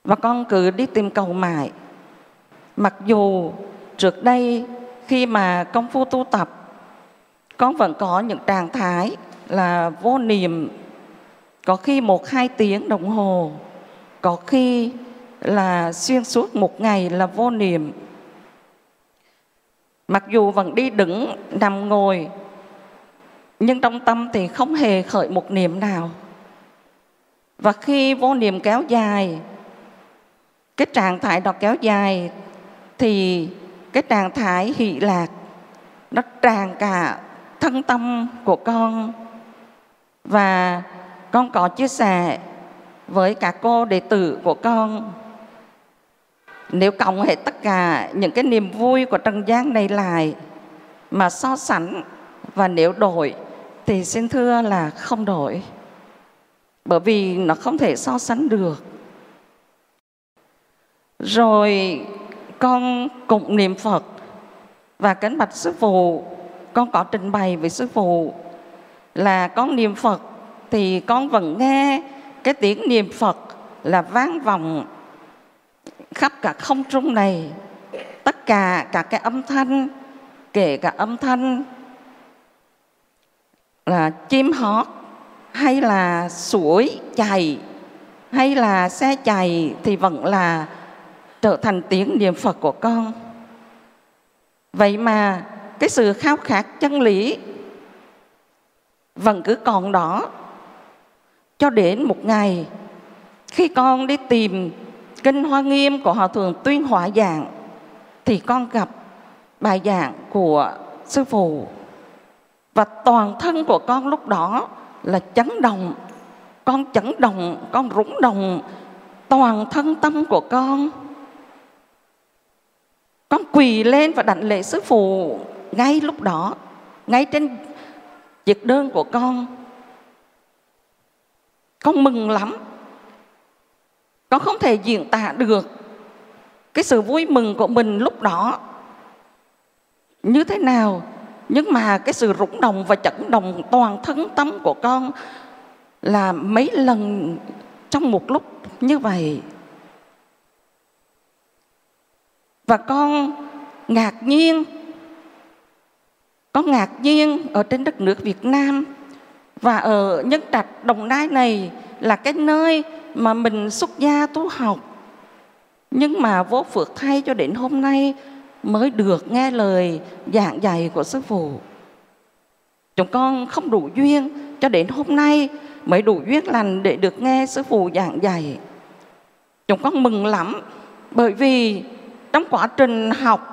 Và con cứ đi tìm cầu mãi. Mặc dù trước đây khi mà công phu tu tập, con vẫn có những trạng thái là vô niệm. Có khi một hai tiếng đồng hồ. Có khi là xuyên suốt một ngày là vô niệm. Mặc dù vẫn đi đứng, nằm ngồi nhưng trong tâm thì không hề khởi một niệm nào. Và khi vô niệm kéo dài, cái trạng thái đó kéo dài, thì cái trạng thái hỷ lạc, nó tràn cả thân tâm của con. Và con có chia sẻ với cả cô đệ tử của con, nếu cộng hết tất cả những cái niềm vui của trần gian này lại mà so sánh và nếu đổi thì xin thưa là không đổi, bởi vì nó không thể so sánh được. Rồi con cùng niệm phật và kính bạch sư phụ, con có trình bày với sư phụ là con niệm phật thì con vẫn nghe cái tiếng niệm phật là vang vọng khắp cả không trung này. Tất cả cả cái âm thanh, kể cả âm thanh là chim hót, hay là suối chảy hay là xe chạy thì vẫn là trở thành tiếng niệm Phật của con. Vậy mà cái sự khao khát chân lý vẫn cứ còn đó cho đến một ngày khi con đi tìm kinh Hoa Nghiêm của Hòa Thượng Tuyên Hỏa Giảng, thì con gặp bài giảng của Sư Phụ và toàn thân của con lúc đó là chấn động. Con chấn động, con rúng động. Toàn thân tâm của con. Con quỳ lên và đảnh lễ sư phụ ngay lúc đó, ngay trên chiếc đơn của con. Con mừng lắm. Con không thể diễn tả được cái sự vui mừng của mình lúc đó như thế nào nhưng mà cái sự rúng động và chấn động toàn thân tâm của con là mấy lần trong một lúc như vậy. Và con ngạc nhiên, con ngạc nhiên ở trên đất nước Việt Nam và ở Nhân Trạch, Đồng Nai này là cái nơi mà mình xuất gia tu học. Nhưng mà vô phước thay cho đến hôm nay mới được nghe lời giảng dạy của sư phụ. Chúng con không đủ duyên cho đến hôm nay mới đủ duyên lành để được nghe sư phụ giảng dạy. Chúng con mừng lắm bởi vì trong quá trình học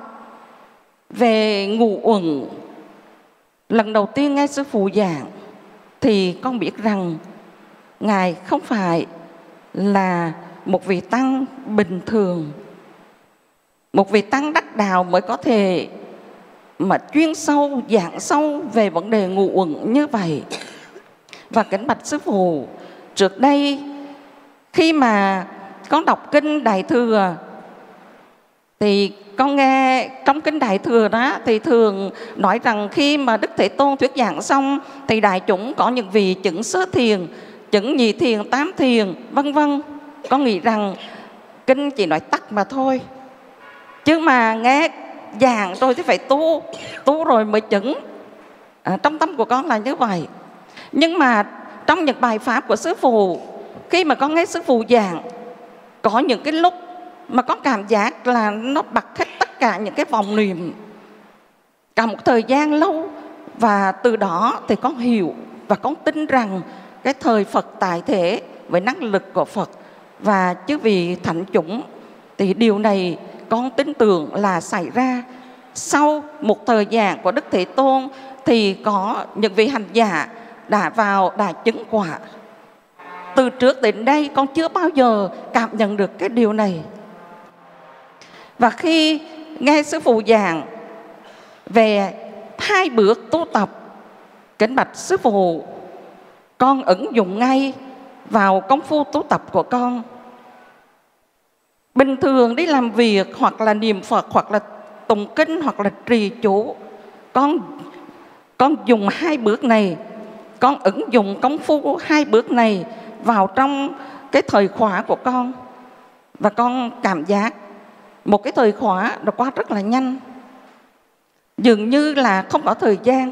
về ngủ uẩn, lần đầu tiên nghe sư phụ giảng thì con biết rằng ngài không phải là một vị tăng bình thường một vị tăng đắc đạo mới có thể mà chuyên sâu, giảng sâu về vấn đề ngụ uẩn như vậy. Và kính bạch sư phụ, trước đây khi mà con đọc kinh đại thừa, thì con nghe trong kinh đại thừa đó, thì thường nói rằng khi mà đức thế tôn thuyết giảng xong, thì đại chúng có những vị chứng sơ thiền, chứng nhị thiền tám thiền, vân vân. Con nghĩ rằng kinh chỉ nói tắt mà thôi chứ mà nghe giảng rồi thì phải tu tu rồi mới chứng à, trong tâm của con là như vậy. Nhưng mà trong những bài pháp của sư phụ khi mà con nghe sư phụ giảng có những cái lúc mà con cảm giác là nó bật hết tất cả những cái vòng niệm. Cả một thời gian lâu và từ đó thì con hiểu và con tin rằng cái thời Phật tại thế với năng lực của Phật và chứ vì thánh chúng thì điều này con tin tưởng là xảy ra sau một thời gian của Đức Thế Tôn thì có những vị hành giả đã vào đã chứng quả. Từ trước đến đây con chưa bao giờ cảm nhận được cái điều này. Và khi nghe Sư Phụ giảng về hai bước tu tập, kính bạch Sư Phụ, con ứng dụng ngay vào công phu tu tập của con. Bình thường đi làm việc hoặc là niệm Phật hoặc là tụng kinh hoặc là trì chú, con con dùng hai bước này, con ứng dụng công phu hai bước này vào trong cái thời khóa của con. Và con cảm giác một cái thời khóa nó qua rất là nhanh. Dường như là không có thời gian.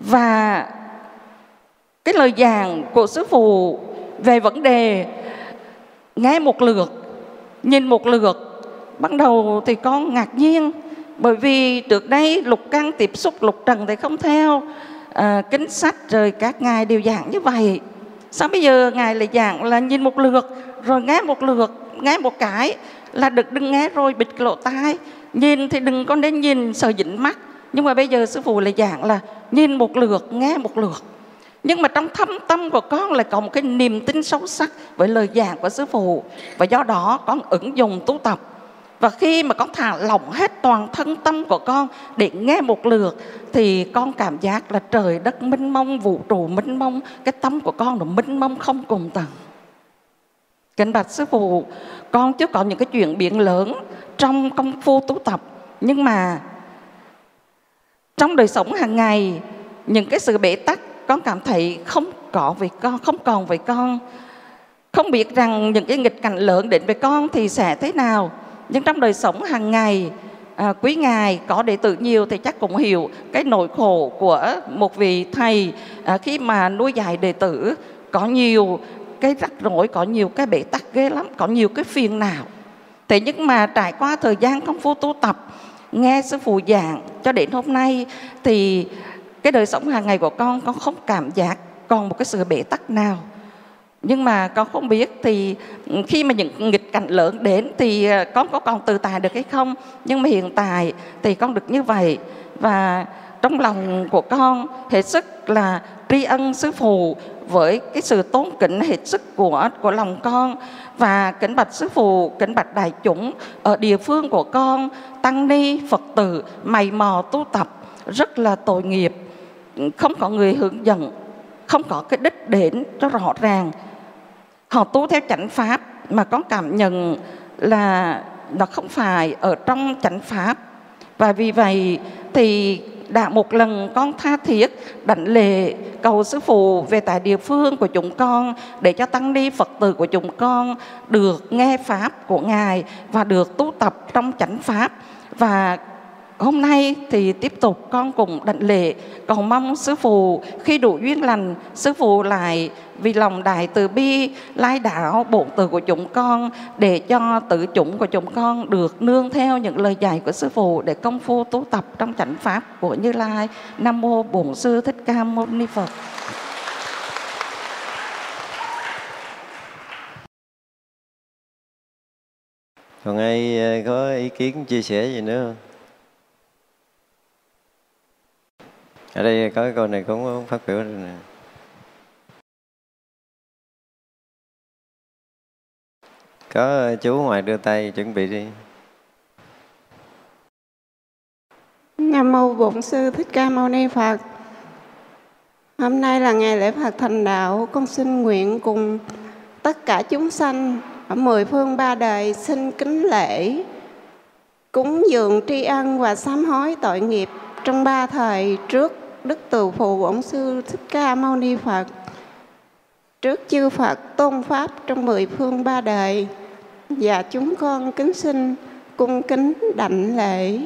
Và cái lời giảng của sư phụ về vấn đề nghe một lượt nhìn một lượt. Ban đầu thì con ngạc nhiên bởi vì trước đây lục căn tiếp xúc lục trần thì không theo à, kính sách rồi các ngài đều giảng như vậy. Sao bây giờ ngài lại giảng là nhìn một lượt rồi nghe một lượt nghe một cái là được đừng nghe rồi bịt lộ tai. Nhìn thì đừng có nên nhìn sợ dính mắt nhưng mà bây giờ sư phụ lại giảng là nhìn một lượt nghe một lượt nhưng mà trong thâm tâm của con lại có một cái niềm tin sâu sắc với lời giảng của sư phụ và do đó con ứng dụng tu tập và khi mà con thả lỏng hết toàn thân tâm của con để nghe một lượt thì con cảm giác là trời đất mênh mông, vũ trụ mênh mông, cái tâm của con nó mênh mông không cùng tầng. Kính bạch sư phụ, con chưa có những cái chuyện biển lớn trong công phu tu tập nhưng mà trong đời sống hàng ngày những cái sự bể tắc con cảm thấy không có vì con không còn với con. Không biết rằng những cái nghịch cảnh lớn đến với con thì sẽ thế nào. Nhưng trong đời sống hàng ngày à, quý ngài có đệ tử nhiều thì chắc cũng hiểu cái nỗi khổ của một vị thầy à, khi mà nuôi dạy đệ tử. Có nhiều cái rắc rối có nhiều cái bể tắc ghê lắm có nhiều cái phiền não. Thế nhưng mà trải qua thời gian công phu tu tập nghe sư phụ giảng cho đến hôm nay thì cái đời sống hàng ngày của con con không cảm giác còn một cái sự bể tắc nào. Nhưng mà con không biết thì ừ, khi mà những nghịch cảnh lớn đến thì ờ, con có còn tự tài được hay không? Nhưng mà hiện tại thì con được như vậy. Và trong lòng của con hết sức là tri ân sư phụ với cái sự tôn kính hết sức của của lòng con. Và kính bạch sư phụ, kính bạch đại chúng ở địa phương của con, tăng ni, phật tử, mày mò tu tập, rất là tội nghiệp không có người hướng dẫn, không có cái đích đến cho rõ ràng. Họ tu theo chánh pháp mà con cảm nhận là nó không phải ở trong chánh pháp. Và vì vậy thì đã một lần con tha thiết đảnh lệ cầu sư phụ về tại địa phương của chúng con để cho tăng ni phật tử của chúng con được nghe pháp của ngài và được tu tập trong chánh pháp. Và hôm nay thì tiếp tục con cùng đảnh lễ. Cầu mong sư phụ khi đủ duyên lành sư phụ lại vì lòng đại từ bi lai đạo bổn từ của chúng con để cho tự chúng của chúng con được nương theo những lời dạy của sư phụ để công phu tu tập trong chánh pháp của như lai. Nam mô bổn sư thích ca mâu ni phật. Còn ai ờ, có ý kiến chia sẻ gì nữa không? Ở đây có cái câu này cũng phát biểu rồi nè. Có chú ngoài đưa tay chuẩn bị đi. Nam mô Bổn sư Thích Ca Mâu Ni Phật. Hôm nay là ngày lễ Phật thành đạo, con xin nguyện cùng tất cả chúng sanh ở mười phương ba đời xin kính lễ cúng dường tri ân và sám hối tội nghiệp trong ba thời trước Đức Từ Phụ Bổn Sư Thích Ca Mâu Ni Phật. Trước chư Phật tôn Pháp trong mười phương ba đời, và chúng con kính xin cung kính đảnh lễ,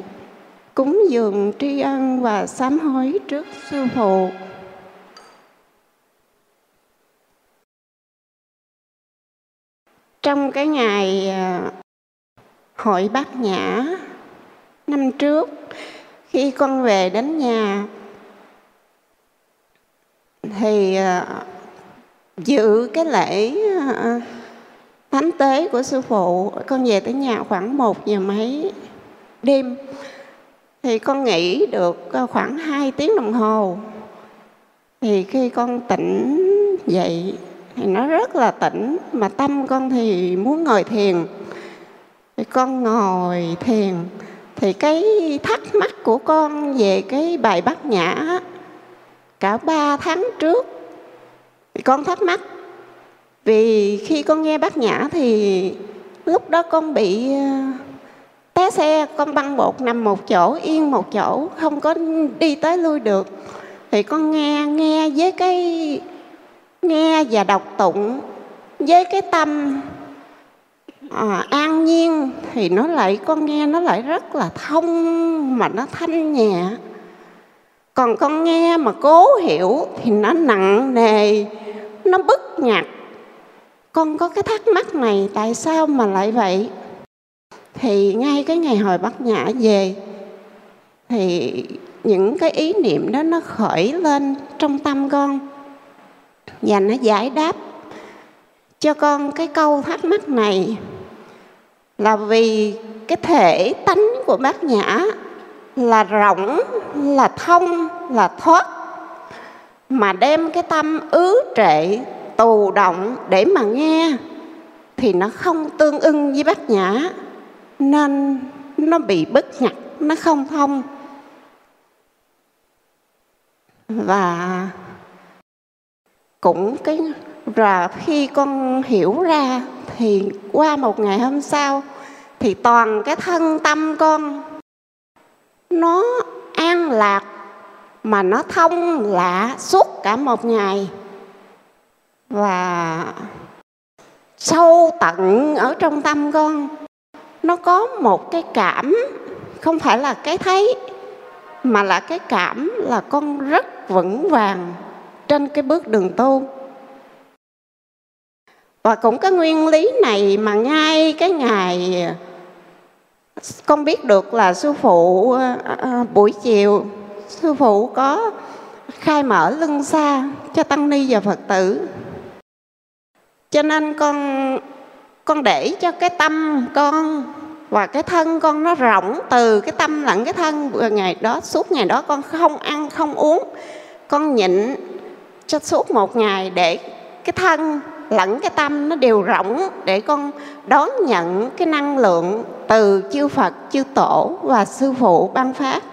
cúng dường tri ân và sám hối trước sư phụ. Trong cái ngày à, hội bát nhã năm trước, khi con về đến nhà thì à, dự cái lễ à, thánh tế của sư phụ, con về tới nhà khoảng một giờ mấy đêm. Thì con nghỉ được à, khoảng 2 tiếng đồng hồ. Thì khi con tỉnh dậy thì nó rất là tỉnh, mà tâm con thì muốn ngồi thiền. Thì con ngồi thiền, thì cái thắc mắc của con về cái bài bát nhã cả ba tháng trước. Thì con thắc mắc vì khi con nghe bác nhã thì lúc đó con bị ờ, té xe con băng bột nằm một chỗ yên một chỗ không có đi tới lui được. Thì con nghe nghe với cái nghe và đọc tụng với cái tâm à, an nhiên thì nó lại con nghe nó lại rất là thông mà nó thanh nhẹ còn con nghe mà cố hiểu thì nó nặng nề, nó bức nhặt con có cái thắc mắc này, tại sao mà lại vậy? Thì ngay cái ngày hồi bắt nhã về, thì những cái ý niệm đó nó khởi lên trong tâm con. Và nó giải đáp cho con cái câu thắc mắc này là vì cái thể tánh của bác nhã là rộng là thông, là thoát, mà đem cái tâm ứ trệ tù động để mà nghe thì nó không tương ưng với bát nhã, nên nó bị bất nhặt, nó không thông. Và cũng cái rồi khi con hiểu ra thì qua một ngày hôm sau thì toàn cái thân tâm con nó an lạc, mà nó thông lạ suốt cả một ngày. Và sâu tận ở trong tâm con, nó có một cái cảm, không phải là cái thấy, mà là cái cảm là con rất vững vàng trên cái bước đường tu. Và cũng cái nguyên lý này mà ngay cái ngày con biết được là sư phụ à, buổi chiều sư phụ có khai mở lưng xa cho tăng ni và phật tử. Cho nên con con để cho cái tâm con và cái thân con nó rộng từ cái tâm lẫn cái thân. Ngày đó suốt ngày đó con không ăn không uống. Con nhịn cho suốt một ngày để cái thân lẫn cái tâm nó đều rỗng để con đón nhận cái năng lượng từ chư Phật, chư Tổ và Sư Phụ ban phát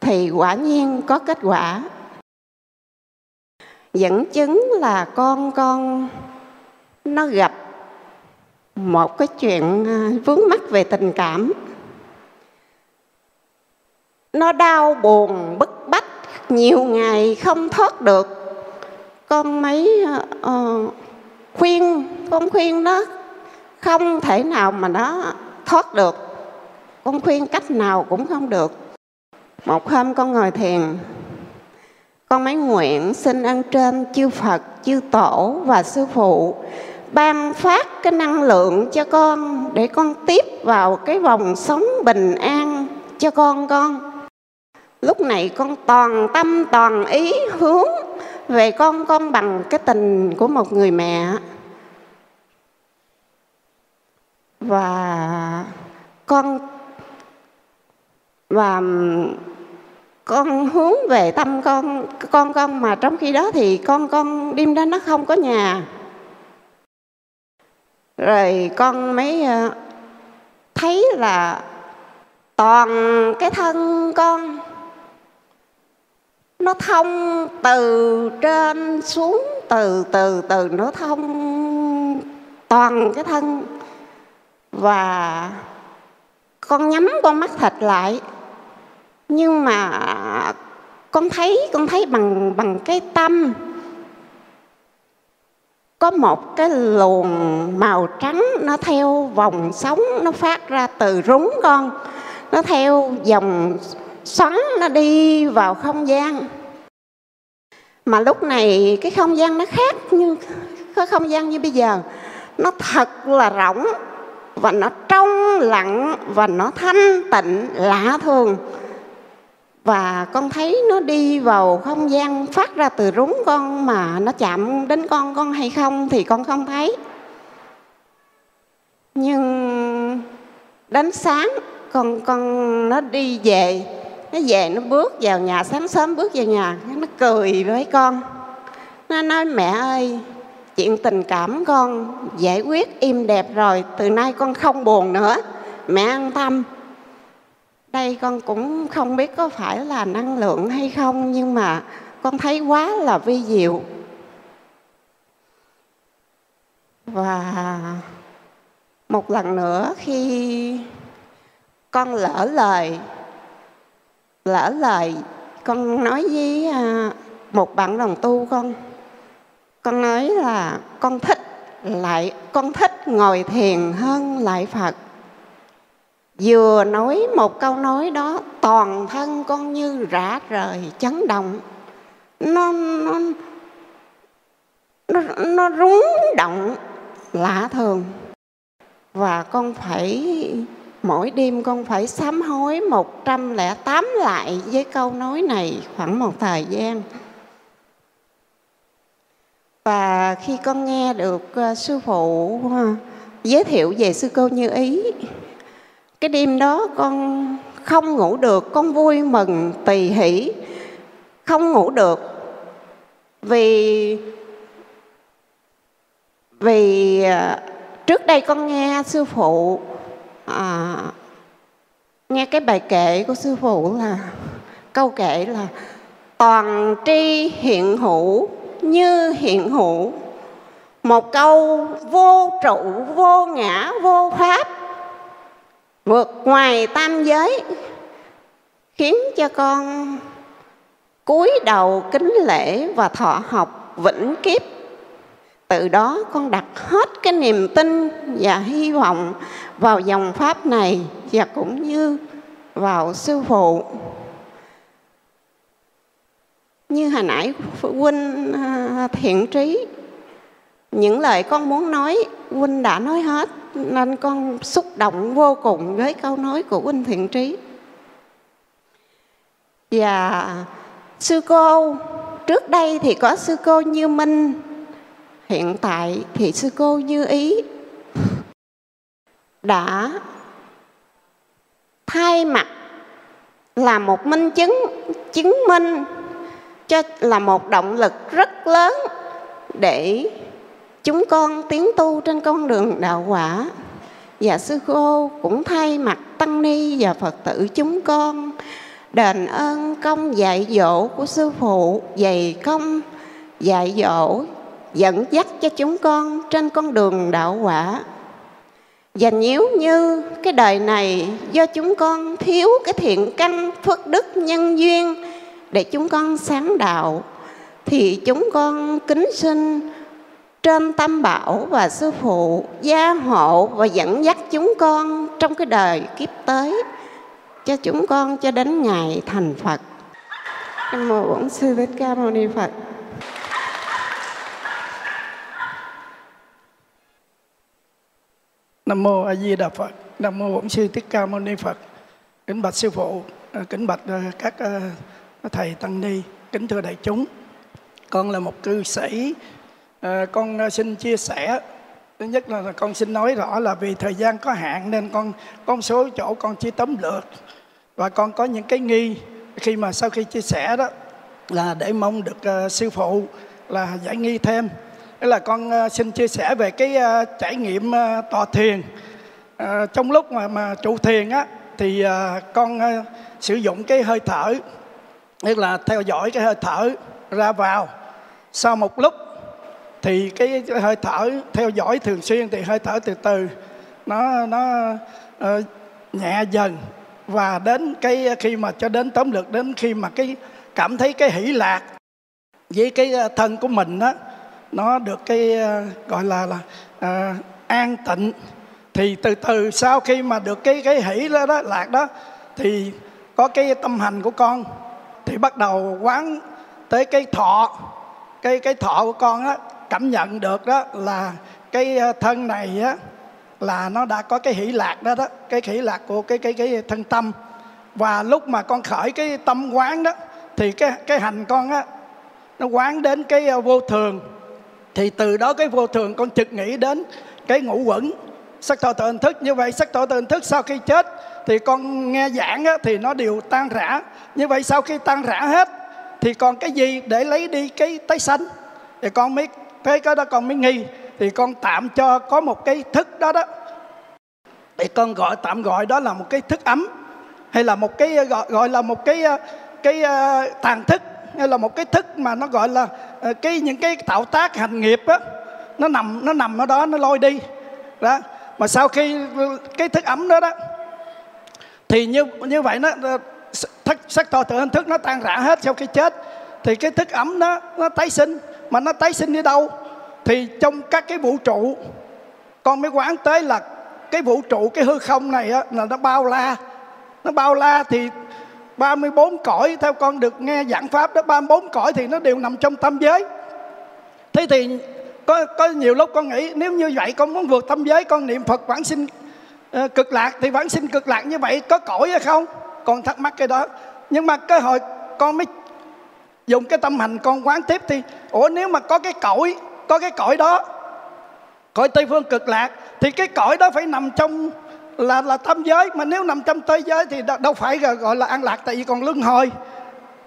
thì quả nhiên có kết quả. Dẫn chứng là con con nó gặp một cái chuyện à, vướng mắc về tình cảm. Nó đau buồn, bức bách nhiều ngày không thoát được. Con mấy uh, ờ, khuyên con khuyên nó không thể nào mà nó thoát được con khuyên cách nào cũng không được một hôm con ngồi thiền con mấy nguyện xin ân trên chư Phật, chư Tổ và Sư Phụ ban phát cái năng lượng cho con để con tiếp vào cái vòng sống bình an cho con con. Lúc này con toàn tâm toàn ý hướng về con con bằng cái tình của một người mẹ. Và con và con hướng về tâm con con con mà trong khi đó thì con con đêm đó nó không có nhà. Rồi con mới ờ, thấy là toàn cái thân con nó thông từ trên xuống, từ từ từ, nó thông toàn cái thân. Và con nhắm con mắt thịt lại. Nhưng mà con thấy con thấy bằng bằng cái tâm. Có một cái luồng màu trắng, nó theo vòng sóng, nó phát ra từ rúng con. Nó theo dòng xoắn nó đi vào không gian. Mà lúc này cái không gian nó khác như cái không gian như bây giờ. Nó thật là rỗng và nó trong lặng và nó thanh tịnh, lạ thường. Và con thấy nó đi vào không gian phát ra từ rúng con mà nó chạm đến con con hay không thì con không thấy. Nhưng đến sáng con con nó đi về nó về, nó bước vào nhà, sáng sớm bước vào nhà nó cười với con. Nó nói, mẹ ơi, chuyện tình cảm con giải quyết im đẹp rồi, từ nay con không buồn nữa. Mẹ an tâm. Đây, con cũng không biết có phải là năng lượng hay không, nhưng mà con thấy quá là vi diệu. Và một lần nữa khi con lỡ lời lỡ lời con nói với à, một bạn đồng tu con. Con nói là con thích lại con thích ngồi thiền hơn lại phật. Vừa nói một câu nói đó toàn thân con như rã rời chấn động. Nó nó nó, nó rúng động lạ thường. Và con phải mỗi đêm con phải sám hối 108 lại với câu nói này khoảng một thời gian. Và khi con nghe được ờ, sư phụ ờ, giới thiệu về sư cô như ý, cái đêm đó con không ngủ được, con vui mừng, tỳ hỷ, không ngủ được. Vì vì ờ, trước đây con nghe sư phụ à, nghe cái bài kệ của sư phụ là câu kệ là toàn tri hiện hữu như hiện hữu một câu vô trụ vô ngã vô pháp vượt ngoài tam giới khiến cho con cúi đầu kính lễ và thọ học vĩnh kiếp. Từ đó con đặt hết cái niềm tin và hy vọng vào dòng pháp này và cũng như vào sư phụ. Như hồi nãy phụ huynh à, thiện trí, những lời con muốn nói, huynh đã nói hết, nên con xúc động vô cùng với câu nói của huynh thiện trí. Và sư cô, trước đây thì có sư cô như minh, hiện tại thì sư cô như ý đã thay mặt là một minh chứng chứng minh cho, là một động lực rất lớn để chúng con tiến tu trên con đường đạo quả. Và sư cô cũng thay mặt tăng ni và phật tử chúng con đền ơn công dạy dỗ của sư phụ dày công, dạy dỗ, dẫn dắt cho chúng con trên con đường đạo quả và nếu như cái đời này do chúng con thiếu cái thiện căn phước đức nhân duyên để chúng con sáng đạo, thì chúng con kính xin trên tâm bảo và sư phụ gia hộ và dẫn dắt chúng con trong cái đời kiếp tới, cho chúng con cho đến ngày thành Phật. Nam mô Bổn sư Thích Ca Mâu Ni Phật. Nam mô A Di Đà Phật. Nam mô Bổn sư Thích Ca Mâu Ni Phật. Kính bạch sư phụ, à, kính bạch à, các à, thầy tăng ni, kính thưa đại chúng. Con là một cư sĩ, con xin chia sẻ thứ nhất là con xin nói rõ là vì thời gian có hạn nên con có một số chỗ con chỉ tóm lược và con có những cái nghi khi mà sau khi chia sẻ đó là để mong được sư phụ là giải nghi thêm đó là con ờ, xin chia sẻ về cái ờ, trải nghiệm ờ, tòa tọa thiền trong lúc mà mà trụ thiền á thì con sử dụng cái hơi thở tức là theo dõi cái hơi thở ra vào. Sau một lúc thì cái hơi thở theo dõi thường xuyên thì hơi thở từ từ nó nó uh, nhẹ dần. Và đến cái khi mà cho đến tóm lược đến khi mà cái cảm thấy cái hỷ lạc với cái thân của mình đó nó được cái ờ, gọi là là à, an tịnh. Thì từ từ sau khi mà được cái cái hỷ đó, đó lạc đó thì có cái tâm hành của con thì bắt đầu quán tới cái thọ. Cái cái thọ của con á cảm nhận được đó là cái ờ, thân này á là nó đã có cái hỷ lạc đó đó cái hỷ lạc của cái cái cái thân tâm. Và lúc mà con khởi cái tâm quán đó thì cái cái hành con á nó quán đến cái vô thường thì từ đó cái vô thường con trực nghĩ đến cái ngũ quẩn. Sắc thọ tự hình thức như vậy sắc thọ tự hình thức sau khi chết thì con nghe giảng á, thì nó đều tan rã. Như vậy sau khi tan rã hết thì còn cái gì để lấy đi cái tái sanh? Thì con mới thấy cái đó con mới nghi. Thì con tạm cho có một cái thức đó đó. Thì con gọi tạm gọi đó là một cái thức ấm hay là một cái gọi gọi là một cái ờ, cái uh, tàn thức hay là một cái thức mà nó gọi là ờ, cái những cái tạo tác hành nghiệp á nó nằm nó nằm ở đó nó lôi đi. Đó mà sau khi ờ, cái thức ấm đó đó thì như như vậy nó ờ, thức sắc thọ tự hình thức nó tan rã hết sau khi chết. Thì cái thức ấm nó nó tái sinh. Mà nó tái sinh đi đâu? Thì trong các cái vũ trụ. Con mới quán tới là cái vũ trụ cái hư không này á, là nó bao la. Nó bao la thì 34 cõi theo con được nghe giảng pháp đó 34 cõi thì nó đều nằm trong tâm giới. Thế thì có có nhiều lúc con nghĩ nếu như vậy con muốn vượt tâm giới con niệm Phật vãng sinh uh, cực lạc thì vãng sinh cực lạc như vậy có cõi hay không? Con thắc mắc cái đó. Nhưng mà cái hồi con mới dùng cái tâm hành con quán tiếp thì ủa nếu mà có cái cõi có cái cõi đó cõi tây phương cực lạc thì cái cõi đó phải nằm trong là là tâm giới. Mà nếu nằm trong tây giới thì đâu phải gọi là an lạc, tại vì còn luân hồi.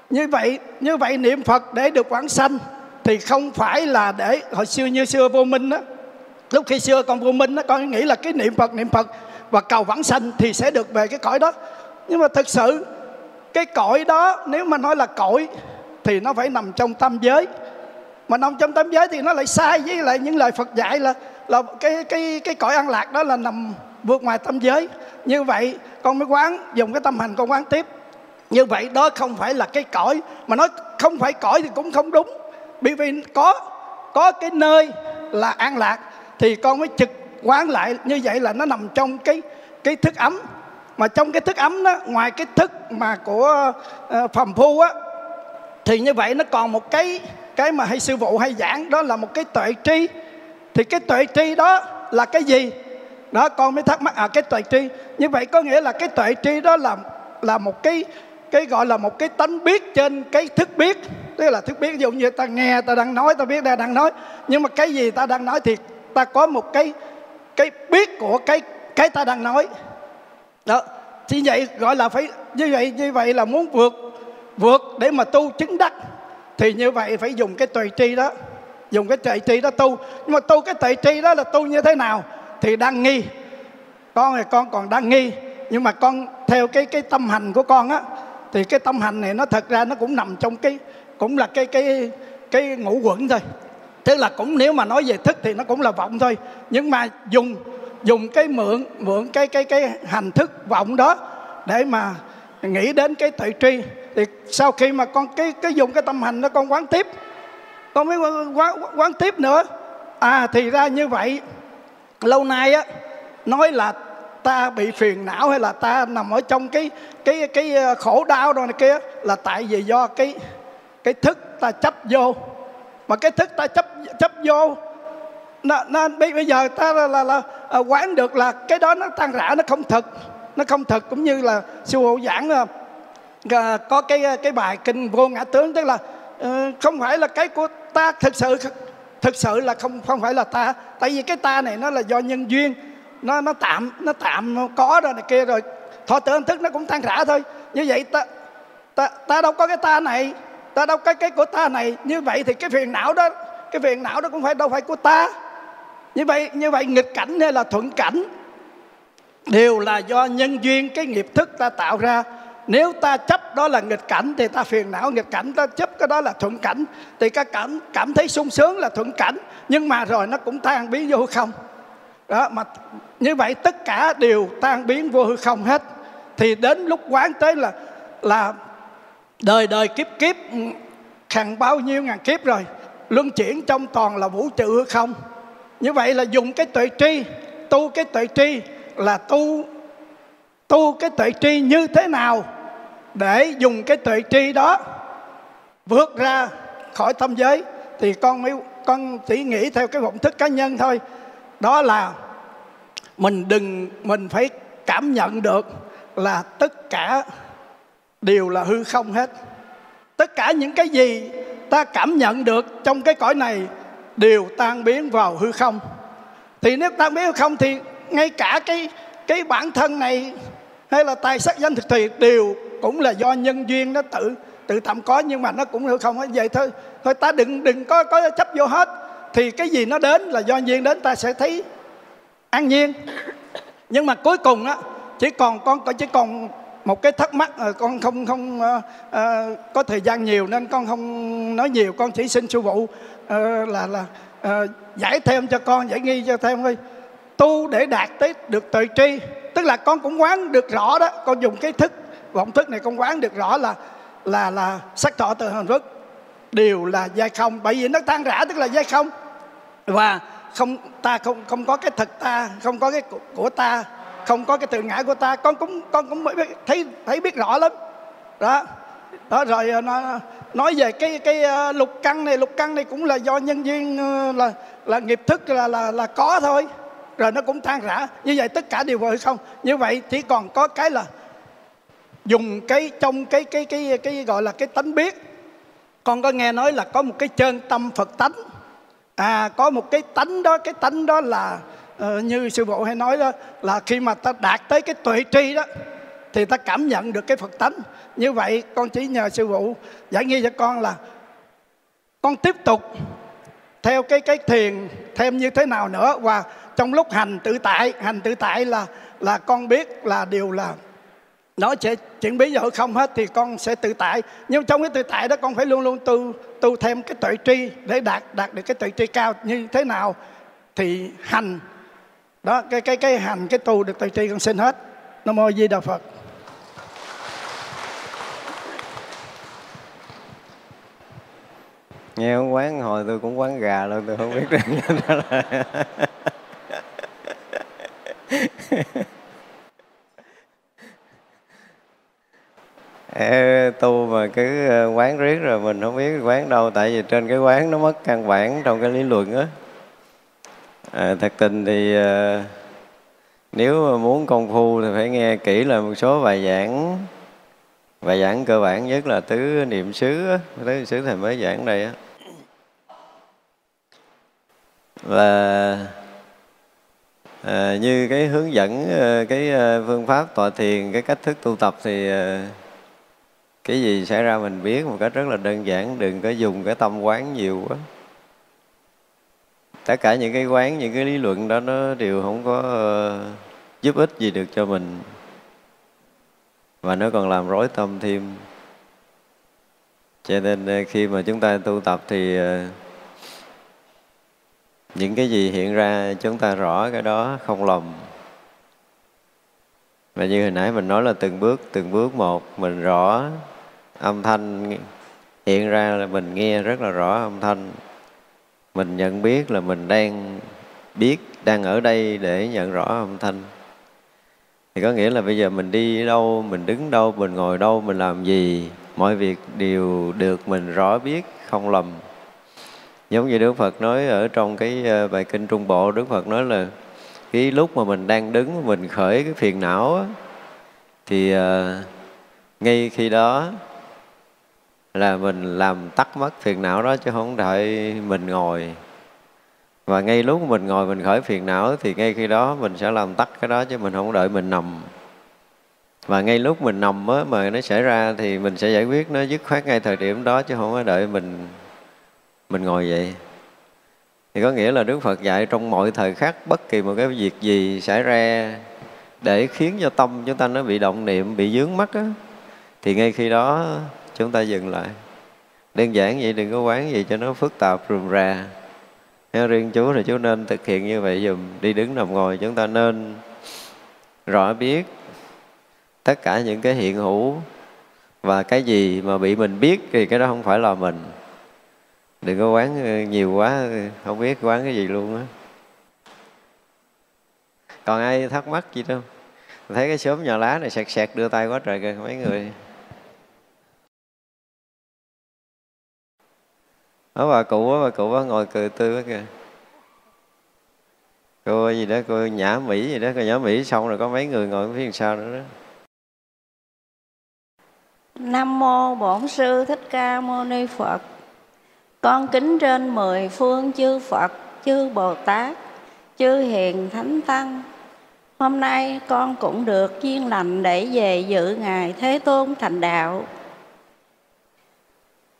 Như vậy như vậy niệm phật để được quảng sanh thì không phải là để, hồi xưa như xưa vô minh á, lúc khi xưa còn vô minh á, con nghĩ là cái niệm phật niệm phật và cầu vãng sanh thì sẽ được về cái cõi đó. Nhưng mà thực sự, cái cõi đó, nếu mà nói là cõi thì nó phải nằm trong tâm giới. Mà nằm trong tâm giới thì nó lại sai, với lại những lời Phật dạy là là cái cái cái cõi an lạc đó là nằm vượt ngoài tâm giới. Như vậy con mới quán dùng cái tâm hành con quán tiếp. Như vậy đó không phải là cái cõi. Mà nói không phải cõi thì cũng không đúng. Bởi vì có có cái nơi là an lạc thì con mới trực quán lại. Như vậy là nó nằm trong cái cái thức ấm. Mà trong cái thức ấm đó ngoài cái thức mà của uh, phàm phu á thì như vậy nó còn một cái cái mà hay sư phụ hay giảng đó là một cái tuệ tri. Thì cái tuệ tri đó là cái gì? Đó, con mới thắc mắc à cái tuệ tri. Như vậy có nghĩa là cái tuệ tri đó là là một cái cái gọi là một cái tánh biết trên cái thức biết. Tức là thức biết, ví dụ như ta nghe, ta đang nói, ta biết ta đang nói. Nhưng mà cái gì ta đang nói thì ta có một cái cái biết của cái cái ta đang nói. Đó thì vậy, gọi là phải, như vậy như vậy là muốn vượt vượt để mà tu chứng đắc, thì như vậy phải dùng cái tuệ tri đó, dùng cái tuệ tri đó tu. Nhưng mà tu cái tuệ tri đó là tu như thế nào? Thì đang nghi. Con thì con còn đang nghi nhưng mà con theo cái cái tâm hành của con á thì cái tâm hành này nó thật ra nó cũng nằm trong cái cũng là cái cái cái ngũ quẩn thôi. Tức là cũng nếu mà nói về thức thì nó cũng là vọng thôi. Nhưng mà dùng dùng cái mượn mượn cái cái cái hành thức vọng đó để mà nghĩ đến cái tuệ tri thì sau khi mà con cái cái dùng cái tâm hành đó con quán tiếp. Con mới quán, quán tiếp nữa. À thì ra như vậy lâu nay á nói là ta bị phiền não hay là ta nằm ở trong cái cái cái ờ, khổ đau rồi này kia là tại vì do cái cái thức ta chấp vô. Mà cái thức ta chấp chấp vô nên bây giờ ta là, là, là, ờ, quán được là cái đó nó tan rã nó không thật nó không thật cũng như là sư phụ giảng ờ, có cái cái bài kinh vô ngã tướng tức là không phải là cái của ta thực sự thực sự là không không phải là ta. Tại vì cái ta này nó là do nhân duyên. Nó nó tạm nó tạm nó có rồi này kia rồi. Thọ tưởng hình thức nó cũng tan rã thôi. Như vậy ta ta ta đâu có cái ta này. Ta đâu có cái của ta này. Như vậy thì cái phiền não đó, cái phiền não đó cũng phải đâu phải của ta. Như vậy như vậy nghịch cảnh hay là thuận cảnh đều là do nhân duyên, cái nghiệp thức ta tạo ra nếu ta chấp đó là nghịch cảnh thì ta phiền não nghịch cảnh, ta chấp cái đó là thuận cảnh. Thì các cảm cảm thấy sung sướng là thuận cảnh, nhưng mà rồi nó cũng tan biến vô không. Đó, mà như vậy tất cả đều tan biến vô hư không hết. Thì đến lúc quán tới là là đời đời kiếp kiếp hàng bao nhiêu ngàn kiếp rồi, luân chuyển trong toàn là vũ trụ hư không. Như vậy là dùng cái tuệ tri, tu cái tuệ tri là tu tu cái tuệ tri như thế nào để dùng cái tuệ tri đó vượt ra khỏi tâm giới, thì con mới, con chỉ nghĩ theo cái vọng thức cá nhân thôi. Đó là mình đừng, mình phải cảm nhận được là tất cả đều là hư không hết. Tất cả những cái gì ta cảm nhận được trong cái cõi này đều tan biến vào hư không. Thì nếu tan biến hư không thì ngay cả cái cái bản thân này hay là tài sắc danh thực thì đều cũng là do nhân duyên nó tự tự tạm có nhưng mà nó cũng không hết vậy thôi. Thôi ta đừng đừng có có chấp vô hết. Thì cái gì nó đến là do duyên đến ta sẽ thấy an nhiên. Nhưng mà cuối cùng á chỉ còn con chỉ còn một cái thắc mắc ờ, con không không uh, uh, có thời gian nhiều nên con không nói nhiều con chỉ xin sư phụ uh, là là uh, giải thêm cho con giải nghi cho thêm thôi. Tu để đạt tới được tuệ tri tức là con cũng quán được rõ đó con dùng cái thức vọng thức này con quán được rõ là là là sắc thọ từ hành thức đều là giai không, bởi vì nó tan rã tức là giai không. Và không, ta không không có cái thật ta, không có cái của ta, không có cái tự ngã của ta. Con cũng con cũng thấy thấy biết rõ lắm. Đó. Đó, rồi ờ, nó, nói về cái cái ờ, lục căn này, lục căn này cũng là do nhân duyên ờ, là là nghiệp thức, là là là có thôi. Rồi nó cũng tan rã. Như vậy tất cả đều vội không. Như vậy chỉ còn có cái là dùng cái trong cái cái cái cái, cái gọi là cái tánh biết. Con có nghe nói là có một cái chân tâm phật tánh. À có một cái tánh đó cái tánh đó là uh, như sư phụ hay nói đó là khi mà ta đạt tới cái tuệ tri đó thì ta cảm nhận được cái phật tánh. Như vậy con chỉ nhờ sư phụ giải nghi cho con là con tiếp tục theo cái cái thiền thêm như thế nào nữa. Và trong lúc hành tự tại hành tự tại là là con biết là điều là nó sẽ chuyển biến vào không hết thì con sẽ tự tại. Nhưng trong cái tự tại đó con phải luôn luôn tu tu thêm cái tuệ tri để đạt đạt được cái tuệ tri cao như thế nào thì hành. Đó cái cái cái hành cái tu được tuệ tri con xin hết. Nam mô di đà phật. Nghe quán hồi tôi cũng quán gà luôn tôi không biết. rằng là Ê, tu mà cứ ờ, quán riết rồi mình không biết quán đâu tại vì trên cái quán nó mất căn bản trong cái lý luận á. À, thật tình thì à, nếu mà muốn công phu thì phải nghe kỹ là một số bài giảng. Bài giảng cơ bản nhất là tứ niệm xứ á, tứ niệm xứ thầy mới giảng đây á. Và à, như cái hướng dẫn cái phương pháp tọa thiền cái cách thức tu tập thì cái gì xảy ra mình biết một cách rất là đơn giản đừng có dùng cái tâm quán nhiều quá. Tất cả những cái quán những cái lý luận đó nó đều không có uh, giúp ích gì được cho mình. Và nó còn làm rối tâm thêm. Cho nên ờ, khi mà chúng ta tu tập thì ờ, những cái gì hiện ra chúng ta rõ cái đó không lầm. Và như hồi nãy mình nói là từng bước từng bước một mình rõ âm thanh hiện ra là mình nghe rất là rõ âm thanh. Mình nhận biết là mình đang biết đang ở đây để nhận rõ âm thanh. Thì có nghĩa là bây giờ mình đi đâu mình đứng đâu mình ngồi đâu mình làm gì mọi việc đều được mình rõ biết không lầm. Giống như đức phật nói ở trong cái ờ, bài kinh trung bộ đức phật nói là cái lúc mà mình đang đứng mình khởi cái phiền não á, thì uh, ngay khi đó là mình làm tắt mất phiền não đó chứ không đợi mình ngồi. Và ngay lúc mình ngồi mình khởi phiền não thì ngay khi đó mình sẽ làm tắt cái đó chứ mình không đợi mình nằm. Và ngay lúc mình nằm á, mà nó xảy ra thì mình sẽ giải quyết nó dứt khoát ngay thời điểm đó chứ không có đợi mình mình ngồi vậy thì có nghĩa là Đức Phật dạy trong mọi thời khắc bất kỳ một cái việc gì xảy ra để khiến cho tâm chúng ta nó bị động niệm bị dướng mắt á thì ngay khi đó chúng ta dừng lại. Đơn giản vậy, đừng có quán gì cho nó phức tạp rườm rà. Theo riêng chú thì chú nên thực hiện như vậy dùm đi đứng nằm ngồi, chúng ta nên rõ biết tất cả những cái hiện hữu và cái gì mà bị mình biết thì cái đó không phải là mình. Đừng có quán ờ, nhiều quá ờ, không biết quán cái gì luôn á. Còn ai thắc mắc gì đâu? Thấy cái xóm nhà lá này sẹt sẹt đưa tay quá trời kìa, mấy người. Đó bà cụ á bà cụ á ngồi cười tươi quá kìa cô gì đó cô nhã mỹ gì đó cô nhã mỹ xong rồi có mấy người ngồi phía sau nữa đó Nam mô Bổn sư Thích Ca Mâu Ni Phật. Con kính trên mười phương chư Phật, chư Bồ Tát, chư hiền thánh tăng. Hôm nay con cũng được duyên lành để về dự ngài Thế Tôn thành đạo.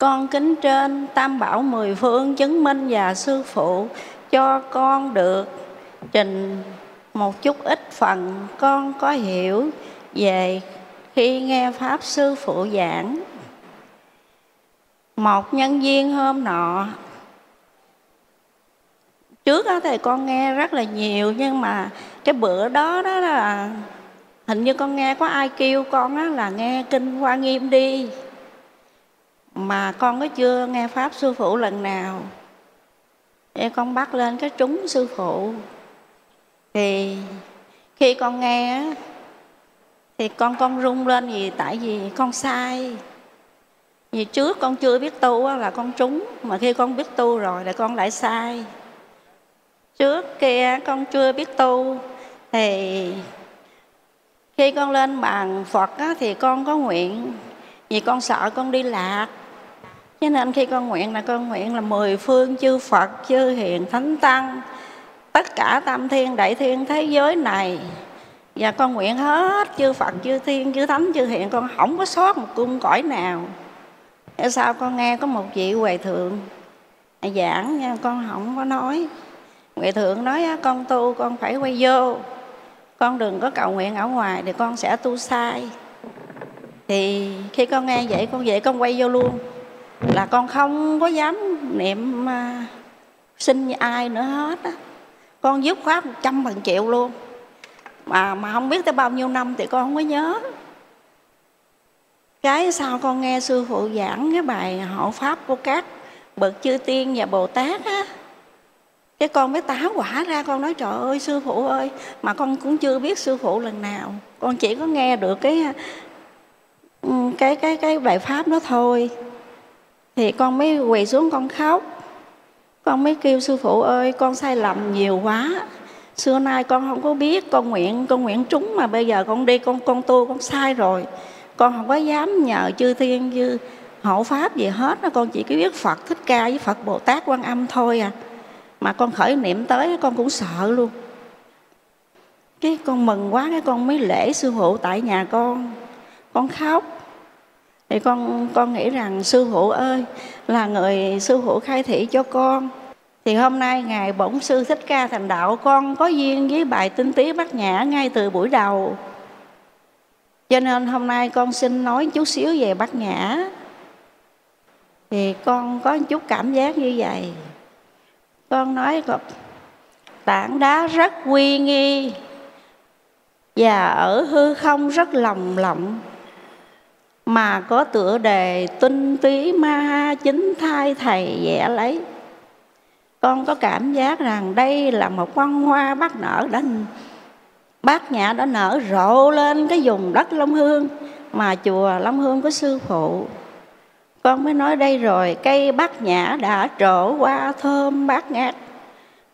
Con kính trên, Tam Bảo mười phương chứng minh và sư phụ cho con được trình một chút ít phần. Con có hiểu về khi nghe pháp sư phụ giảng. Một nhân viên hôm nọ, trước đó thì con nghe rất là nhiều, nhưng mà cái bữa đó đó là hình như con nghe có ai kêu con á là nghe kinh hoa nghiêm đi mà con có chưa nghe pháp sư phụ lần nào? Để con bắt lên cái trúng sư phụ. Thì khi con nghe thì con con rung lên vì tại vì con sai. Vì trước con chưa biết tu là con trúng, mà khi con biết tu rồi là con lại sai. Trước kia con chưa biết tu, thì khi con lên bàn phật thì con có nguyện vì con sợ con đi lạc cho nên khi con nguyện là con nguyện là mười phương chư phật, chư hiền thánh tăng, tất cả tam thiên, đại thiên thế giới này. Và con nguyện hết chư Phật, chư thiên, chư thánh, chư hiện con không có sót một cung cõi nào. Tại sao con nghe có một vị huệ thượng? À, giảng nha, con không có nói. Huệ thượng nói con tu, con phải quay vô. Con đừng có cầu nguyện ở ngoài thì con sẽ tu sai. Thì khi con nghe vậy, con vậy con quay vô luôn là con không có dám niệm à, xin ai nữa hết á. Con dứt khoát một trăm phần triệu luôn. Mà mà không biết tới bao nhiêu năm thì con không có nhớ. Cái sau con nghe sư phụ giảng cái bài hộ pháp của các bậc chư tiên và bồ tát á. Cái con mới táo quả ra, con nói, trời ơi, sư phụ ơi, mà con cũng chưa biết sư phụ lần nào. Con chỉ có nghe được cái ừ, cái cái cái bài pháp đó thôi thì con mới quỳ xuống, con khóc. Con mới kêu, sư phụ ơi, con sai lầm nhiều quá. Xưa nay con không có biết, con nguyện con nguyện trúng mà bây giờ con đi, con con tu, con sai rồi. Con không có dám nhờ chư thiên như hộ pháp gì hết con chỉ có biết phật thích ca với phật bồ tát quan âm thôi à. Mà con khởi niệm tới con cũng sợ luôn. Cái con mừng quá, cái con mới lễ sư phụ tại nhà con. Con khóc thì con con nghĩ rằng sư phụ ơi, là người sư phụ khai thị cho con. Thì hôm nay ngài bổn sư thích ca thành đạo, con có duyên với bài tinh tí bát nhã ngay từ buổi đầu. Cho nên hôm nay con xin nói chút xíu về bát nhã. Thì con có chút cảm giác như vậy. Con nói tảng đá rất uy nghi và ở hư không rất lòng lộng mà có tựa đề tinh túy ma ha chính thai thầy vẽ lấy. Con có cảm giác rằng đây là một con hoa bắt nở đã bát nhã đã nở rộ lên cái vùng đất Long Hương mà chùa Long Hương có sư phụ. Con mới nói đây rồi, cây bát nhã đã trổ qua thơm bát ngát.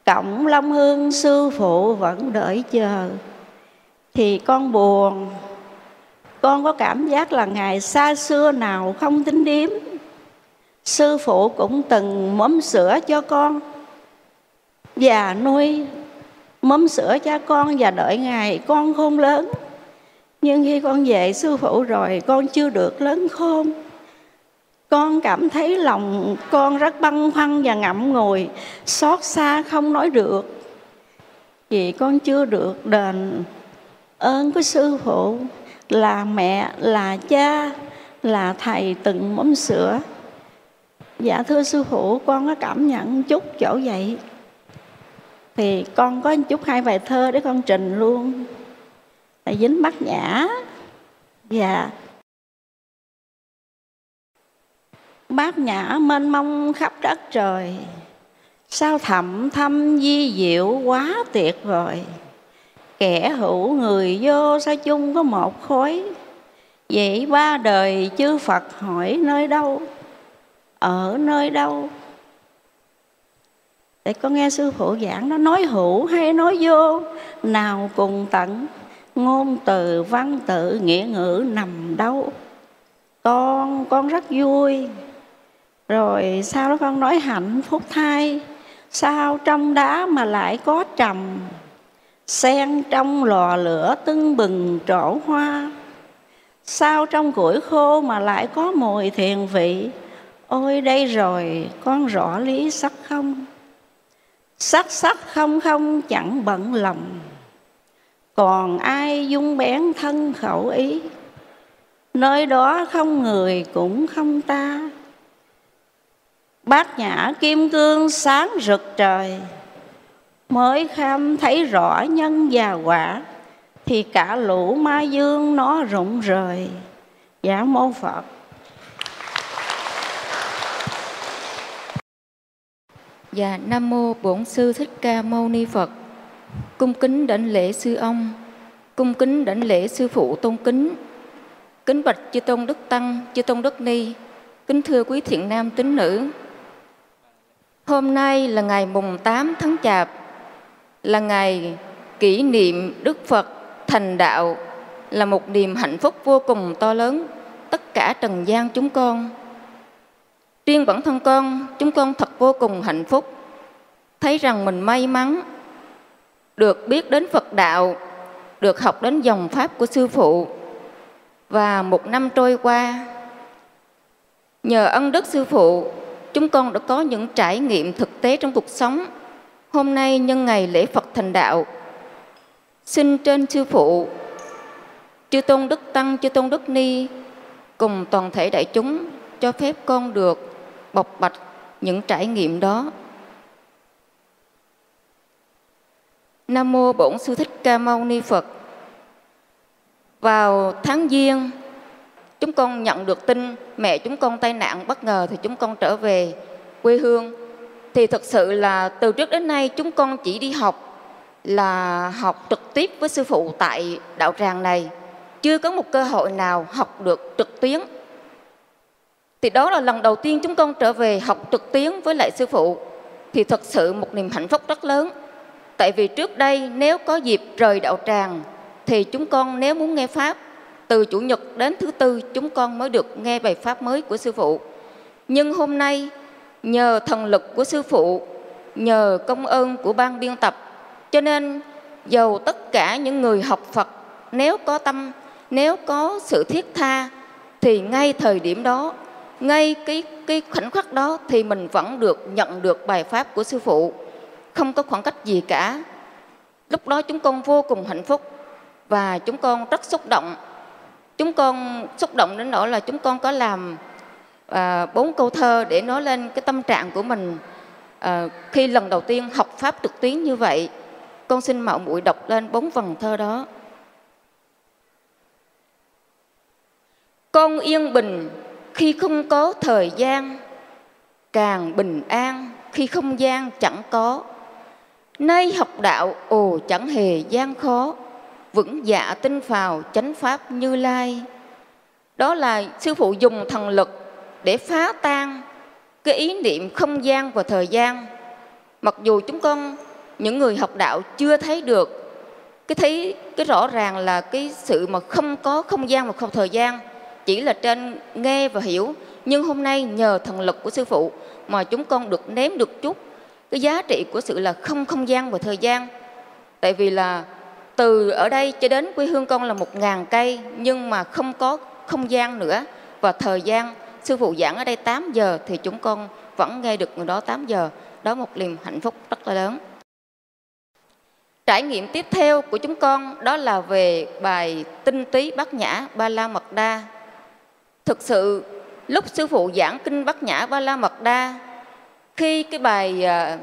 Cộng Long Hương sư phụ vẫn đợi chờ. Thì con buồn con có cảm giác là ngày xa xưa nào không tính điếm. Sư phụ cũng từng mớm sữa cho con và nuôi mắm sữa cha con và đợi ngày con khôn lớn. Nhưng khi con về sư phụ rồi, con chưa được lớn khôn. Con cảm thấy lòng con rất băn khoăn và ngậm ngùi, xót xa không nói được. Vì con chưa được đền ơn của sư phụ là mẹ, là cha, là thầy từng mắm sữa. Dạ thưa sư phụ, con có cảm nhận chút chỗ vậy thì con có chút hai bài thơ để con trình luôn. Là dính bát nhã. Và bát nhã mênh mông khắp đất trời, sao thẳm thâm di diệu quá tuyệt vời kẻ hữu người vô sao chung có một khối. Vậy ba đời chư phật hỏi nơi đâu? Ở nơi đâu? Để con nghe sư phụ giảng nó nói hữu hay nói vô, nào cùng tận. Ngôn từ, văn tự, nghĩa ngữ nằm đâu? Con con rất vui. Rồi sao đó con nói hạnh phúc thai sao trong đá mà lại có trầm? Sen trong lò lửa tưng bừng trổ hoa. Sao trong củi khô mà lại có mùi thiền vị? Ôi, đây rồi, con rõ lý sắc không? Sắc sắc không không, chẳng bận lòng. Còn ai dung bén thân khẩu ý? Nơi đó không người cũng không ta. Bát nhã kim cương sáng rực trời mới khám thấy rõ nhân và quả thì cả lũ ma dương nó rụng rời dạ mô phật Dạ Nam mô Bổn sư Thích Ca Mâu Ni Phật. Cung kính đảnh lễ sư ông, cung kính đảnh lễ sư phụ tôn kính. Kính bạch chư tôn đức tăng, chư tôn đức ni, kính thưa quý thiện nam tín nữ. Hôm nay là ngày mùng 8 tháng Chạp, là ngày kỷ niệm Đức Phật thành đạo, là một niềm hạnh phúc vô cùng to lớn tất cả trần gian chúng con. Riêng bản thân con, chúng con thật vô cùng hạnh phúc, thấy rằng mình may mắn được biết đến Phật đạo, được học đến dòng Pháp của Sư Phụ. Và một năm trôi qua, nhờ ân đức Sư Phụ, chúng con đã có những trải nghiệm thực tế trong cuộc sống. Hôm nay nhân ngày lễ Phật thành đạo, xin trên Sư Phụ, Chư Tôn Đức Tăng, Chư Tôn Đức Ni cùng toàn thể đại chúng cho phép con được bộc bạch những trải nghiệm đó. Nam mô Bổn Sư Thích Ca Mâu Ni Phật. Vào tháng Giêng, chúng con nhận được tin mẹ chúng con tai nạn bất ngờ thì chúng con trở về quê hương. Thì thực sự là từ trước đến nay chúng con chỉ đi học là học trực tiếp với sư phụ tại đạo tràng này. Chưa có một cơ hội nào học được trực tuyến. Thì đó là lần đầu tiên chúng con trở về học trực tuyến với lại sư phụ. Thì thật sự một niềm hạnh phúc rất lớn. Tại vì trước đây nếu có dịp rời đạo tràng, thì chúng con nếu muốn nghe pháp, từ chủ nhật đến thứ tư chúng con mới được nghe bài pháp mới của sư phụ. Nhưng hôm nay nhờ thần lực của sư phụ, nhờ công ơn của ban biên tập. Cho nên, dầu tất cả những người học phật, nếu có tâm, nếu có sự thiết tha, thì ngay thời điểm đó, ngay cái cái khoảnh khắc đó thì mình vẫn được nhận được bài pháp của sư phụ. Không có khoảng cách gì cả. Lúc đó chúng con vô cùng hạnh phúc và chúng con rất xúc động. Chúng con xúc động đến nỗi là chúng con có làm À, bốn câu thơ để nói lên cái tâm trạng của mình. À, khi lần đầu tiên học pháp trực tuyến như vậy con xin mạo muội đọc lên bốn vần thơ đó. Con yên bình khi không có thời gian càng bình an khi không gian chẳng có. Nay học đạo ồ chẳng hề gian khó vững dạ tinh phào chánh pháp như lai. Đó là sư phụ dùng thần lực để phá tan cái ý niệm không gian và thời gian. Mặc dù chúng con, những người học đạo chưa thấy được cái thấy, cái rõ ràng là cái sự mà không có không gian và không thời gian chỉ là trên nghe và hiểu, nhưng hôm nay nhờ thần lực của sư phụ mà chúng con được nếm được chút cái giá trị của sự là không không gian và thời gian. Tại vì là từ ở đây cho đến quê hương con là một ngàn cây, nhưng mà không có không gian nữa và thời gian sư phụ giảng ở đây 8 giờ thì chúng con vẫn nghe được người đó 8 giờ. Đó một niềm hạnh phúc rất là lớn. Trải nghiệm tiếp theo của chúng con đó là về bài tinh túy bát nhã ba la mật đa. Thực sự lúc sư phụ giảng kinh bát nhã ba la mật đa khi cái bài à,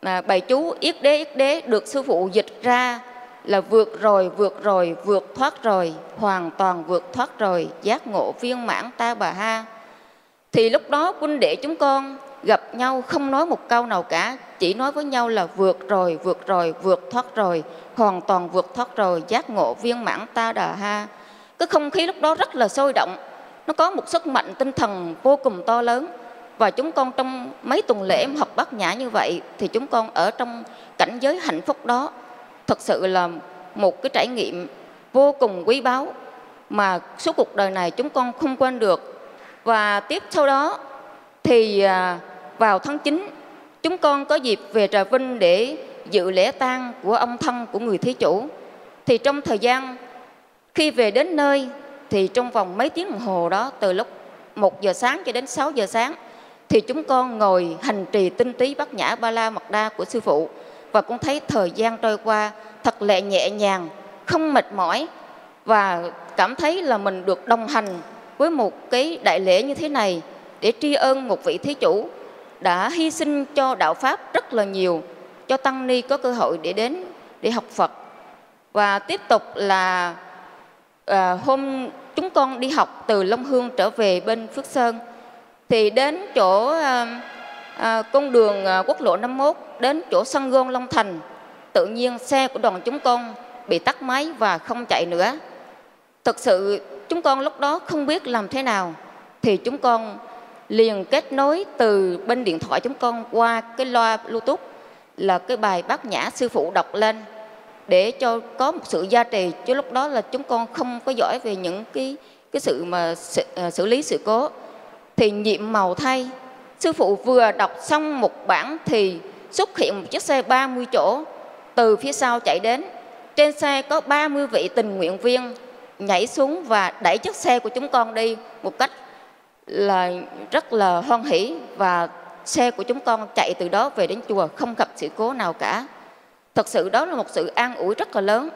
à bài chú yết đế yết đế được sư phụ dịch ra là vượt rồi vượt rồi vượt thoát rồi hoàn toàn vượt thoát rồi giác ngộ viên mãn ta bà ha thì lúc đó huynh đệ chúng con gặp nhau không nói một câu nào cả, chỉ nói với nhau là vượt rồi vượt rồi, vượt thoát rồi, hoàn toàn vượt thoát rồi, giác ngộ viên mãn ta đà ha cái không khí lúc đó rất là sôi động, nó có một sức mạnh tinh thần vô cùng to lớn và chúng con trong mấy tuần lễ học bát nhã như vậy, thì chúng con ở trong cảnh giới hạnh phúc đó, thật sự là một cái trải nghiệm vô cùng quý báu mà suốt cuộc đời này chúng con không quên được. Và tiếp sau đó thì à, vào tháng 9 chúng con có dịp về Trà Vinh để dự lễ tang của ông thân của người thí chủ. Thì trong thời gian khi về đến nơi, thì trong vòng mấy tiếng đồng hồ đó, từ lúc 1 giờ sáng cho đến 6 giờ sáng, thì chúng con ngồi hành trì tinh tí bát nhã ba la mật đa của sư phụ và cũng thấy thời gian trôi qua thật lệ nhẹ nhàng, không mệt mỏi và cảm thấy là mình được đồng hành với một cái đại lễ như thế này để tri ân một vị thí chủ đã hy sinh cho đạo pháp rất là nhiều cho tăng ni có cơ hội để đến để học Phật. Và tiếp tục là à, hôm chúng con đi học từ Long Hương trở về bên Phước Sơn thì đến chỗ à, à, con đường à, quốc lộ 51 đến chỗ sân gôn Long Thành tự nhiên xe của đoàn chúng con bị tắt máy và không chạy nữa. Thực sự chúng con lúc đó không biết làm thế nào thì chúng con liền kết nối từ bên điện thoại chúng con qua cái loa bluetooth là cái bài bát nhã sư phụ đọc lên để cho có một sự gia trì. Chứ lúc đó là chúng con không có giỏi về những cái cái sự mà xử, uh, à, xử lý sự cố. Thì nhiệm màu thay sư phụ vừa đọc xong một bản thì xuất hiện một chiếc xe 30 chỗ từ phía sau chạy đến. Trên xe có 30 vị tình nguyện viên nhảy xuống và đẩy chiếc xe của chúng con đi một cách là rất là hoan hỷ và xe của chúng con chạy từ đó về đến chùa, không gặp sự cố nào cả. Thật sự đó là một sự an ủi rất là lớn.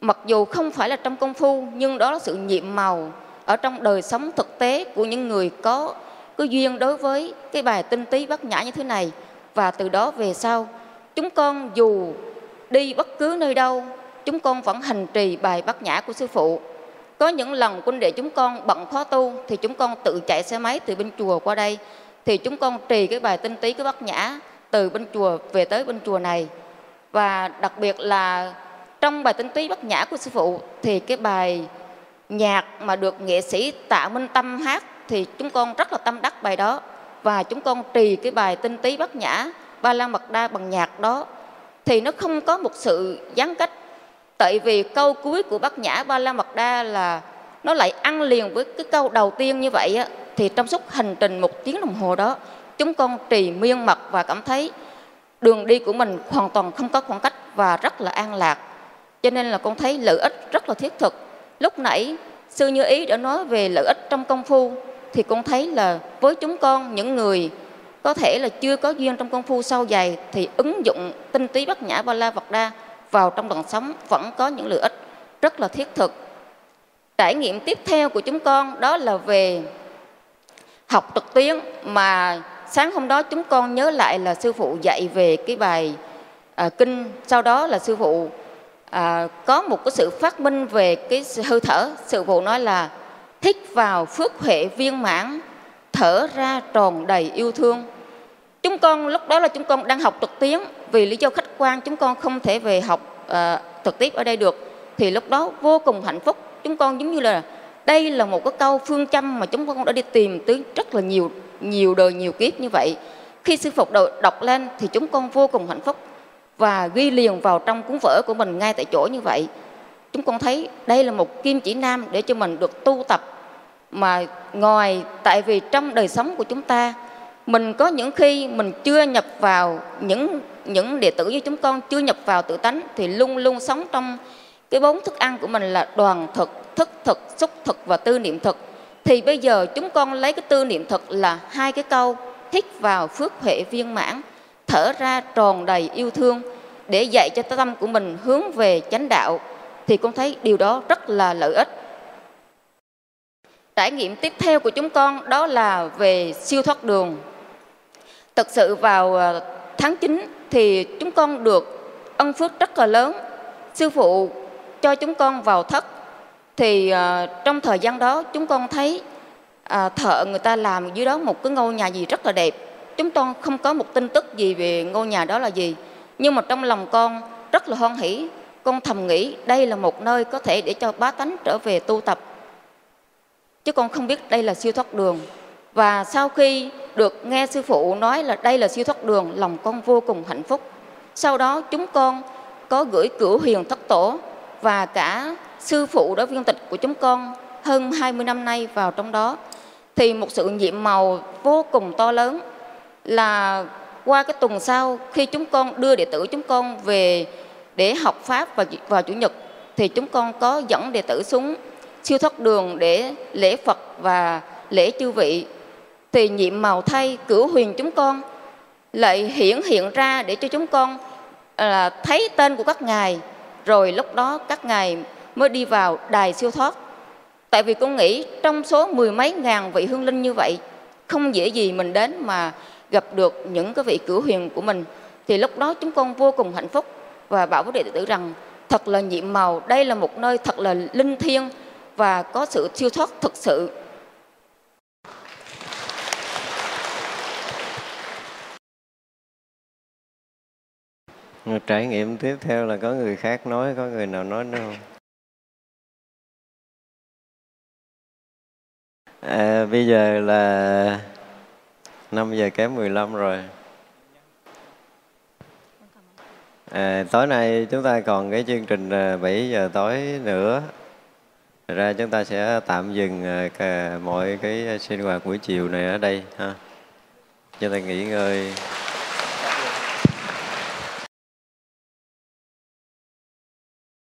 Mặc dù không phải là trong công phu, nhưng đó là sự nhiệm màu ở trong đời sống thực tế của những người có có duyên đối với cái bài tinh tí bát nhã như thế này và từ đó về sau, chúng con dù đi bất cứ nơi đâu chúng con vẫn hành trì bài bát nhã của sư phụ. Có những lần quân đệ chúng con bận khó tu, thì chúng con tự chạy xe máy từ bên chùa qua đây. Thì chúng con trì cái bài tinh tí cái bát nhã từ bên chùa về tới bên chùa này. Và đặc biệt là trong bài tinh tí bát nhã của sư phụ, thì cái bài nhạc mà được nghệ sĩ Tạ Minh Tâm hát, thì chúng con rất là tâm đắc bài đó. Và chúng con trì cái bài tinh tí bát nhã ba la mật đa bằng nhạc đó. Thì nó không có một sự gián cách tại vì câu cuối của bát nhã ba la mật đa là nó lại ăn liền với cái câu đầu tiên như vậy á, thì trong suốt hành trình một tiếng đồng hồ đó chúng con trì miên mật và cảm thấy đường đi của mình hoàn toàn không có khoảng cách và rất là an lạc. Cho nên là con thấy lợi ích rất là thiết thực. Lúc nãy sư như ý đã nói về lợi ích trong công phu thì con thấy là với chúng con những người có thể là chưa có duyên trong công phu sâu dày thì ứng dụng tinh túy bát nhã ba la vật đa vào trong đời sống vẫn có những lợi ích rất là thiết thực. Trải nghiệm tiếp theo của chúng con đó là về học trực tuyến mà sáng hôm đó chúng con nhớ lại là sư phụ dạy về cái bài à, kinh sau đó là sư phụ à, có một cái sự phát minh về cái hơi thở. Sư phụ nói là thích vào phước huệ viên mãn thở ra tròn đầy yêu thương chúng con lúc đó là chúng con đang học trực tuyến. Vì lý do khách quan chúng con không thể về học à, trực tiếp ở đây được. Thì lúc đó vô cùng hạnh phúc. Chúng con giống như là đây là một cái câu phương châm mà chúng con đã đi tìm tới rất là nhiều nhiều đời nhiều kiếp như vậy. Khi sư phụ đọc lên thì chúng con vô cùng hạnh phúc và ghi liền vào trong cuốn vở của mình ngay tại chỗ như vậy. Chúng con thấy đây là một kim chỉ nam để cho mình được tu tập. Mà ngoài tại vì trong đời sống của chúng ta mình có những khi mình chưa nhập vào những những đệ tử như chúng con, chưa nhập vào tự tánh thì luôn luôn sống trong cái bốn thức ăn của mình là đoàn thực, thức thực, xúc thực và tư niệm thực. Thì bây giờ chúng con lấy cái tư niệm thực là hai cái câu hít vào phước huệ viên mãn, thở ra tròn đầy yêu thương để dạy cho tâm của mình hướng về chánh đạo. Thì con thấy điều đó rất là lợi ích. Trải nghiệm tiếp theo của chúng con đó là về siêu thoát đường. Thật sự vào ờ, tháng 9 thì chúng con được ân phước rất là lớn. Sư phụ cho chúng con vào thất. Thì uh, trong thời gian đó chúng con thấy uh, thợ người ta làm dưới đó một cái ngôi nhà gì rất là đẹp. Chúng con không có một tin tức gì về ngôi nhà đó là gì. Nhưng mà trong lòng con rất là hoan hỷ. Con thầm nghĩ đây là một nơi có thể để cho bá tánh trở về tu tập. Chứ con không biết đây là siêu thoát đường và sau khi được nghe sư phụ nói là đây là siêu thoát đường lòng con vô cùng hạnh phúc. Sau đó chúng con có gửi cửu hiền thất tổ và cả sư phụ đối viên tịch của chúng con hơn 20 năm nay vào trong đó. Thì một sự nhiệm màu vô cùng to lớn là qua cái tuần sau khi chúng con đưa đệ tử chúng con về để học pháp vào, vào chủ nhật thì chúng con có dẫn đệ tử xuống siêu thoát đường để lễ Phật và lễ chư vị thì nhiệm màu thay cửu huyền chúng con. Lại hiển hiện ra để cho chúng con là thấy tên của các ngài. Rồi lúc đó các ngài mới đi vào đài siêu thoát. Tại vì con nghĩ trong số mười mấy ngàn vị hương linh như vậy, không dễ gì mình đến mà gặp được những cái vị cửu huyền của mình. Thì lúc đó chúng con vô cùng hạnh phúc và bảo với đệ tử rằng, thật là nhiệm màu, đây là một nơi thật là linh thiêng và có sự siêu thoát thực sự. Trải nghiệm tiếp theo là có người khác nói có người nào nói nữa không? À, bây giờ là 5 giờ kém 15 rồi. À, tối nay chúng ta còn cái chương trình à, 7 giờ tối nữa. Thật ra chúng ta sẽ tạm dừng à, cả mọi cái sinh hoạt buổi chiều này ở đây ha. Chúng ta nghỉ ngơi.